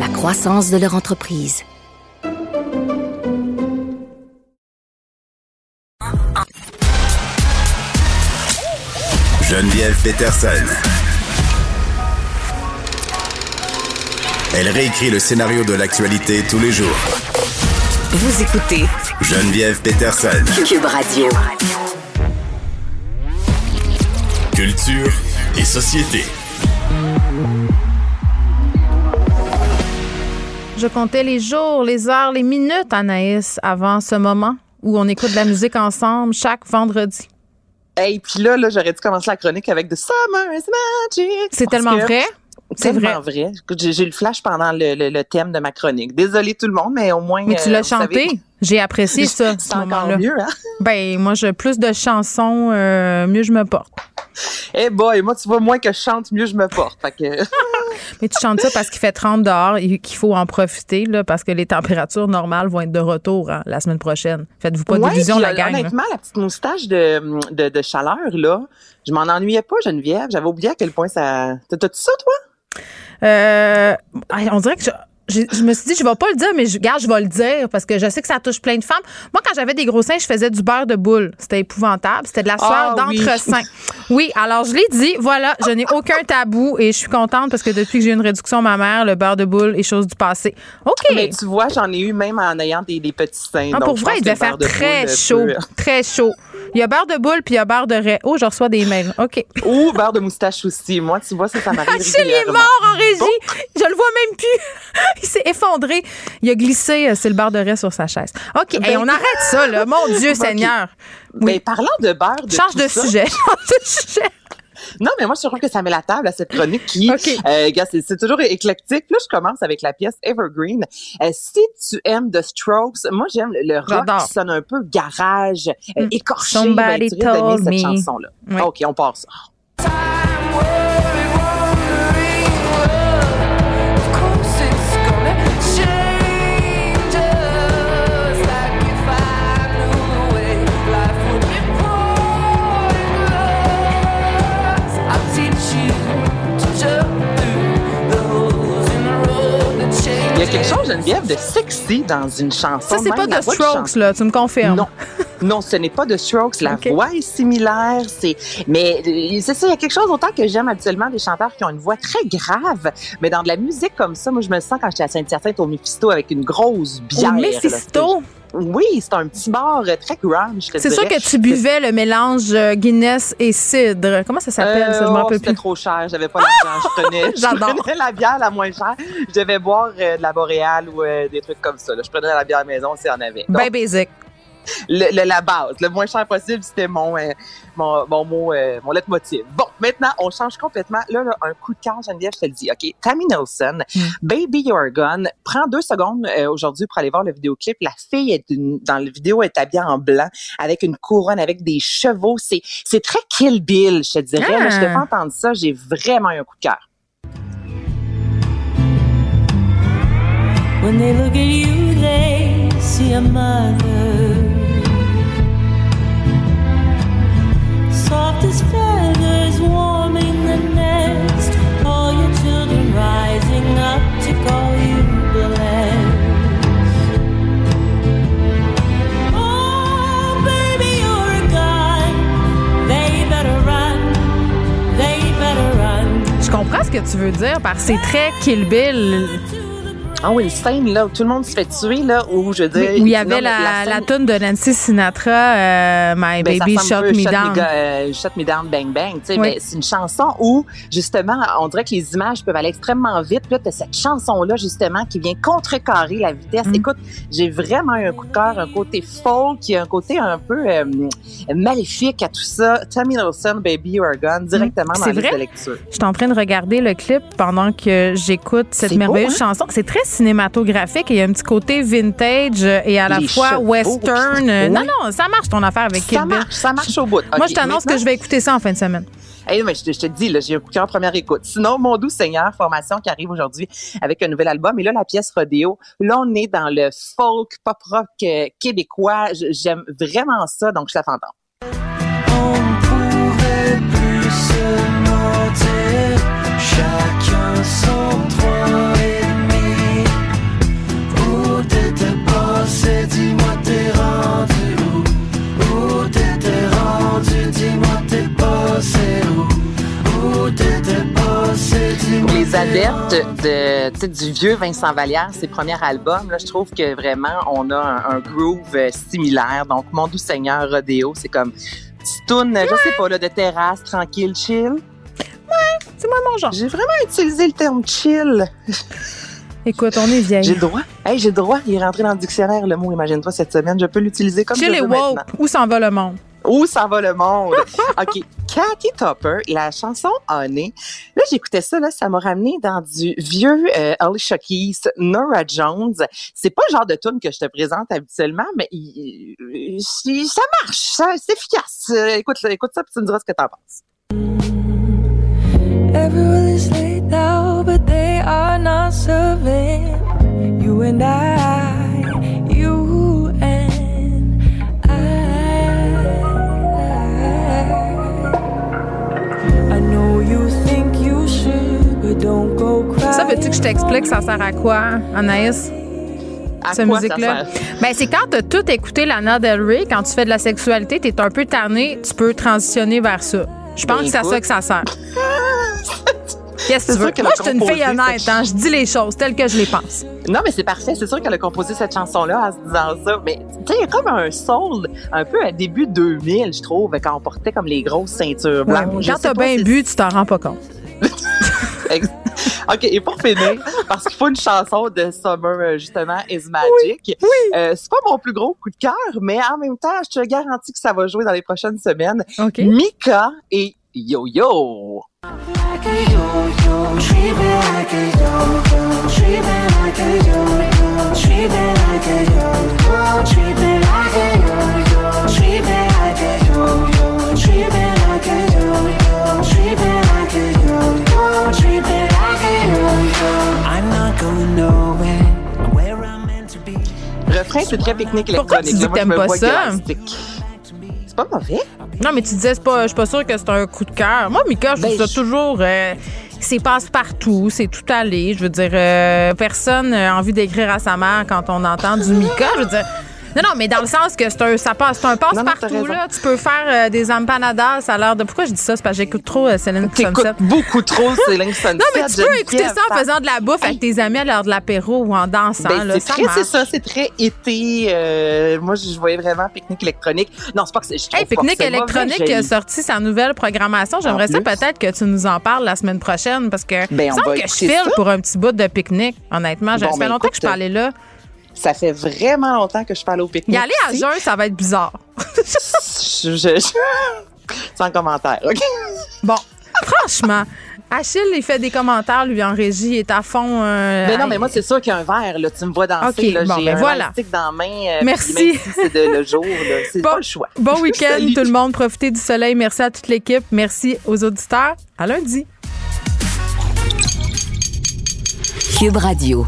la croissance de leur entreprise. Geneviève Peterson. Elle réécrit le scénario de l'actualité tous les jours. Vous écoutez Geneviève Peterson. Cube Radio. Culture et société. Je comptais les jours, les heures, les minutes, Anaïs, avant ce moment où on écoute de la musique ensemble chaque vendredi. Hey, puis là, là j'aurais dû commencer la chronique avec The Summer's Magic. C'est tellement vrai? C'est Tellement vrai. Écoute, J'ai j'ai eu le flash pendant le, le- le thème de ma chronique. Désolée tout le monde, mais au moins. Mais tu euh, l'as savez- chanté. J'ai apprécié ça, ce C'est encore moment-là. mieux, hein? Ben, moi, je plus de chansons, euh, mieux je me porte. *laughs* Eh boy, moi, tu vois, moins que je chante, mieux je me porte. Fait que... *laughs* Mais tu chantes ça parce qu'il fait 30 dehors et qu'il faut en profiter, là, parce que les températures normales vont être de retour hein, la semaine prochaine. Faites-vous pas Ouais, d'illusions, la euh, gang. là. Honnêtement, la petite moustache de, de, de chaleur, là, je m'en ennuyais pas, Geneviève. J'avais oublié à quel point ça. T'as- T'as-tu ça, toi? Euh, hey, on dirait que je, je, je me suis dit, je vais pas le dire, mais je, regarde, je vais le dire parce que je sais que ça touche plein de femmes. Moi, quand j'avais des gros seins, je faisais du beurre de boule. C'était épouvantable. C'était de la sueur Ah, d'entre-seins. Oui, alors je l'ai dit. Voilà, je n'ai aucun tabou et je suis contente parce que depuis que j'ai eu une réduction mammaire, le beurre de boule est chose du passé. OK. Mais tu vois, j'en ai eu même en ayant des, des petits seins. Ah, donc pour vrai, il devait faire de très chaud. Très chaud. Il y a beurre de boule puis il y a beurre de raie. Oh, je reçois des mails. OK. Ou beurre de moustache aussi. Moi, tu vois, ça, ça m'arrive Achille est régulièrement. mort en régie. Je le vois même plus. *laughs* Il s'est effondré. Il a glissé, euh, c'est le beurre de raie sur sa chaise. OK, hey, on arrête ça, là. Mon Dieu. *laughs* Seigneur. Ben, parlant de beurre, de Change tout de ça, sujet. *laughs* Change de sujet. Non, mais moi, je trouve que ça met la table à cette chronique qui, *laughs* euh, gars, c'est, toujours éclectique. Là, je commence avec la pièce Evergreen. Euh, si tu aimes The Strokes, moi, j'aime le, rock qui sonne un peu garage, euh, Mm. écorché. Somebody Ben, tu cette chanson-là. Oui. OK, on passe. Il y quelque chose, Geneviève, de sexy dans une chanson. Ça, c'est pas de Strokes, là, tu me confirmes. Non. Non, ce n'est pas de Strokes. La Ok. voix est similaire. C'est, mais euh, c'est ça. Il y a quelque chose autant que j'aime habituellement des chanteurs qui ont une voix très grave, mais dans de la musique comme ça, moi je me sens quand j'étais à Saint-Hyacinthe au Mephisto avec une grosse bière. là. Mephisto? Oui, c'est un petit bar euh, très grunge. C'est sûr que tu buvais le mélange euh, Guinness et cidre. Comment ça s'appelle, Euh, ça? Je m'en oh, rappelle C'était plus. trop cher, j'avais pas l'argent. Je prenais, *laughs* je prenais la bière la moins chère. Je devais boire euh, de la Boréale ou euh, des trucs comme ça. là. Je prenais la bière à la maison s'il y en avait. Donc, Ben basic. Le, le- la base, le moins cher possible, c'était mon, euh, mon, mon mot, euh, mon leitmotiv. Bon, maintenant, on change complètement. Là, là, un coup de cœur, Geneviève, je te le dis. OK, Tammy Nelson, Baby You're Gone. Prends deux secondes euh, aujourd'hui pour aller voir le vidéoclip. La fille est une- dans le vidéo est habillée en blanc avec une couronne, avec des chevaux. C'est, c'est très Kill Bill, je te dirais. Là, je te fais Ah. entendre ça. J'ai vraiment eu un coup de cœur. When they look at you, they see a mother. Je comprends ce que tu veux dire que c'est très Kill Bill. Ah oui, une scène là où tout le monde se fait tuer, là, où je veux dire. Où il y avait la, la, scène- toune de Nancy Sinatra, euh, My Ben, Baby Shot Me Down. Ga- euh, Shut Me Down, Bang Bang. tu sais, Oui. C'est une chanson où, justement, on dirait que les images peuvent aller extrêmement vite. Là, t'as cette chanson-là, justement, qui vient contrecarrer la vitesse. Mm. Écoute, j'ai vraiment un coup de cœur, un côté folk, qui a un côté un peu euh, maléfique à tout ça. Tammy Nelson, Baby You Are Gone, directement dans C'est la liste vrai? de lecture. Je suis en train de regarder le clip pendant que j'écoute cette beau, merveilleuse hein? chanson. C'est très cinématographique et il y a un petit côté vintage et à la Les fois chevaux, western. Euh, Non, non, ça marche ton affaire avec Kill Ça Bill. marche, ça marche au bout. Moi, Ok, je t'annonce que je vais écouter ça en fin de semaine. Hey, mais je, te- je te dis, là, j'ai un coup de cœur première écoute. Sinon, Mon doux Seigneur, formation qui arrive aujourd'hui avec un nouvel album. Et là, la pièce Rodéo. Là, on est dans le folk, pop rock euh, québécois. J'aime vraiment ça, donc je la fais entendre. pourrait plus se De, du vieux Vincent Vallière, ses premiers albums, là, je trouve que vraiment, on a un, un groove euh, similaire. Donc, Mon doux Seigneur, Rodéo, c'est comme petite toune, je sais pas, là, de terrasse, tranquille, chill. C'est moi mon genre. J'ai vraiment utilisé le terme chill. Écoute, on est vieille. J'ai le droit. Hey, j'ai le droit. Il est rentré dans le dictionnaire, le mot, imagine-toi, cette semaine. Je peux l'utiliser comme Chill je et veux woke. maintenant. Où s'en va le monde? Où s'en va le monde? *laughs* OK. Cathy Topper, la chanson Honey. Là, j'écoutais ça, là, ça m'a ramené dans du vieux euh, Alicia Keys, Nora Jones. C'est pas le genre de tune que je te présente habituellement, mais il- il- ça marche, ça- c'est efficace. Euh, écoute, écoute ça, puis tu me diras ce que t'en penses. They are not. You and I, Ça, veux-tu que je t'explique ça sert à quoi, Anaïs? À cette quoi ça musique-là? sert? Ben, c'est quand t'as tout écouté Lana Del Rey, quand tu fais de la sexualité, t'es un peu tanné, tu peux transitionner vers ça. Je pense Ben, que c'est à ça que ça sert. *laughs* Qu'est-ce que C'est tu veux? sûr qu'elle Moi, je suis une fille honnête, cette- hein. Je dis les choses telles que je les pense. Non, mais c'est parfait. C'est sûr qu'elle a composé cette chanson-là en se disant ça. Mais, tu sais, il y a comme un soul, un peu à début 2000, je trouve, quand on portait comme les grosses ceintures Ouais, blanches. Je quand t'as bien bu, tu t'en rends pas compte. OK, et pour finir, parce qu'il faut une chanson de Summer, euh, justement, Is Magic. Euh, c'est pas mon plus gros coup de cœur, mais en même temps, je te garantis que ça va jouer dans les prochaines semaines. OK. Mika et yo-yo. Refrain, c'est très pique-nique Pourquoi tu dis que t'aimes pas ça? C'est pas mauvais. Non, mais tu disais, c'est pas, je suis pas sûre que c'est un coup de cœur. Moi, Mika, je trouve Ben, ça toujours. euh, c'est passe-partout, c'est tout allé. Je veux dire, euh, personne n'a envie d'écrire à sa mère quand on entend du Mika. Je veux dire. Non, non, mais dans le sens que c'est un, ça passe, c'est un Non, non, t'as passe-partout, raison. là. Tu peux faire euh, des empanadas, ça a l'air de. Pourquoi je dis ça? C'est parce que j'écoute trop euh, Céline T'écoutes Sunset. beaucoup trop Céline Sunset. Non, mais tu peux Geneviève, écouter ça en faisant de la bouffe avec tes amis à l'heure de l'apéro ou en dansant. Ben, là, c'est ça très, marche. c'est ça, c'est très été. euh, moi, je voyais vraiment pique-nique électronique. Non, c'est pas que c'est. je trouve Hey, Pique-Nique électronique j'ai- a sorti sa nouvelle programmation. J'aimerais ça plus. peut-être que tu nous en parles la semaine prochaine parce que Ben, il me on semble va que je écouter file ça. pour un petit bout de pique-nique, honnêtement. Bon, ça fait ben, longtemps que je écoute, allée là. Ça fait vraiment longtemps que je suis allée au Y pique-nique. aller à jeun, ça va être bizarre. *laughs* Je- je- Sans commentaire, OK? Bon, franchement, Achille, il fait des commentaires, lui, en régie, il est à fond. euh, Mais non, mais moi, c'est sûr qu'il y a un verre, là. Tu me vois danser, OK, là. bon, J'ai ben un voilà. dans la main. euh, Merci. puis même si c'est de- le jour, là. C'est Bon- pas le choix. Bon *laughs* week-end, tout le monde. Profitez du soleil. Merci à toute l'équipe. Merci aux auditeurs. À lundi. Cube Radio.